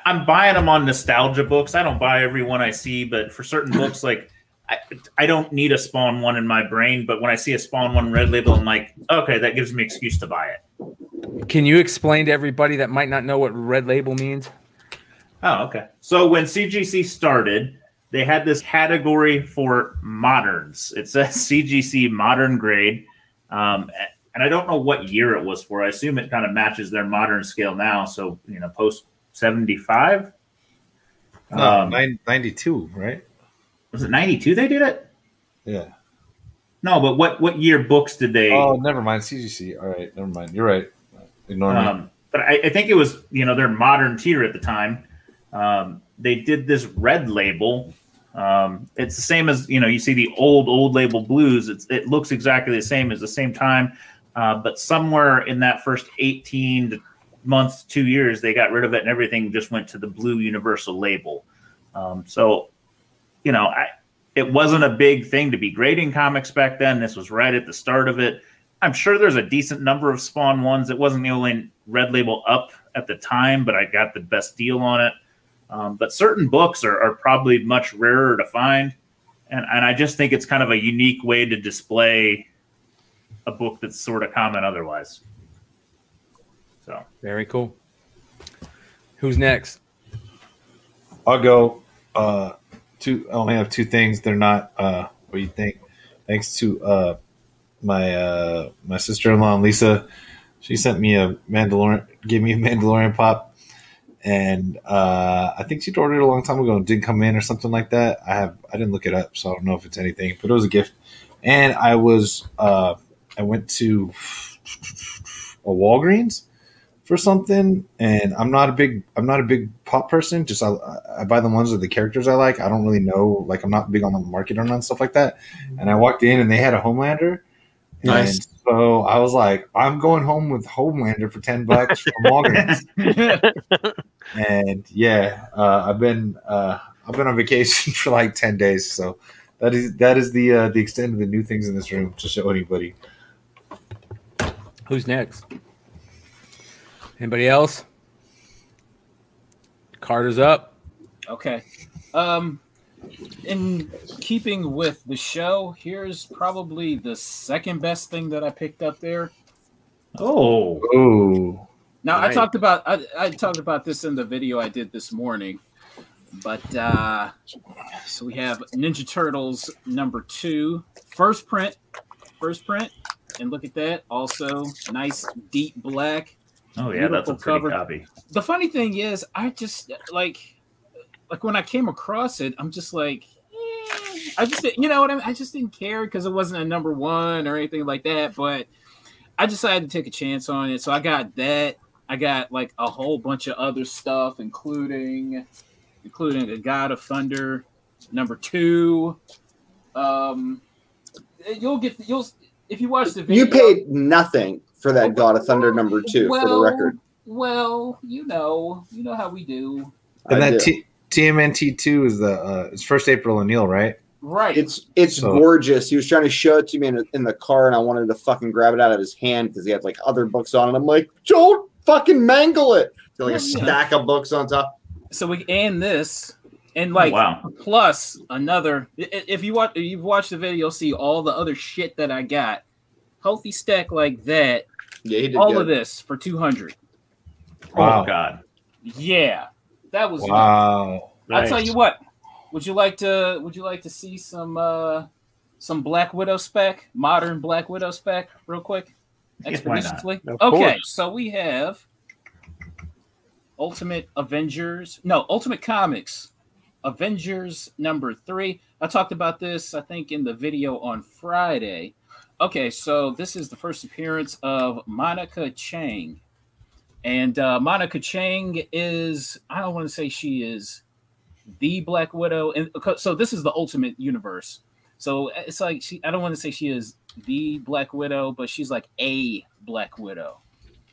I'm buying them on nostalgia books. I don't buy every one I see, but for certain books, like I, I don't need a Spawn one in my brain. But when I see a Spawn one red label, I'm like, okay, that gives me excuse to buy it. Can you explain to everybody that might not know what red label means? Oh, okay. So when CGC started, they had this category for moderns. It says CGC modern grade. Um, and I don't know what year it was for. I assume it kind of matches their modern scale now. So you know, post seventy five. No, Um, nine- 92, right? Was it ninety two? They did it. Yeah. No, but what what year books did they? Oh, never mind. CGC. All right, never mind. You're right. Ignore me. Um, but I, I think it was you know their modern tier at the time. Um, they did this red label. Um, it's the same as you know you see the old old label blues. It's, it looks exactly the same as the same time, uh, but somewhere in that first eighteen to months, two years, they got rid of it and everything just went to the blue universal label. Um, so, you know, I, it wasn't a big thing to be grading comics back then. This was right at the start of it. I'm sure there's a decent number of Spawn ones. It wasn't the only red label up at the time, but I got the best deal on it. Um, but certain books are, are probably much rarer to find. And, and I just think it's kind of a unique way to display a book that's sort of common otherwise. So Very cool. Who's next? I'll go. Uh, two. I only have two things. They're not. Uh, what do you think? Thanks to uh, my uh, my sister in law Lisa. She sent me a Mandalorian. Gave me a Mandalorian pop, and uh, I think she'd ordered it a long time ago and didn't come in or something like that. I have. I didn't look it up, so I don't know if it's anything. But it was a gift, and I was. Uh, I went to a Walgreens for something and i'm not a big i'm not a big pop person just i, I buy the ones of the characters i like. I don't really know like i'm not big on the market or none stuff like that. And i walked in and they had a homelander. Nice. and so i was like i'm going home with homelander for 10 bucks from walgreens. And yeah uh, i've been uh, i've been on vacation for like 10 days. So that is that is the uh, the extent of the new things in this room to show anybody. Who's next? Anybody else? Carter's up. Okay. Um, in keeping with the show, here's probably the second best thing that I picked up there. Oh, oh Now Right. I talked about I, I talked about this in the video I did this morning, but uh, so we have Ninja Turtles number two, first print, first print, and look at that. Also, nice deep black. Oh yeah, that's a pretty cover. copy. The funny thing is, I just like like when I came across it, I'm just like. eh, I just, didn't- you know what I mean? I just didn't care because it wasn't a number one or anything like that. But I decided to take a chance on it, so I got that. I got like a whole bunch of other stuff, including including the God of Thunder number two. Um, you'll get you'll if you watch the video. You paid nothing for that God of Thunder number two, for the record. Well, you know, you know how we do. and I that do. T- TMNT two is the uh, it's first April O'Neil, right? Right. It's it's So- gorgeous. He was trying to show it to me in, in the car, and I wanted to fucking grab it out of his hand because he had like other books on it. I'm like, don't fucking mangle it. So, like a Well, yeah. stack of books on top. so we and this and like wow. plus another i- i- if you watch if you've watched the video you'll see all the other shit that i got healthy stack like that Yeah, he did all good. of this for 200 Wow. Oh god. yeah that was Wow. i'll tell you what would you like to would you like to see some uh some black widow spec modern black widow spec real quick Yeah, why not? expeditiously Of okay course. so we have ultimate avengers no ultimate comics avengers number three i talked about this i think in the video on friday okay so this is the first appearance of monica chang. And uh, monica chang is i don't want to say she is the black widow and so this is the ultimate universe. So it's like she i don't want to say she is the black widow but she's like a black widow.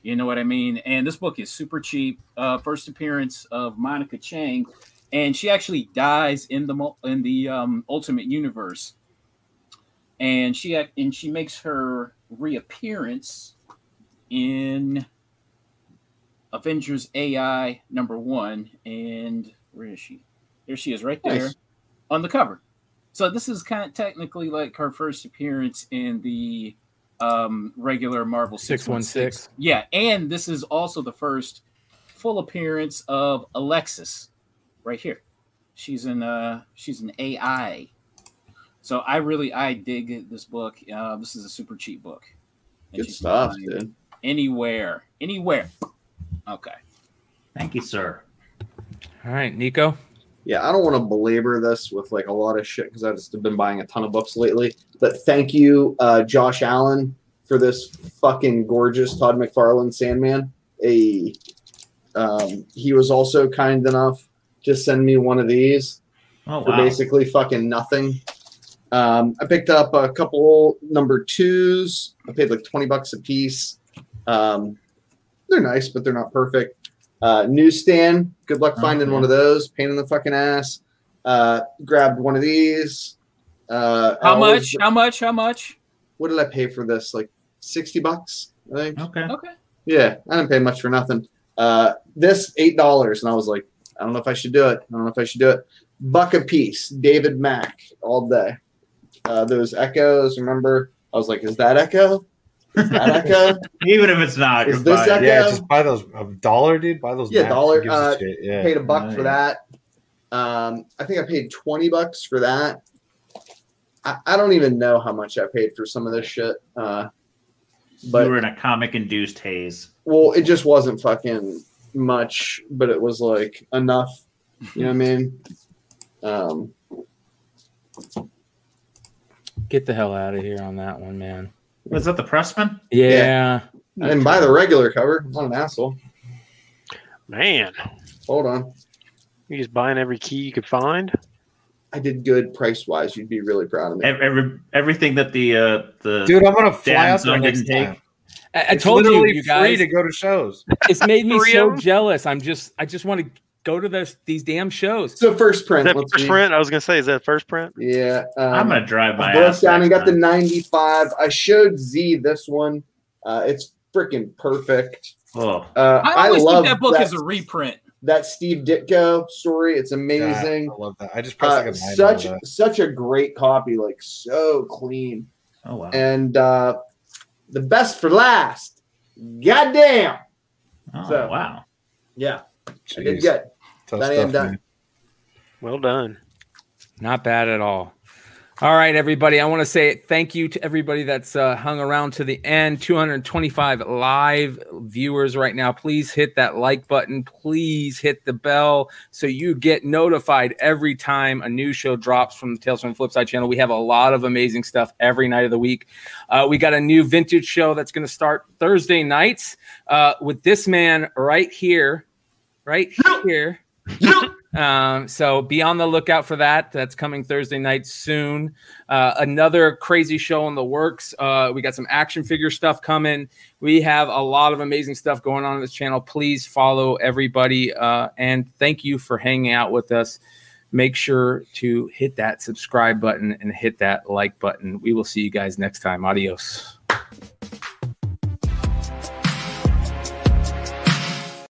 You know what i mean? And this book is super cheap uh first appearance of monica chang. And she actually dies in the in the um ultimate universe and she ac- and she makes her reappearance in avengers ai number one and where is she there she is right there Nice. on the cover so this is kind of technically like her first appearance in the um, regular Marvel 616. Yeah, and this is also the first full appearance of Alexis right here. She's in uh she's an AI. So I really I dig this book. Uh, this is a super cheap book. And Good stuff, dude. Anywhere, anywhere. Okay. Thank you, sir. All right, Nico. Yeah, I don't want to belabor this with like a lot of shit because I've just been buying a ton of books lately. But thank you, uh, Josh Allen, for this fucking gorgeous Todd McFarlane Sandman. A um, he was also kind enough to send me one of these Oh for wow. basically fucking nothing. Um, I picked up a couple number twos. I paid like twenty bucks a piece. Um, they're nice, but they're not perfect. Uh, newsstand. Good luck Oh, finding yeah. one of those. Pain in the fucking ass. Uh, grabbed one of these. Uh, How always- much? How much? How much? What did I pay for this? Like sixty bucks, I think. Okay. Okay. Yeah, I didn't pay much for nothing. Uh, this eight dollars, and I was like, I don't know if I should do it. I don't know if I should do it. Buck a piece, David Mack, all day. Uh, those echoes, remember? I was like, is that echo? Is that echo? Even if it's not, Is this buying that- it. Yeah, Yeah. just buy those a dollar, dude. Buy those. Yeah, dollar, Who a uh. Yeah. Paid a buck for that. Um, I think I paid twenty bucks for that. I, I don't even know how much I paid for some of this shit. Uh, but you were in a comic-induced haze. Well, it just wasn't fucking much, but it was like enough. You know what I mean? Um, Get the hell out of here on that one, man. Was that the Pressman? Yeah. I didn't buy the regular cover. I'm not an asshole. Man, Hold on. you just buying every key you could find. I did good price wise. You'd be really proud of me. Ev- Every, everything that the uh, the Dude, I'm gonna fly out there next take- time. I, I It's told you, literally you free guys. to go to shows. It's made me so jealous. I'm just, I just want to go to this, these damn shows. So first Is print. that let's first see. print? I was gonna say, is that first print? Yeah. Um, I'm gonna drive my I broke ass down and next got the 95. I showed Z this one. Uh, it's freaking perfect. Oh, Uh, I I, always love think that book that, is a reprint. that Steve Ditko story. It's God, amazing. I love that. I just pressed Uh, like a nine such such a great copy, like so clean. oh wow. And uh, the best for last. Goddamn. Oh, so- wow. Yeah, I did good. Tough That ain't stuff, done. man. Well done. Not bad at all. All right, everybody. I want to say thank you to everybody that's uh, hung around to the end. 225 live viewers right now. Please hit that like button. Please hit the bell so you get notified every time a new show drops from the Tales from the Flipside channel. We have a lot of amazing stuff every night of the week. Uh, we got a new vintage show that's going to start Thursday nights uh, with this man right here, right here. Um, so be on the lookout for that. That's coming Thursday night soon. Uh, another crazy show in the works. Uh, we got some action figure stuff coming. We have a lot of amazing stuff going on in this channel. Please follow everybody. Uh, and thank you for hanging out with us. Make sure to hit that subscribe button and hit that like button. We will see you guys next time. Adios.